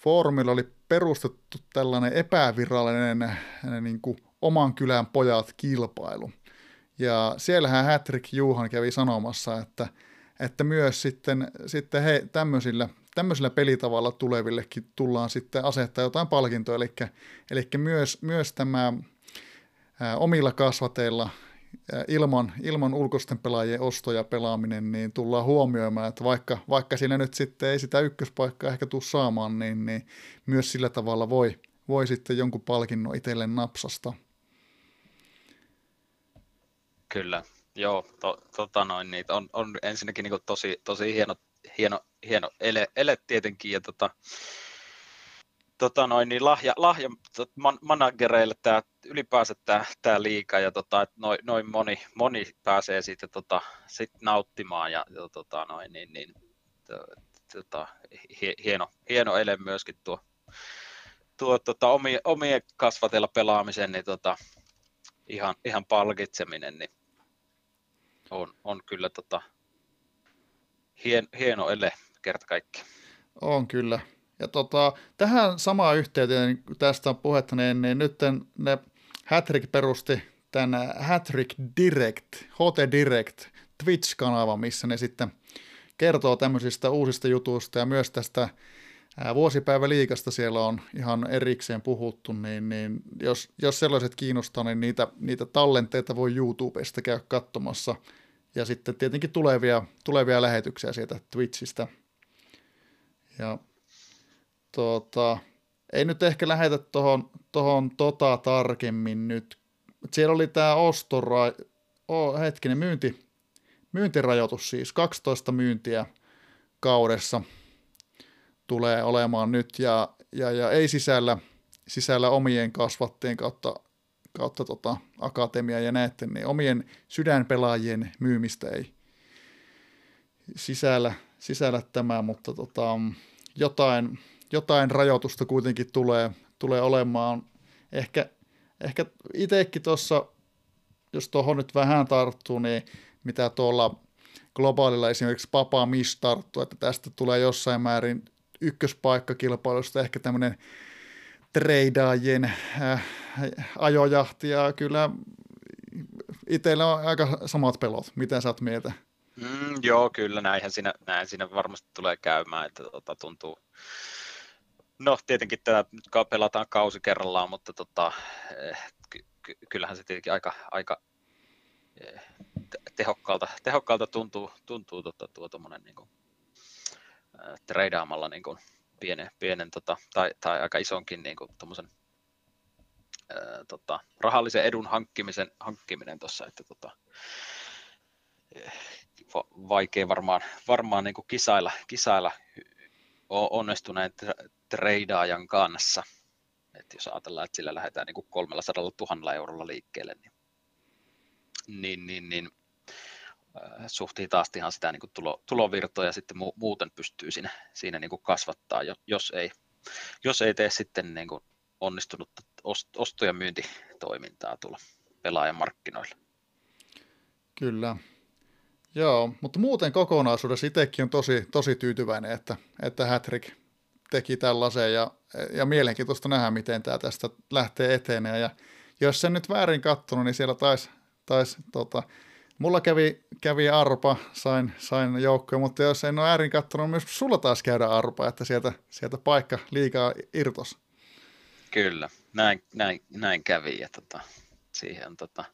foorumilla oli perustettu tällainen epävirallinen niin kuin oman kylän pojat kilpailu. Ja siellähän Hattrick Juhan kävi sanomassa, että, että myös sitten, sitten he, tämmöisillä, tämmöisillä pelitavalla tulevillekin tullaan sitten asettaa jotain palkintoa, eli, eli myös, myös tämä ää, omilla kasvateilla ilman, ilman ulkoisten pelaajien ostoja pelaaminen, niin tullaan huomioimaan, että vaikka, vaikka siinä nyt sitten ei sitä ykköspaikkaa ehkä tule saamaan, niin, niin myös sillä tavalla voi, voi sitten jonkun palkinnon itselleen napsasta. Kyllä, joo, to, tota noin, niin on, on ensinnäkin niin tosi, tosi hieno, hieno, hieno ele, ele tietenkin, ja tota, tota noin, niin lahja, lahja man, managereille tämä ylipäänsä tämä, tämä liika ja tota, noin, noin moni, moni pääsee sitten tota, sit nauttimaan ja, ja tota, noin, niin, niin, tota, hieno, hieno ele myöskin tuo, tuo tota, omien, omien kasvateilla pelaamisen, niin tota, ihan, ihan palkitseminen, niin on, on kyllä tota, hien, hieno ele kerta kaikkiaan. On kyllä. Ja tota, tähän samaan yhteyteen, niin kun tästä on puhetta, niin, niin nyt ne Hattrick perusti tämän Hattrick Direct, HT Direct Twitch-kanava, missä ne sitten kertoo tämmöisistä uusista jutuista ja myös tästä vuosipäiväliikasta siellä on ihan erikseen puhuttu, niin, niin jos, jos sellaiset kiinnostaa, niin niitä, niitä tallenteita voi YouTubesta käydä katsomassa. Ja sitten tietenkin tulevia, tulevia lähetyksiä sieltä Twitchistä. Ja tuota, ei nyt ehkä lähetä tuohon tohon tota tarkemmin nyt. Siellä oli tämä ostora, oh, hetkinen, myynti, myyntirajoitus siis, 12 myyntiä kaudessa tulee olemaan nyt ja, ja, ja ei sisällä, sisällä omien kasvatteen kautta, kautta tota, akatemia ja näette, niin omien sydänpelaajien myymistä ei sisällä, sisällä tämä, mutta tota, jotain, jotain rajoitusta kuitenkin tulee, tulee olemaan. Ehkä, ehkä itsekin tuossa, jos tuohon nyt vähän tarttuu, niin mitä tuolla globaalilla esimerkiksi Papa Mish tarttuu, että tästä tulee jossain määrin ykköspaikkakilpailusta ehkä tämmöinen treidaajien äh, ajojahti ja kyllä itsellä on aika samat pelot. Miten sä oot mieltä? Mm, joo, kyllä näinhän siinä, näin siinä varmasti tulee käymään, että tota, tuntuu, No tietenkin nyt pelataan kausi kerrallaan, mutta tota, eh, ky- ky- kyllähän se tietenkin aika, aika eh, tehokkaalta, tehokkaalta tuntuu, tuntuu tota, tuo tuommoinen niin kuin, äh, treidaamalla niin kuin pienen, pienen tota, tai, tai, aika isonkin niin kuin, äh, tota, rahallisen edun hankkimisen, hankkiminen tuossa, että tota, vaikea varmaan, varmaan niin kuin kisailla, kisailla onnistuneen treidaajan kanssa. Et jos ajatellaan, että sillä lähdetään niin kuin 300 000 eurolla liikkeelle, niin, niin, niin, niin suht hitaasti sitä niin kuin tulo, tulovirtoja sitten mu, muuten pystyy siinä, siinä niin kuin kasvattaa, jos ei, jos ei tee sitten niin kuin onnistunutta osto- ja myyntitoimintaa tulla pelaajan markkinoille. Kyllä. Joo, mutta muuten kokonaisuudessa itsekin on tosi, tosi tyytyväinen, että, että Hattrick teki tällaisen ja, ja mielenkiintoista nähdä, miten tämä tästä lähtee eteneen. Ja jos sen nyt väärin katsonut, niin siellä taisi, tais, tota, mulla kävi, kävi arpa, sain, sain joukkoja, mutta jos en ole äärin katsonut, myös sulla taas käydä arpa, että sieltä, sieltä paikka liikaa irtos. Kyllä, näin, näin, näin kävi ja tota, siihen tota,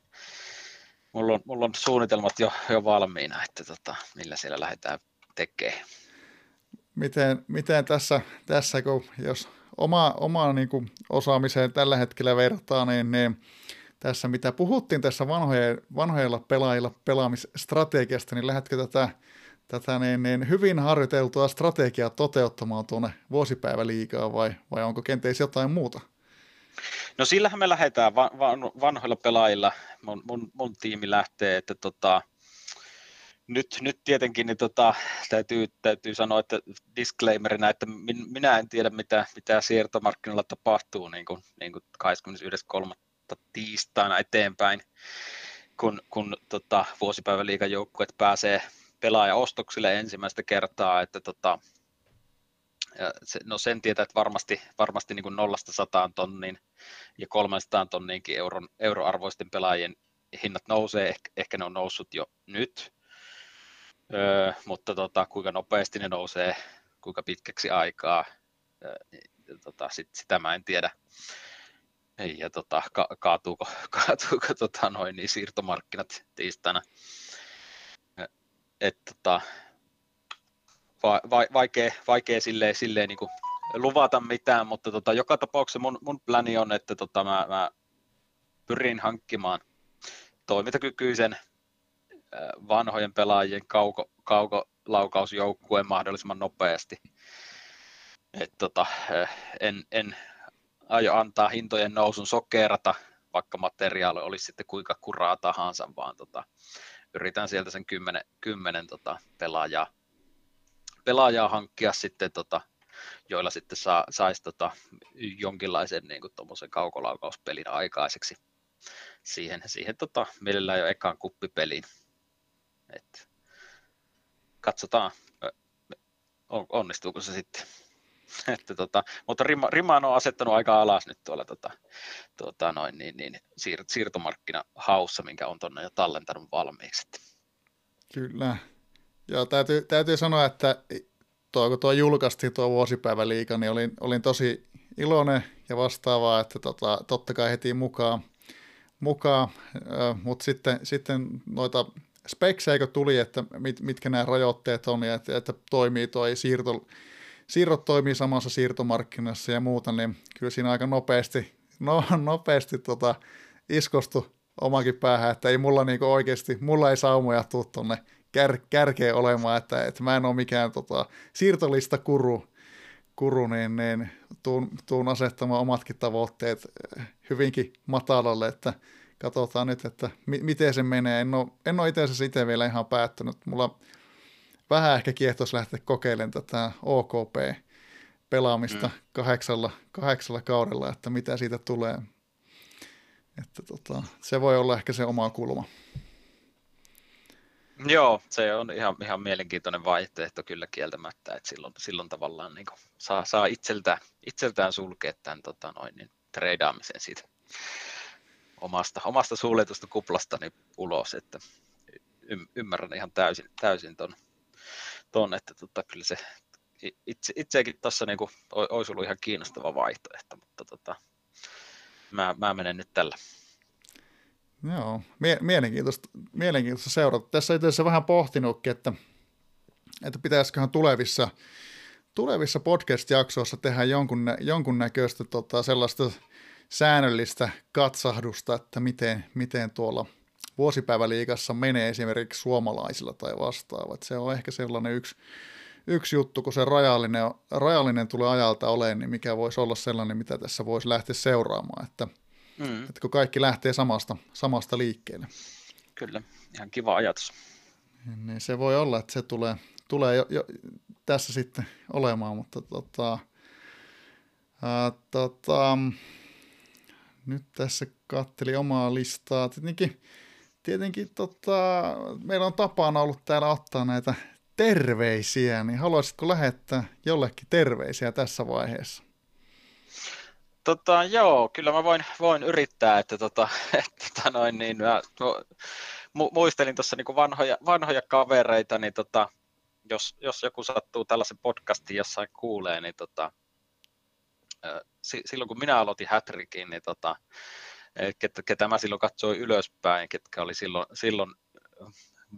mulla on, mulla on suunnitelmat jo, jo valmiina, että tota, millä siellä lähdetään tekemään miten, miten tässä, tässä, kun jos oma, oma niin kuin osaamiseen tällä hetkellä vertaa, niin, niin tässä mitä puhuttiin tässä vanhoje, vanhoilla pelaajilla pelaamisstrategiasta, niin lähdetkö tätä, tätä niin, niin hyvin harjoiteltua strategiaa toteuttamaan tuonne vuosipäiväliikaa vai, vai onko kenties jotain muuta? No sillähän me lähdetään vanhoilla pelaajilla, mun, mun, mun tiimi lähtee, että tota, nyt, nyt tietenkin niin tota, täytyy, täytyy sanoa, että disclaimerina, että min, minä en tiedä, mitä, mitä siirtomarkkinoilla tapahtuu niin kuin, niin kuin 21.3. tiistaina eteenpäin, kun, kun tota, vuosipäiväliikan joukkueet pääsee pelaajaostoksille ensimmäistä kertaa, että tota, se, no sen tietää, että varmasti, varmasti niin nollasta sataan tonnin ja 300 tonniinkin euron, euroarvoisten pelaajien hinnat nousee, ehkä, ehkä ne on noussut jo nyt, öö, mutta tota, kuinka nopeasti ne nousee, kuinka pitkäksi aikaa, öö, tota, sit, sitä mä en tiedä. Ja tota, ka- kaatuuko, kaatuuko tota, noin, niin siirtomarkkinat tiistaina. Et, tota, va- va- vaikea, vaikea silleen, silleen niin kuin luvata mitään, mutta tota, joka tapauksessa mun, mun pläni on, että tota, mä, mä pyrin hankkimaan toimintakykyisen vanhojen pelaajien kauko, kaukolaukausjoukkueen mahdollisimman nopeasti. Et tota, en, en aio antaa hintojen nousun sokerata, vaikka materiaali olisi sitten kuinka kuraa tahansa, vaan tota, yritän sieltä sen kymmenen, kymmenen tota, pelaajaa, pelaajaa hankkia sitten, tota, joilla sitten saa, saisi tota, jonkinlaisen niin kuin, kaukolaukauspelin aikaiseksi siihen, siihen tota, mielellään jo ekaan kuppipeliin. Et, katsotaan, onnistuuko se sitten. että tota, mutta Rima, Rimaan on asettanut aika alas nyt tuolla tota, tota noin, niin, niin, siir, siirtomarkkinahaussa, minkä on tuonne jo tallentanut valmiiksi. Kyllä. Joo, täytyy, täytyy sanoa, että tuo, kun tuo julkaistiin tuo vuosipäiväliika, niin olin, olin tosi iloinen ja vastaavaa, että tota, totta kai heti mukaan, mukaan mutta sitten, sitten noita spekseikö tuli, että mit, mitkä nämä rajoitteet on ja että, että toimii tuo siirto, siirrot toimii samassa siirtomarkkinassa ja muuta, niin kyllä siinä aika nopeasti, no, nopeasti tota, iskostu omakin päähän, että ei mulla niinku oikeasti, mulla ei saumoja tuu tuonne kär, kärkeen olemaan, että, että mä en ole mikään tota, siirtolista kuru, kuru niin, niin tuun, tuun asettamaan omatkin tavoitteet hyvinkin matalalle, että katsotaan nyt, että mi- miten se menee. En ole, en ole itse asiassa itse vielä ihan päättänyt. Mulla vähän ehkä kiehtoisi lähteä kokeilemaan tätä OKP-pelaamista mm. kahdeksalla, kahdeksalla kaudella, että mitä siitä tulee. Että tota, se voi olla ehkä se oma kulma. Joo, se on ihan, ihan mielenkiintoinen vaihtoehto kyllä kieltämättä, että silloin, silloin tavallaan niin saa, saa itseltään, itseltään sulkea tämän tota noin, niin treidaamisen siitä omasta, omasta suljetusta kuplastani ulos, että ymmärrän ihan täysin, täysin ton, ton että tota, kyllä se itse, itsekin tuossa niin olisi ollut ihan kiinnostava vaihtoehto, mutta tota, mä, mä menen nyt tällä. Joo, mie- mielenkiintoista, mielenkiintoista seurata. Tässä itse asiassa vähän pohtinutkin, että, että pitäisiköhän tulevissa, tulevissa podcast-jaksoissa tehdä jonkun, jonkunnäköistä tota, sellaista säännöllistä katsahdusta, että miten, miten tuolla vuosipäiväliikassa menee esimerkiksi suomalaisilla tai vastaavat. Se on ehkä sellainen yksi, yksi juttu, kun se rajallinen, rajallinen tulee ajalta olemaan, niin mikä voisi olla sellainen, mitä tässä voisi lähteä seuraamaan, että, mm. että kun kaikki lähtee samasta, samasta liikkeelle. Kyllä, ihan kiva ajatus. Niin se voi olla, että se tulee, tulee jo, jo tässä sitten olemaan, mutta tota, ää, tota, nyt tässä katteli omaa listaa. Tietenkin, tietenkin tota, meillä on tapana ollut täällä ottaa näitä terveisiä, niin haluaisitko lähettää jollekin terveisiä tässä vaiheessa? Tota, joo, kyllä mä voin, voin yrittää, että, tota, että tota noin, niin mä, mu, muistelin tuossa niin vanhoja, vanhoja kavereita, niin tota, jos, jos joku sattuu tällaisen podcastin jossain kuulee, niin tota, silloin kun minä aloitin Hätrikin, niin tota, ketä, ketä mä silloin katsoin ylöspäin, ketkä oli silloin, silloin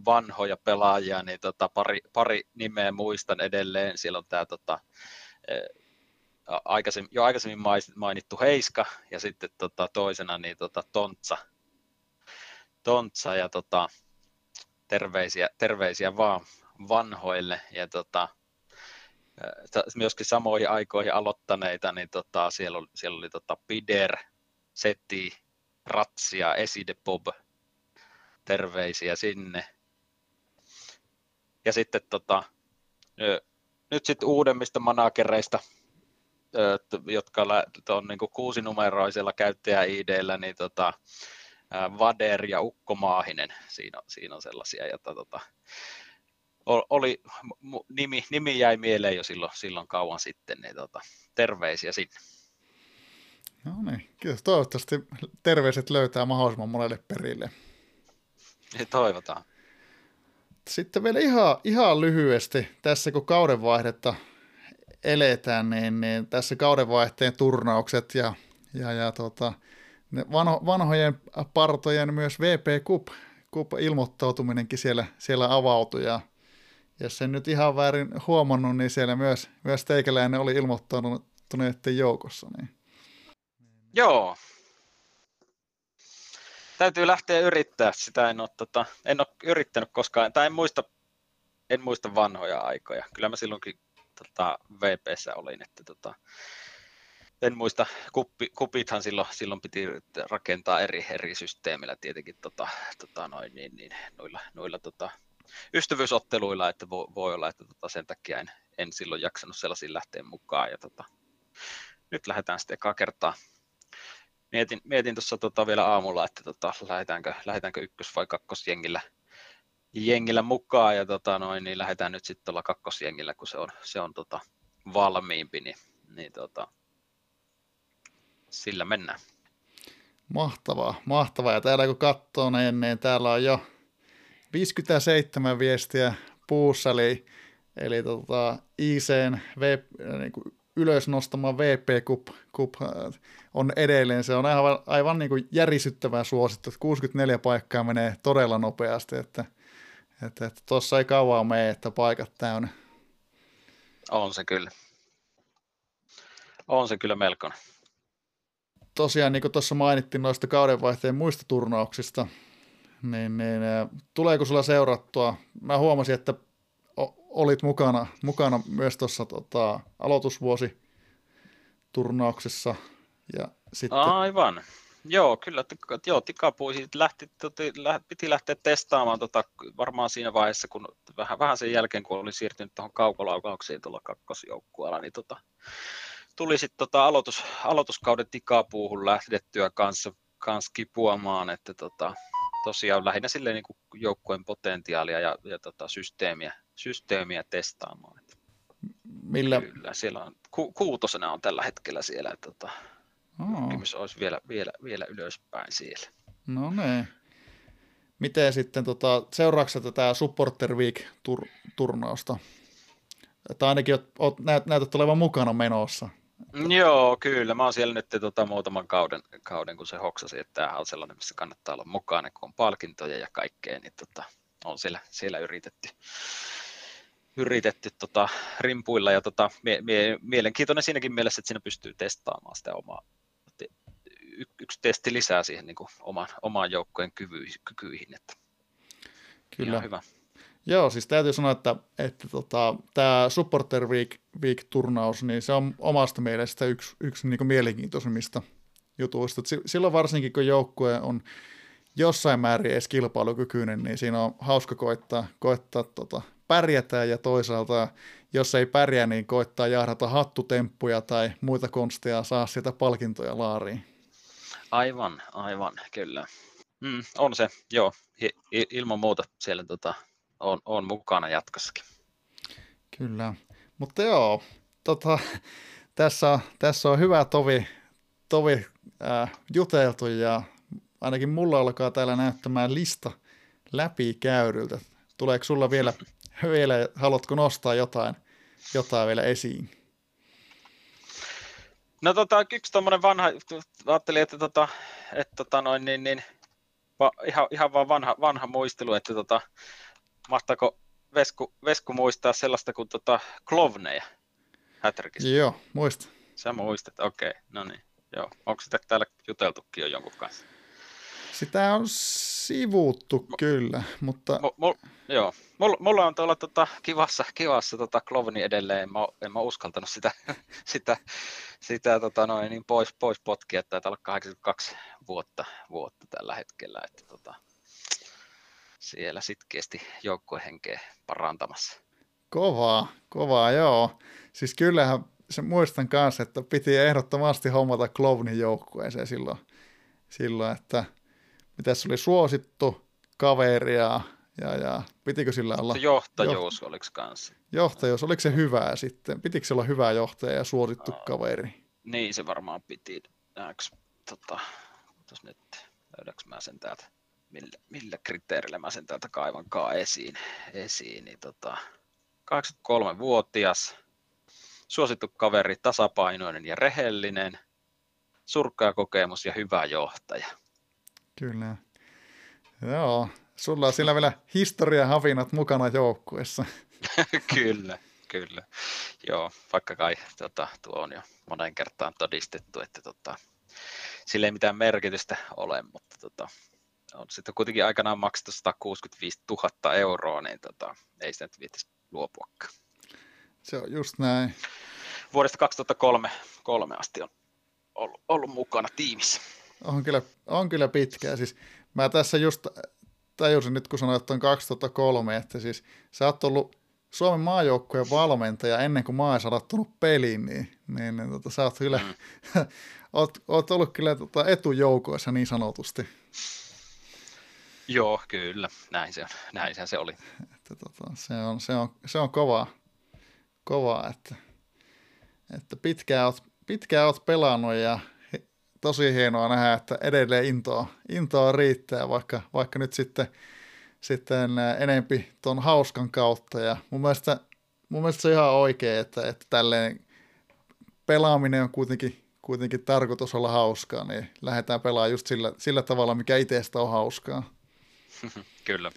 vanhoja pelaajia, niin tota, pari, pari nimeä muistan edelleen. Siellä on tämä tota, aikaisemmin, jo aikaisemmin mainittu Heiska ja sitten tota, toisena niin tota, Tontsa. Tontsa ja tota, terveisiä, terveisiä vaan vanhoille. Ja tota, myöskin samoihin aikoihin aloittaneita, niin tota, siellä oli, siellä oli tota Pider, Seti, Ratsia, Eside Bob, terveisiä sinne. Ja sitten tota, nyt sitten uudemmista managereista, jotka on niin kuusinumeroisella käyttäjä-IDllä, niin tota, Vader ja Ukko Maahinen, siinä, siinä on sellaisia, joita tota, oli, nimi, nimi jäi mieleen jo silloin, silloin kauan sitten, niin tota, terveisiä sinne. No niin, kiitos. Toivottavasti terveiset löytää mahdollisimman monelle perille. Ja toivotaan. Sitten vielä ihan, ihan lyhyesti, tässä kun kaudenvaihdetta eletään, niin, niin tässä kaudenvaihteen turnaukset ja, ja, ja tota, ne vanho, vanhojen partojen myös VP Cup, Cup ilmoittautuminenkin siellä, siellä avautui ja jos sen nyt ihan väärin huomannut, niin siellä myös, myös teikäläinen oli ilmoittautuneiden joukossa. Niin. Joo. Täytyy lähteä yrittää sitä. En ole, tota, en ole yrittänyt koskaan, tai en muista, en muista vanhoja aikoja. Kyllä mä silloinkin tota, VPssä olin, että tota, en muista, kuppi, kupithan silloin, silloin piti rakentaa eri, eri systeemillä tietenkin tota, tota noin, niin, niin, noilla, noilla tota, ystävyysotteluilla, että voi, voi olla, että tota, sen takia en, en silloin jaksanut sellaisiin lähteen mukaan. Ja tota, nyt lähdetään sitten ekaa kertaa. Mietin, mietin tuossa tota vielä aamulla, että tota, lähdetäänkö, lähdetäänkö ykkös- vai kakkosjengillä jengillä mukaan ja tota, noin, niin lähdetään nyt sitten tuolla kakkosjengillä, kun se on, se on tota, valmiimpi, niin, niin tota, sillä mennään. Mahtavaa, mahtavaa. Ja täällä kun katsoo, niin, niin täällä on jo 57 viestiä puussa, eli, eli tota, ICn v, niin kuin ylös nostama VP Cup, Cup äh, on edelleen. Se on aivan, aivan niin kuin järisyttävää suosittu, että 64 paikkaa menee todella nopeasti, että että, että tuossa ei kauan mene, että paikat täynnä. On se kyllä. On se kyllä melkoinen. Tosiaan, niin kuin tuossa mainittiin noista kaudenvaihteen muista turnauksista, niin, niin tuleeko sulla seurattua? Mä huomasin, että olit mukana, mukana myös tuossa tota, aloitusvuosi turnauksessa. Ja sitten... Aivan. Joo, kyllä. Joo, tikapuu lähti, piti lähteä testaamaan tota, varmaan siinä vaiheessa, kun vähän, vähän sen jälkeen, kun olin siirtynyt tuohon kaukolaukauksiin tuolla kakkosjoukkueella, niin tota, tuli sitten tota aloitus, aloituskauden tikapuuhun lähdettyä kanssa, kanssa kipuamaan, että tota, tosiaan lähinnä silleen niin joukkueen potentiaalia ja, ja tota, systeemiä, systeemiä testaamaan. Että Millä? Kyllä, siellä on, ku, kuutosena on tällä hetkellä siellä, tota, pyrkimys olisi vielä, vielä, vielä ylöspäin siellä. No niin. Miten sitten, tota, seuraatko tätä Supporter Week-turnausta? Tai ainakin oot, oot, näyt, näytät olevan mukana menossa. Joo, kyllä. Mä oon siellä nyt tota, muutaman kauden, kauden, kun se hoksasi, että tämä on sellainen, missä kannattaa olla mukana, kun on palkintoja ja kaikkea, niin tota, on siellä, siellä yritetty, yritetty tota, rimpuilla ja tota, mie, mie, mielenkiintoinen siinäkin mielessä, että siinä pystyy testaamaan sitä omaa, y- yksi testi lisää siihen niin kuin oman, oman joukkojen kyvyihin, kykyihin. Että Kyllä. Ihan hyvä. Joo, siis täytyy sanoa, että, että tota, tämä Supporter Week, Week-turnaus, niin se on omasta mielestä yksi, yksi niin mielenkiintoisimmista jutuista. silloin varsinkin, kun joukkue on jossain määrin edes kilpailukykyinen, niin siinä on hauska koittaa, koittaa tota, pärjätä ja toisaalta, jos ei pärjää, niin koittaa jahdata hattutemppuja tai muita konsteja saa sieltä palkintoja laariin. Aivan, aivan, kyllä. Mm, on se, joo, ilman muuta siellä tota, on, on mukana jatkossakin. Kyllä, mutta joo, tota, tässä, tässä on hyvä tovi, tovi äh, juteltu ja ainakin mulla alkaa täällä näyttämään lista läpikäydyltä. Tuleeko sulla vielä, vielä haluatko nostaa jotain, jotain vielä esiin? No tota, yksi tuommoinen vanha, ajattelin, että, tota, että tota noin, niin, niin, va, ihan, ihan vaan vanha, vanha muistelu, että tota, mahtaako Vesku, Vesku muistaa sellaista kuin tota, klovneja Hätärkistä? Joo, muista. Sä muistat, okei, okay, no niin. Joo. Onko sitä täällä juteltukin jo jonkun kanssa? Sitä on sivuttu M- kyllä, mutta... M- m- joo, mulla, mulla on tuolla tota, kivassa, kivassa tota, klovni edelleen, en mä, en mä uskaltanut sitä, sitä, sitä tota, noin, niin pois, pois potkia, taitaa olla 82 vuotta, vuotta tällä hetkellä, että tota, siellä sitkeästi joukkuehenkeä parantamassa. Kovaa, kovaa, joo. Siis kyllähän se muistan kanssa, että piti ehdottomasti hommata Klovnin joukkueeseen silloin, silloin että mitä se oli suosittu kaveria ja, ja pitikö sillä olla... Johtajuus jo, oliko kanssa? Johtajuus, oliko se hyvää sitten? Pitikö se olla hyvä johtaja ja suosittu Aa, kaveri? Niin se varmaan piti. Näks, tota, tos nyt, löydäks mä sen täältä, millä, millä kriteerillä mä sen täältä kaivankaan esiin, esiin niin tota, 83-vuotias, suosittu kaveri, tasapainoinen ja rehellinen, surkea kokemus ja hyvä johtaja. Kyllä. Joo, sulla on sillä vielä historia havinat mukana joukkueessa. kyllä, kyllä. Joo, vaikka kai tota, tuo on jo monen kertaan todistettu, että tota, sillä ei mitään merkitystä ole, mutta tota, on sitten kuitenkin aikanaan maksettu 165 000 euroa, niin tota, ei sitä nyt viittisi luopuakaan. Se on just näin. Vuodesta 2003 kolme asti on ollut, ollut mukana tiimissä. On kyllä, on kyllä pitkää. Siis mä tässä just tajusin nyt, kun sanoit, että on 2003, että siis sä oot ollut Suomen maajoukkueen valmentaja ennen kuin maa sadattunut peliin, niin, niin, niin tota, sä oot kyllä, mm. oot, oot ollut kyllä tota, etujoukoissa niin sanotusti. Joo, kyllä, näin se, näin se oli. Että, tota, se, on, se, on, se on kovaa, kovaa että, että pitkään, oot, pitkään oot pelannut ja tosi hienoa nähdä, että edelleen intoa, intoa riittää, vaikka, vaikka nyt sitten, sitten enempi tuon hauskan kautta. Ja mun mielestä, mun mielestä se on ihan oikein, että, että tälleen pelaaminen on kuitenkin, kuitenkin tarkoitus olla hauskaa, niin lähdetään pelaamaan just sillä, sillä tavalla, mikä itsestä on hauskaa. Kyllä.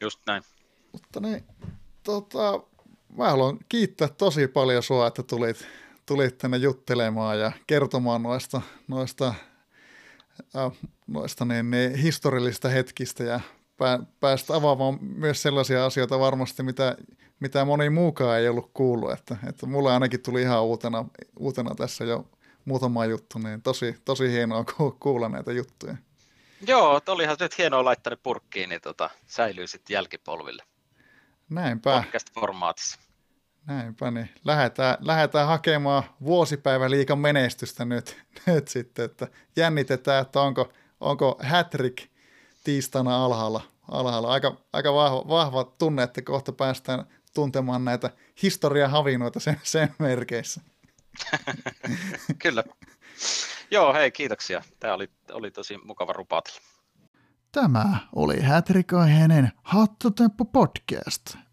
Just näin. Mutta niin, tota, mä haluan kiittää tosi paljon sua, että tulit, tulit tänne juttelemaan ja kertomaan noista, noista, äh, noista niin, niin, historiallisista hetkistä ja pää, päästä avaamaan myös sellaisia asioita varmasti, mitä, mitä moni muukaan ei ollut kuullut. Että, että mulle ainakin tuli ihan uutena, uutena tässä jo muutama juttu, niin tosi, tosi hienoa kuulla näitä juttuja. Joo, olihan se nyt hienoa laittaa ne purkkiin, niin tota, säilyy sitten jälkipolville. Näinpä. Podcast-formaatissa. Näinpä, niin lähdetään, lähdetään hakemaan vuosipäiväliikan menestystä nyt, nyt sitten, että jännitetään, että onko, onko Hattrick tiistaina alhaalla. alhaalla. Aika, aika vahva, vahva tunne, että kohta päästään tuntemaan näitä historiahavinoita sen, sen merkeissä. Kyllä. Joo, hei, kiitoksia. Tämä oli, oli tosi mukava rupatella. Tämä oli Hätrikainen Hattotemppu podcast.